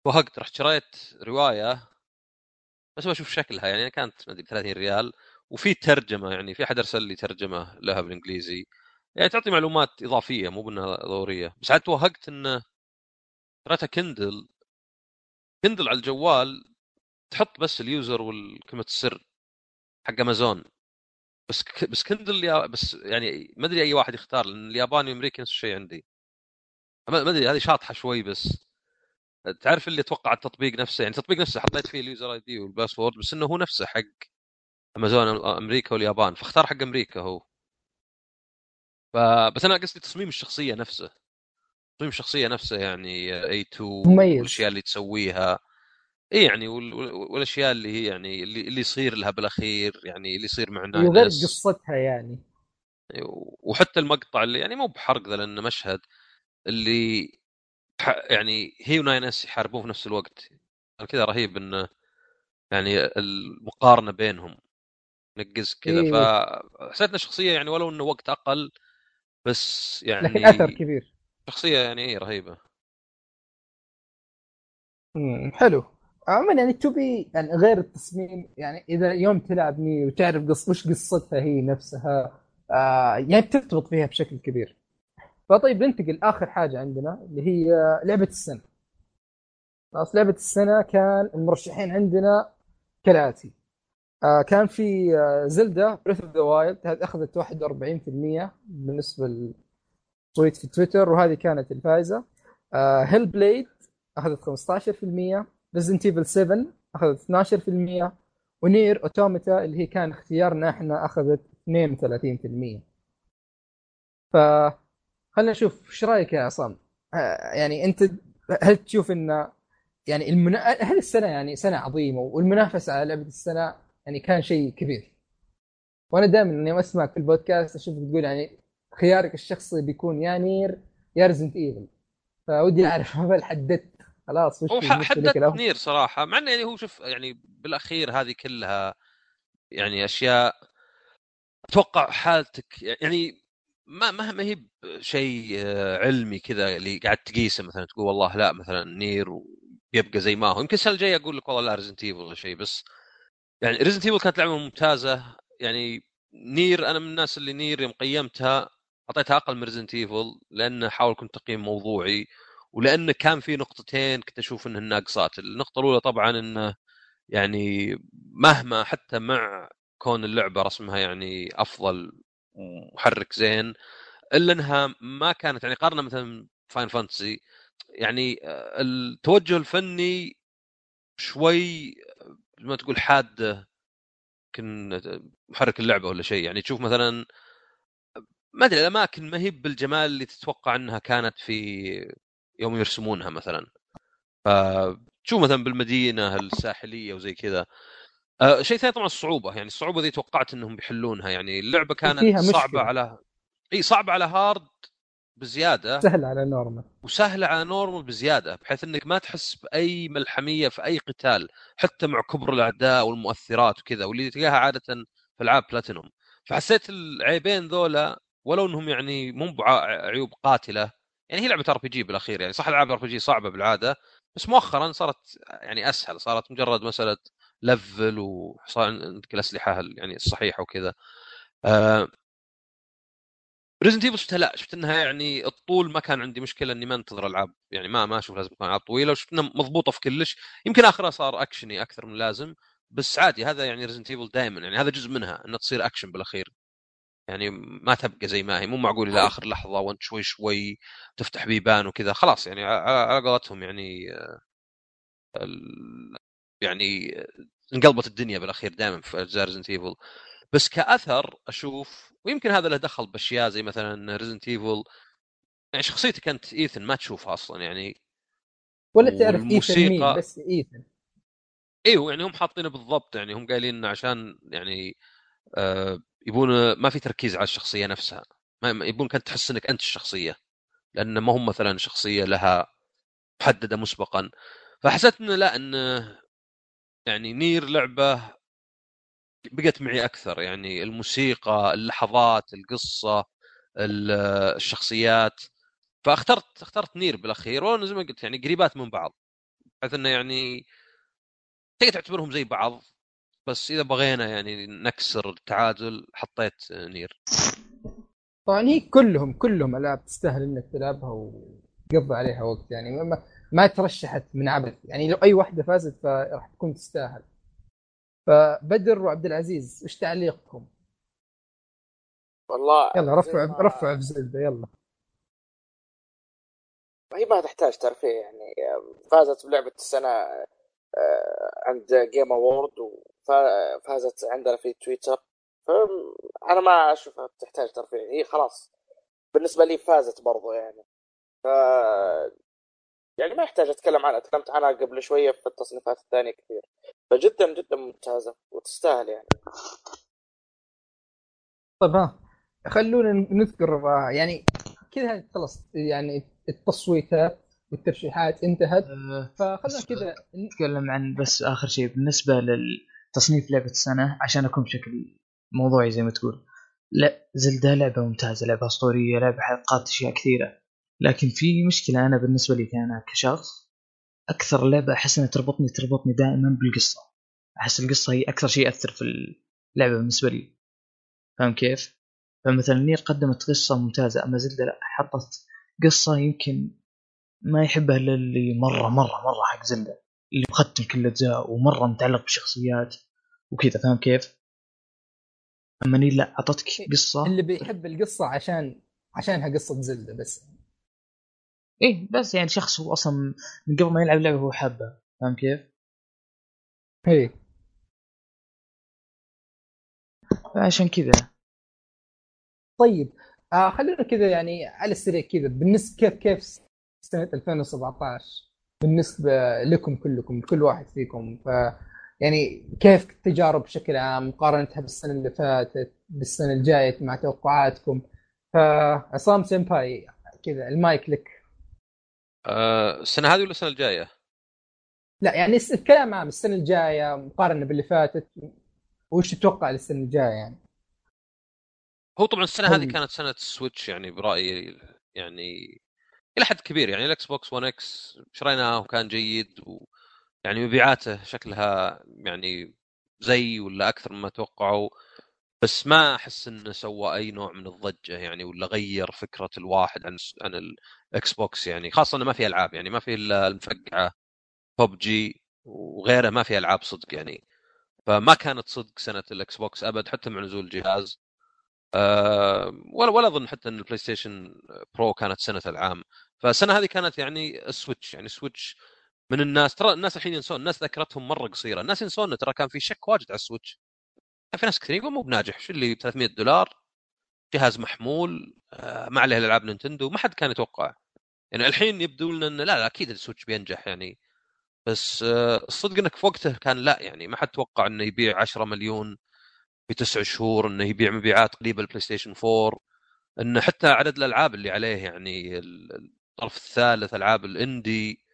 وهقت رحت شريت رواية بس بشوف شكلها يعني كانت ما أدري 30 ريال وفي ترجمة يعني في أحد أرسل لي ترجمة لها بالإنجليزي. يعني تعطي معلومات إضافية مو بأنها ضرورية. بس عاد توهقت انه شريتها Kindle Kindle على الجوال تحط بس ال user والكلمة السر حق أمازون بس ك... بس Kindle. بس يعني ما أدري أي واحد يختار لأن الياباني والامريكي نفس الشيء عندي. ما أدري هذه شاطحة شوي بس. تعرف اللي أتوقع التطبيق نفسه؟ يعني التطبيق نفسه حطيت فيه ال user ID وال password بس إنه هو نفسه حق أمازون أمريكا واليابان فاختار حق أمريكا هو. فبس أنا قصدي تصميم الشخصية نفسه. تصميم الشخصية نفسه يعني A2 مميز. والأشياء اللي تسويها. إي يعني وال- وال- والأشياء اللي هي يعني اللي, اللي يصير لها بالأخير يعني اللي يصير مع وغير 9S قصتها يعني. وحتى المقطع اللي يعني مو بحرق ذا لأنه مشهد اللي يعني هي و 9S يحاربون في نفس الوقت. كذا رهيب انه يعني المقارنة بينهم. نقز كذا. إيه. فحسيت انه شخصيه يعني ولو إنه وقت أقل بس يعني لكن أثر كبير. شخصية يعني إيه رهيبة. مم، حلو. عموما يعني 2B يعني غير التصميم يعني إذا يوم تلعب نير وتعرف قص وش قصتها هي نفسها آه يعني بترتبط فيها بشكل كبير. فطيب ننتقل اخر حاجة عندنا اللي هي لعبة السنة. خلاص لعبة السنة كان المرشحين عندنا كالآتي. آه كان في آه زيلدا بريث اوف ذا وايلد أخذت 41% بالنسبة للتصويت في تويتر وهذه كانت الفائزة. آه هيل بليد اخذت 15% ريزدنت ايفل 7 أخذت 12% و Nier Automata اللي هي كان اختيارنا إحنا أخذت 32% ف خلينا نشوف إيش رأيك يا عصام؟ آه، يعني أنت هل تشوف إن يعني المنا... هل السنة يعني سنة عظيمة والمنافسة على لعبة السنة يعني كان شيء كبير وأنا دائما إني اسمعك في البودكاست أشوفك تقول يعني خيارك الشخصي بيكون يا Nier يا Resident Evil فودي أعرف هل حددت خلاص وش هو حددت؟ Nier صراحة مع إنه يعني هو شوف يعني بالأخير هذه كلها يعني أشياء أتوقع حالتك يعني ما ما هي بشيء آه، علمي كذا اللي قاعد تقيسه مثلا تقول والله لا مثلا Nier يبقى زي ما هو. يمكن السنة الجاية أقول لك والله لا Resident Evil ولا شيء بس يعني Resident Evil كانت لعبة ممتازة. يعني Nier أنا من الناس اللي Nier يوم قيمتها أعطيتها أقل من Resident Evil لأن حاول كنت تقييم موضوعي ولأنه كان في نقطتين كنت أشوف إنهن ناقصات. النقطة الأولى طبعا إنه يعني مهما حتى مع كون اللعبة رسمها يعني أفضل ومحرك زين إلا إنها ما كانت يعني قارنه مثلا فاين فانتسي يعني آه، التوجه الفني شوي آه، ما تقول حاد يمكن محرك اللعبة ولا شيء. يعني تشوف مثلا ما أدري الأماكن ما هي بالجمال اللي تتوقع إنها كانت في يوم يرسمونها مثلا. فتشوف مثلا بالمدينة الساحلية وزي كذا. آه شيء ثاني طبعا الصعوبة. يعني الصعوبة ذي توقعت إنهم بيحلونها يعني اللعبة كانت فيها مشكلة. صعبة على إي صعبة على hard بزيادة. سهل على normal. وسهلة على normal بزيادة بحيث إنك ما تحس بأي ملحمية في أي قتال حتى مع كبر الأعداء والمؤثرات وكذا واللي تلقاها عادة في ألعاب بلاتينوم. فحسيت العيبين ذولا ولو إنهم يعني مو عيوب قاتلة. يعني هي لعبة RPG بالأخير يعني صح ألعاب RPG صعبة بالعادة بس مؤخرا صارت يعني أسهل صارت مجرد مسألة level وصار عندك الاسلحه ال- يعني الصحيحه وكذا. آه Resident Evil شفتها لا شفت إنها يعني الطول ما كان عندي مشكلة إني ما أنتظر ألعاب يعني ما ما أشوف لازم تكون ألعاب طويلة وشفت إنها مضبوطة في كلش. يمكن آخرها صار أكشني أكثر من اللازم بس عادي هذا يعني Resident Evil دائما يعني هذا جزء منها إنها تصير أكشن بالأخير. يعني ما تبقى زي ما هي مو معقول إلى آخر لحظة وأنت شوي شوي تفتح بيبان وكذا خلاص يعني على قولتهم يعني آه، يعني انقلبت الدنيا بالأخير دائما في اجزاء Resident Evil بس كأثر أشوف ويمكن هذا له دخل بأشياء زي مثلا Resident Evil يعني شخصيتك انت إيثن ما تشوفها أصلا يعني. ولا تعرف إيثن مين بس إيثن. إيوه يعني هم حاطينه بالضبط يعني هم قايلين إنه عشان يعني آه يبون ما في تركيز على الشخصية نفسها. ما ما- يبون كنت تحس إنك أنت الشخصية. لأن ما هم مثلا شخصية لها محددة مسبقا. فحسيت إنه لا إنه يعني نير لعبة بقت معي أكثر يعني الموسيقى اللحظات القصة ال- الشخصيات. فاخترت اخترت نير بالأخير وأنا زي ما قلت يعني قريبات من بعض بحيث إنه يعني تقدر تعتبرهم زي بعض بس إذا بغينا يعني نكسر التعادل حطيت نير. طبعا هي كلهم كلهم ألعاب تستاهل إنك تلعبها وتقضي عليها وقت يعني ما, ترشحت من عبث يعني لو أي واحدة فازت فراح تكون تستاهل. فبدر وعبد العزيز إيش تعليقكم؟ والله يلا رفع ما- رفع في زلده يلا. هي ما تحتاج ترفيه يعني. فازت بلعبة السنة آه، عند جيم اوورد وفازت عندنا في تويتر فأنا ما أشوفها تحتاج ترفيه. هي خلاص بالنسبة لي فازت برضو يعني. ف يعني ما يحتاج أتكلم عنها تكلمت عنها قبل شوية في التصنيفات الثانية كثير. فجدا جدا ممتازة وتستاهل يعني. طيب ها خلونا نذكر آه، يعني كذا خلاص يعني التصويتات والترشيحات انتهت. أه، فخلنا كذا نتكلم عن بس آخر شيء. بالنسبة للتصنيف لعبة السنة عشان أكون بشكل موضوعي زي ما تقول لا زلدة لعبة ممتازة لعبة أسطورية لعبة حققت أشياء كثيرة. لكن في مشكلة أنا بالنسبة لي أنا كشخص أكثر لعبة أحس إنها تربطني تربطني دائما بالقصة أحس القصة هي أكثر شيء يأثر في اللعبة بالنسبة لي فاهم كيف؟ فمثلا نير قدمت قصة ممتازة أما زلدة لا حطت قصة يمكن ما يحبها إلا اللي مرة مرة مرة حق زلدة اللي مختم كل الاجزاء ومرة متعلق بالشخصيات وكذا فاهم كيف؟ أما نير لا أعطتك قصة اللي بيحب القصة عشان عشانها قصة زلدة بس إيه بس يعني شخص هو أصلا من قبل ما يلعب لعبة هو حابها فاهم كيف؟ هي فعشان كذا. طيب آه خلينا كذا يعني على السريع كذا. بالنسبة كيف كيف سنة 2017 بالنسبة لكم كلكم كل واحد فيكم. ف يعني كيف التجارب بشكل عام؟ مقارنتها بالسنة اللي فاتت بالسنة الجاية مع توقعاتكم. فعصام سيمباي كذا المايك لك. آه، السنة هذه ولا السنة الجاية؟ لا يعني الكلام عام السنة الجاية مقارنة باللي فاتت. وش تتوقع للسنة الجاية يعني؟ هو طبعا السنة هذه كانت سنة Switch يعني برأيي يعني إلى حد كبير. يعني ال Xbox 1 X شريناه وكان جيد ويعني مبيعاته شكلها يعني زي ولا أكثر مما توقعوا. بس ما أحس إنه سوى أي نوع من الضجة يعني ولا غير فكرة الواحد عن عن ال Xbox يعني. خاصة إنه ما في ألعاب يعني ما في إلا المفقعة ببجي وغيره ما في ألعاب صدق يعني. فما كانت صدق سنة ال Xbox أبد حتى مع نزول الجهاز. أه ولا ولا أظن حتى إن ال PlayStation Pro كانت سنة العام. فالسنة هذه كانت يعني ال Switch يعني Switch من الناس. ترى الناس الحين ينسون الناس ذاكرتهم مرة قصيرة. الناس ينسون ترى كان في شك واجد على ال Switch في ناس كثير يقول مو بناجح شو اللي ب 300 دولار؟ جهاز محمول آه، ما عليه العاب Nintendo ما حد كان يتوقع. يعني الحين يبدو لنا إنه لا لا أكيد ال Switch بينجح يعني. بس آه، الصدق إنك في وقته كان لا يعني ما حد توقع إنه يبيع 10 مليون في تسع شهور إنه يبيع مبيعات قريبة ال PlayStation 4 إنه حتى عدد الألعاب اللي عليه يعني ال- الطرف الثالث ألعاب ال indie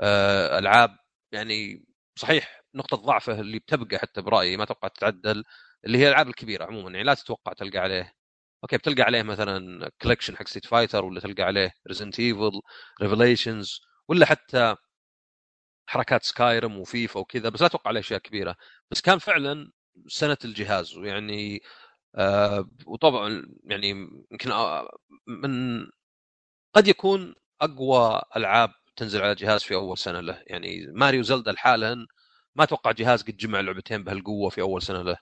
آه، ألعاب يعني صحيح نقطة ضعفه اللي بتبقى حتى برأيي ما أتوقع تتعدل اللي هي الألعاب الكبيرة عموما يعني لا تتوقع تلقى عليه. أوكي بتلقى عليه مثلا collection حق Street Fighter ولا تلقى عليه Resident Evil Revelations ولا حتى حركات Skyrim و FIFA وكذا بس لا أتوقع عليه أشياء كبيرة. بس كان فعلا سنة الجهاز ويعني آه وطبعا يعني يمكن آه، من قد يكون أقوى ألعاب تنزل على جهاز في أول سنة له. يعني Mario Zelda لحالها ما أتوقع جهاز قد جمع لعبتين بهالقوة في أول سنة له.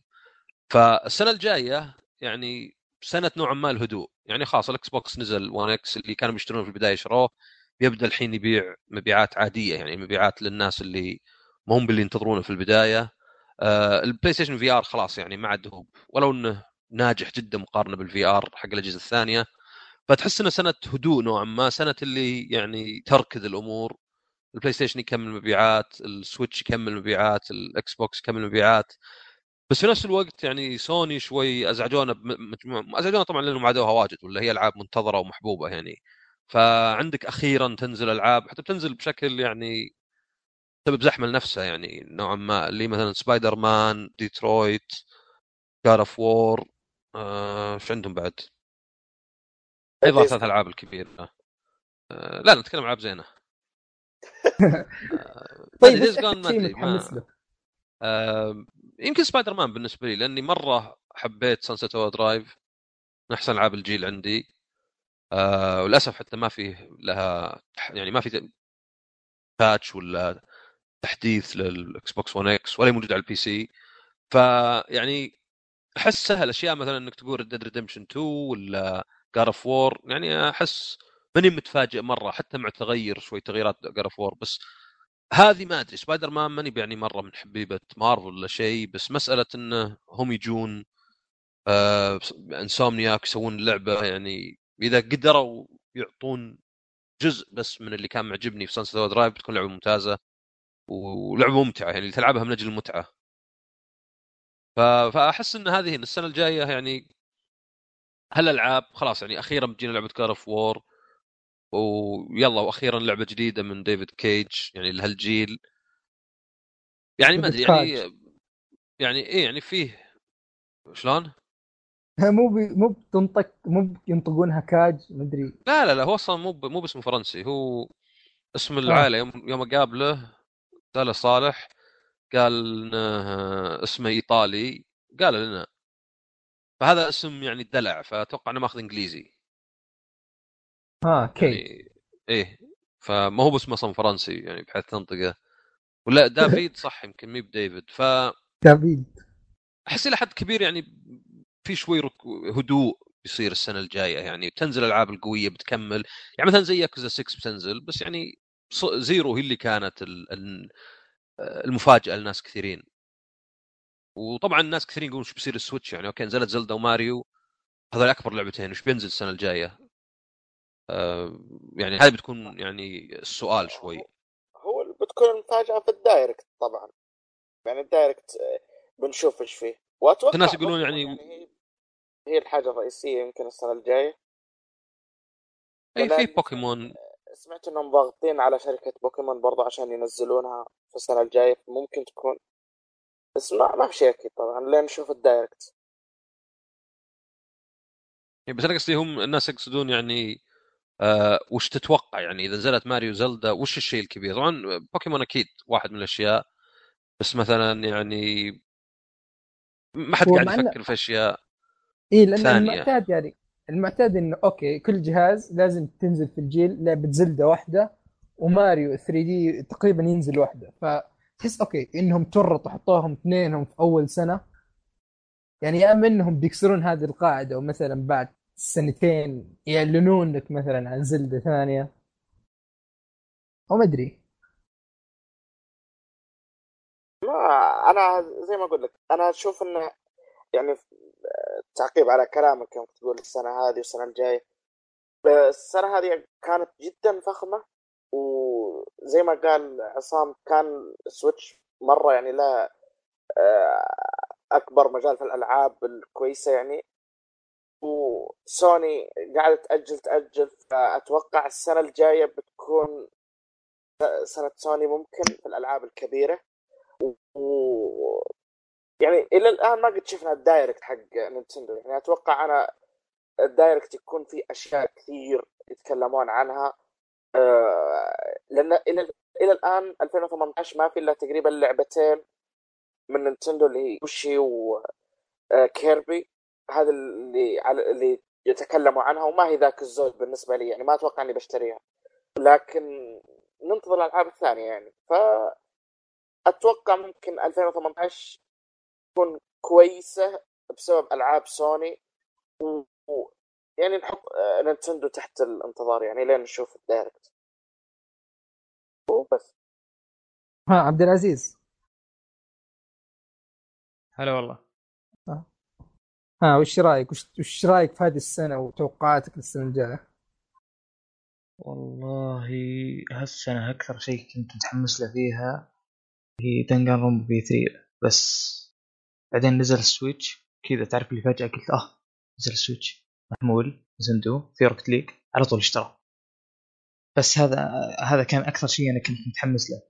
فالسنة الجاية يعني سنة نوعا ما الهدوء. يعني خلاص ال Xbox نزل 1 X اللي كانوا بيشترون في البداية شروه بيبدا الحين يبيع مبيعات عادية يعني مبيعات للناس اللي هم باللي ينتظرونه في البداية. آه ال PlayStation VR خلاص يعني ما عاد هو ولو إنه ناجح جدا مقارنة بال VR حق الأجهزة الثانية. فتحس انها سنة هدوء نوعا ما سنة اللي يعني تركض الأمور. ال PlayStation يكمل مبيعات ال Switch يكمل مبيعات ال Xbox يكمل مبيعات. بس في نفس الوقت يعني سوني شوي أزعجونا بمجموعه أزعجونا طبعا لأنهم عادوها واجد ولا هي ألعاب منتظرة ومحبوبة يعني فعندك أخيرا تنزل ألعاب حتى بتنزل بشكل يعني تسبب زحمة لنفسها يعني نوعا ما اللي مثلا Spider-Man Detroit God of War إيش عندهم بعد؟ أيضا Days- ثلاث ألعاب الكبيرة آه لا نتكلم عن ألعاب زينة طيب ما أدري متحمس ما؟ آه يمكن سبايدر مان بالنسبة لي لأني مرة حبيت Sunset Overdrive من أحسن ألعاب الجيل عندي. آه وللأسف حتى ما فيه لها يعني ما في patch ولا تحديث لل Xbox 1 X ولا هي موجوده على ال PC فيعني احس سهل اشياء مثلا إنك تقول Red Redemption 2 ولا God of War يعني أحس ماني متفاجئ مرة حتى مع تغير شوي تغييرات God of War بس هذه ما أدري سبايدر مان ماني يعني مرة من حبيبة مارفل ولا شيء بس مسألة انه هم يجون آه Insomniac يسوون اللعبه يعني إذا قدروا يعطون جزء بس من اللي كان معجبني في Sunset Drive بتكون لعبة ممتازة ولعبة ممتعة يعني تلعبها من أجل المتعة. فأحس إن هذه السنة الجاية يعني هالألعاب خلاص يعني أخيرا بتجينا لعبة God of War ويلا وأخيرا لعبة جديدة من David Cage يعني لهالجيل. يعني ما أدري يعني يعني إيه يعني فيه شلون؟ مو بي مو بتنطق مو ينطقونها كاج مدري لا لا لا هو أصلا مو. مو باسم فرنسي هو اسم العائلة. يوم يوم اقابله ساله صالح قال إنه اسمه إيطالي قال لنا فهذا اسم يعني دلع فأتوقع إنه ماخذ إنجليزي. ها كي يعني إيه فما هو باسمه أصلا فرنسي يعني بحيث تنطقه. ولا دافيد صح يمكن مي بديفيد. فاحس دافيد. إلى حد كبير يعني في شوي. هدوء بيصير السنة الجاية يعني. تنزل الالعاب القوية بتكمل. يعني مثلا زي ياكوزا 6 بتنزل بس يعني Zero هي اللي كانت ال- ال- المفاجأة لناس كثيرين. وطبعا الناس كثيرين يقولون شو بيصير ال Switch يعني. okay نزلت Zelda و Mario. هذول أكبر لعبتين. وش بينزل السنة الجاية؟ آه يعني هذه بتكون يعني السؤال شوي. هو بتكون المفاجاه في ال Direct طبعا. يعني ال Direct آه، بنشوف إيش فيه. وأتوقع الناس يقولون بوكيمون يعني- هي الحاجة الرئيسية يمكن السنة الجاية. إي في بوكيمون. سمعت إنهم ضاغطين على شركة بوكيمون برضو عشان ينزلونها في السنة الجاية. ممكن تكون. بس ما ما في شيء أكيد طبعا. لين نشوف ال Direct. بس أنا قصدي هم الناس يقصدون يعني آه وش تتوقع يعني إذا نزلت Mario Zelda وش الشيء الكبير؟ طبعا بوكيمون أكيد واحد من الأشياء بس مثلا يعني ما حد قاعد يفكر في أشياء اي لأن ثانية. المعتاد يعني المعتاد إنه okay كل جهاز لازم تنزل في الجيل لعبة Zelda واحدة وماريو 3 دي تقريبا ينزل واحدة فتحس okay إنهم تورطوا حطوهم اثنينهم في أول سنة يعني يا إما إنهم بيكسرون هذه القاعدة ومثلا بعد سنتين يعلنون لك مثلا عن Zelda ثانية. أو ما أدري. ما أنا زي ما أقول لك أنا أشوف إنه يعني تعقيب على كلامك يوم تقول السنة هذه والسنة الجاية. السنة هذه كانت جدا فخمة وزي ما قال عصام كان سويتش مرة يعني لا أكبر مجال في الألعاب الكويسة يعني. وسوني قاعدة تأجل تأجل فأتوقع السنة الجاية بتكون سنة سوني ممكن في الألعاب الكبيرة. و يعني إلى الآن ما قد شفنا ال Direct حق Nintendo. يعني أتوقع أنا ال Direct يكون فيه أشياء كثير يتكلمون عنها. آه، لأن إلى إلى الآن 2018 ما في إلا تقريبا لعبتين من Nintendo اللي هي Yoshi و Kirby هذا اللي على اللي يتكلموا عنها وما هي ذاك الزود بالنسبة لي يعني ما أتوقع إني بشتريها. لكن ننتظر الألعاب الثانية يعني. ف أتوقع ممكن 2018 تكون كويسة بسبب ألعاب سوني. و... و... يعني نحط آه، Nintendo تحت الانتظار يعني لين نشوف ال Direct. وبس. ها عبد العزيز. هلا والله. ها وش رأيك؟ وش, وش رأيك في هذه السنة وتوقعاتك للسنة الجاية؟ والله هالسنة أكثر شيء كنت متحمس له فيها هي Danganronpa V3 بس بعدين نزل ال Switch كذا تعرف اللي فجأة قلت آه نزل ال Switch. محمول Nintendo في Rocket League على طول اشترى. بس هذا هذا كان أكثر شيء أنا كنت متحمس له.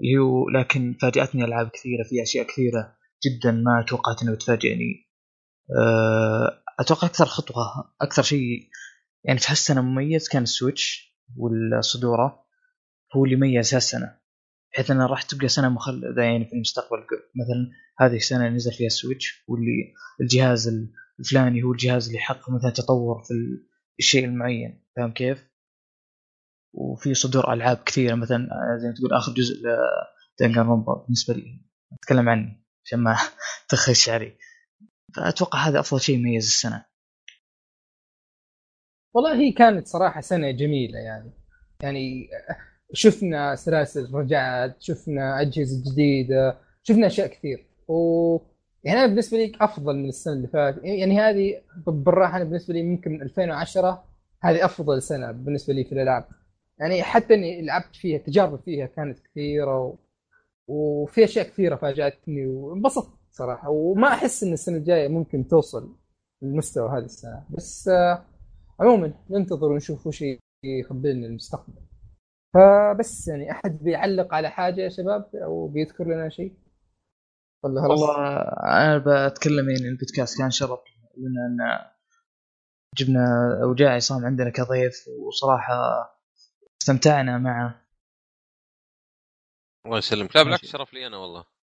اللي هو لكن فاجأتني ألعاب كثيرة في أشياء كثيرة جدا ما توقعت إنها بتفاجئني. أتوقع أكثر خطوة أكثر شيء يعني هالسنه مميز كان ال Switch والصدورة هو اللي ميز هالسنه بحيث انها راح تبقى سنة مخلدة يعني في المستقبل. مثلا هذه السنة نزل فيها ال Switch واللي الجهاز الفلاني هو الجهاز اللي حقق مثلا تطور في الشيء المعين. فاهم كيف؟ وفي صدور ألعاب كثيرة مثلا زي ما تقول آخر جزء لدنجان رومبا بالنسبة لي. أتكلم عني عشان ما تخش شعري فاتوقع هذا أفضل شيء يميز السنة. والله هي كانت صراحة سنة جميلة يعني. يعني شفنا سلاسل رجعت شفنا أجهزة جديدة شفنا أشياء كثير. و يعني أنا بالنسبة لي أفضل من السنة اللي فاتت. يعني هذه بالراحة أنا بالنسبة لي ممكن من 2010 هذه أفضل سنة بالنسبة لي في الألعاب. يعني حتى إني لعبت فيها تجارب فيها كانت كثيرة و... وفي أشياء كثيرة فاجأتني وانبسطت. صراحة وما أحس إن السنة الجاية ممكن توصل للمستوى هذه السنة. بس آه عموما ننتظر ونشوف وش يخبرنا المستقبل. فبس يعني أحد بيعلق على حاجة يا شباب؟ أو بيذكر لنا شيء؟ ولا والله أنا بتكلم يعني البودكاست كان شرف لنا جبنا وجاء عصام عندنا كضيف وصراحة استمتعنا معه. الله يسلمك. لا بالعكس شرف لي أنا والله.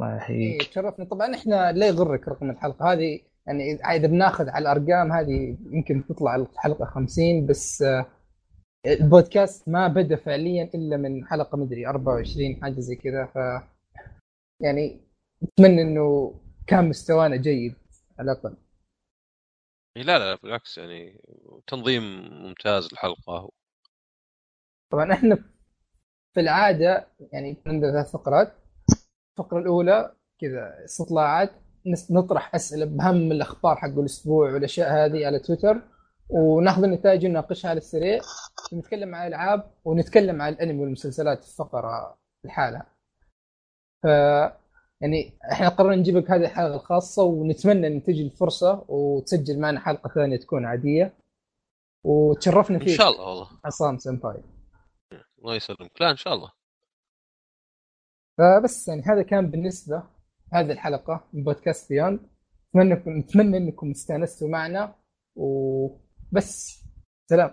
الله يحييك. إيه تشرفنا طبعا إحنا لا يغرك رقم الحلقة. هذه يعني إذا بناخذ على الأرقام هذه يمكن تطلع الحلقة 50 بس البودكاست ما بدأ فعليا إلا من حلقة مدري 24 حاجة زي كذا. ف يعني أتمنى إنه كان مستوانا جيد على الأقل. لا لا بالعكس يعني تنظيم ممتاز الحلقة. طبعا إحنا في العادة يعني عندنا ثلاث فقرات. الفقرة الأولى كذا استطلاعات نطرح أسئلة باهم الأخبار حق الأسبوع والأشياء هذه على تويتر وناخذ النتائج ونناقشها على السريع ونتكلم عن الألعاب ونتكلم عن الأنمي والمسلسلات في فقره لحالها. ف يعني إحنا قررنا نجيب لك هذه الحلقة الخاصة ونتمنى إن تجي الفرصة وتسجل معنا حلقة ثانية تكون عادية. وتشرفنا إن فيك. شاء الله والله. عصام سمباي. الله يسلمك. لا إن شاء الله. فبس يعني هذا كان بالنسبة هذه الحلقة من بودكاست بيوند نتمنى نتمنى إنكم استأنستوا معنا وبس. سلام.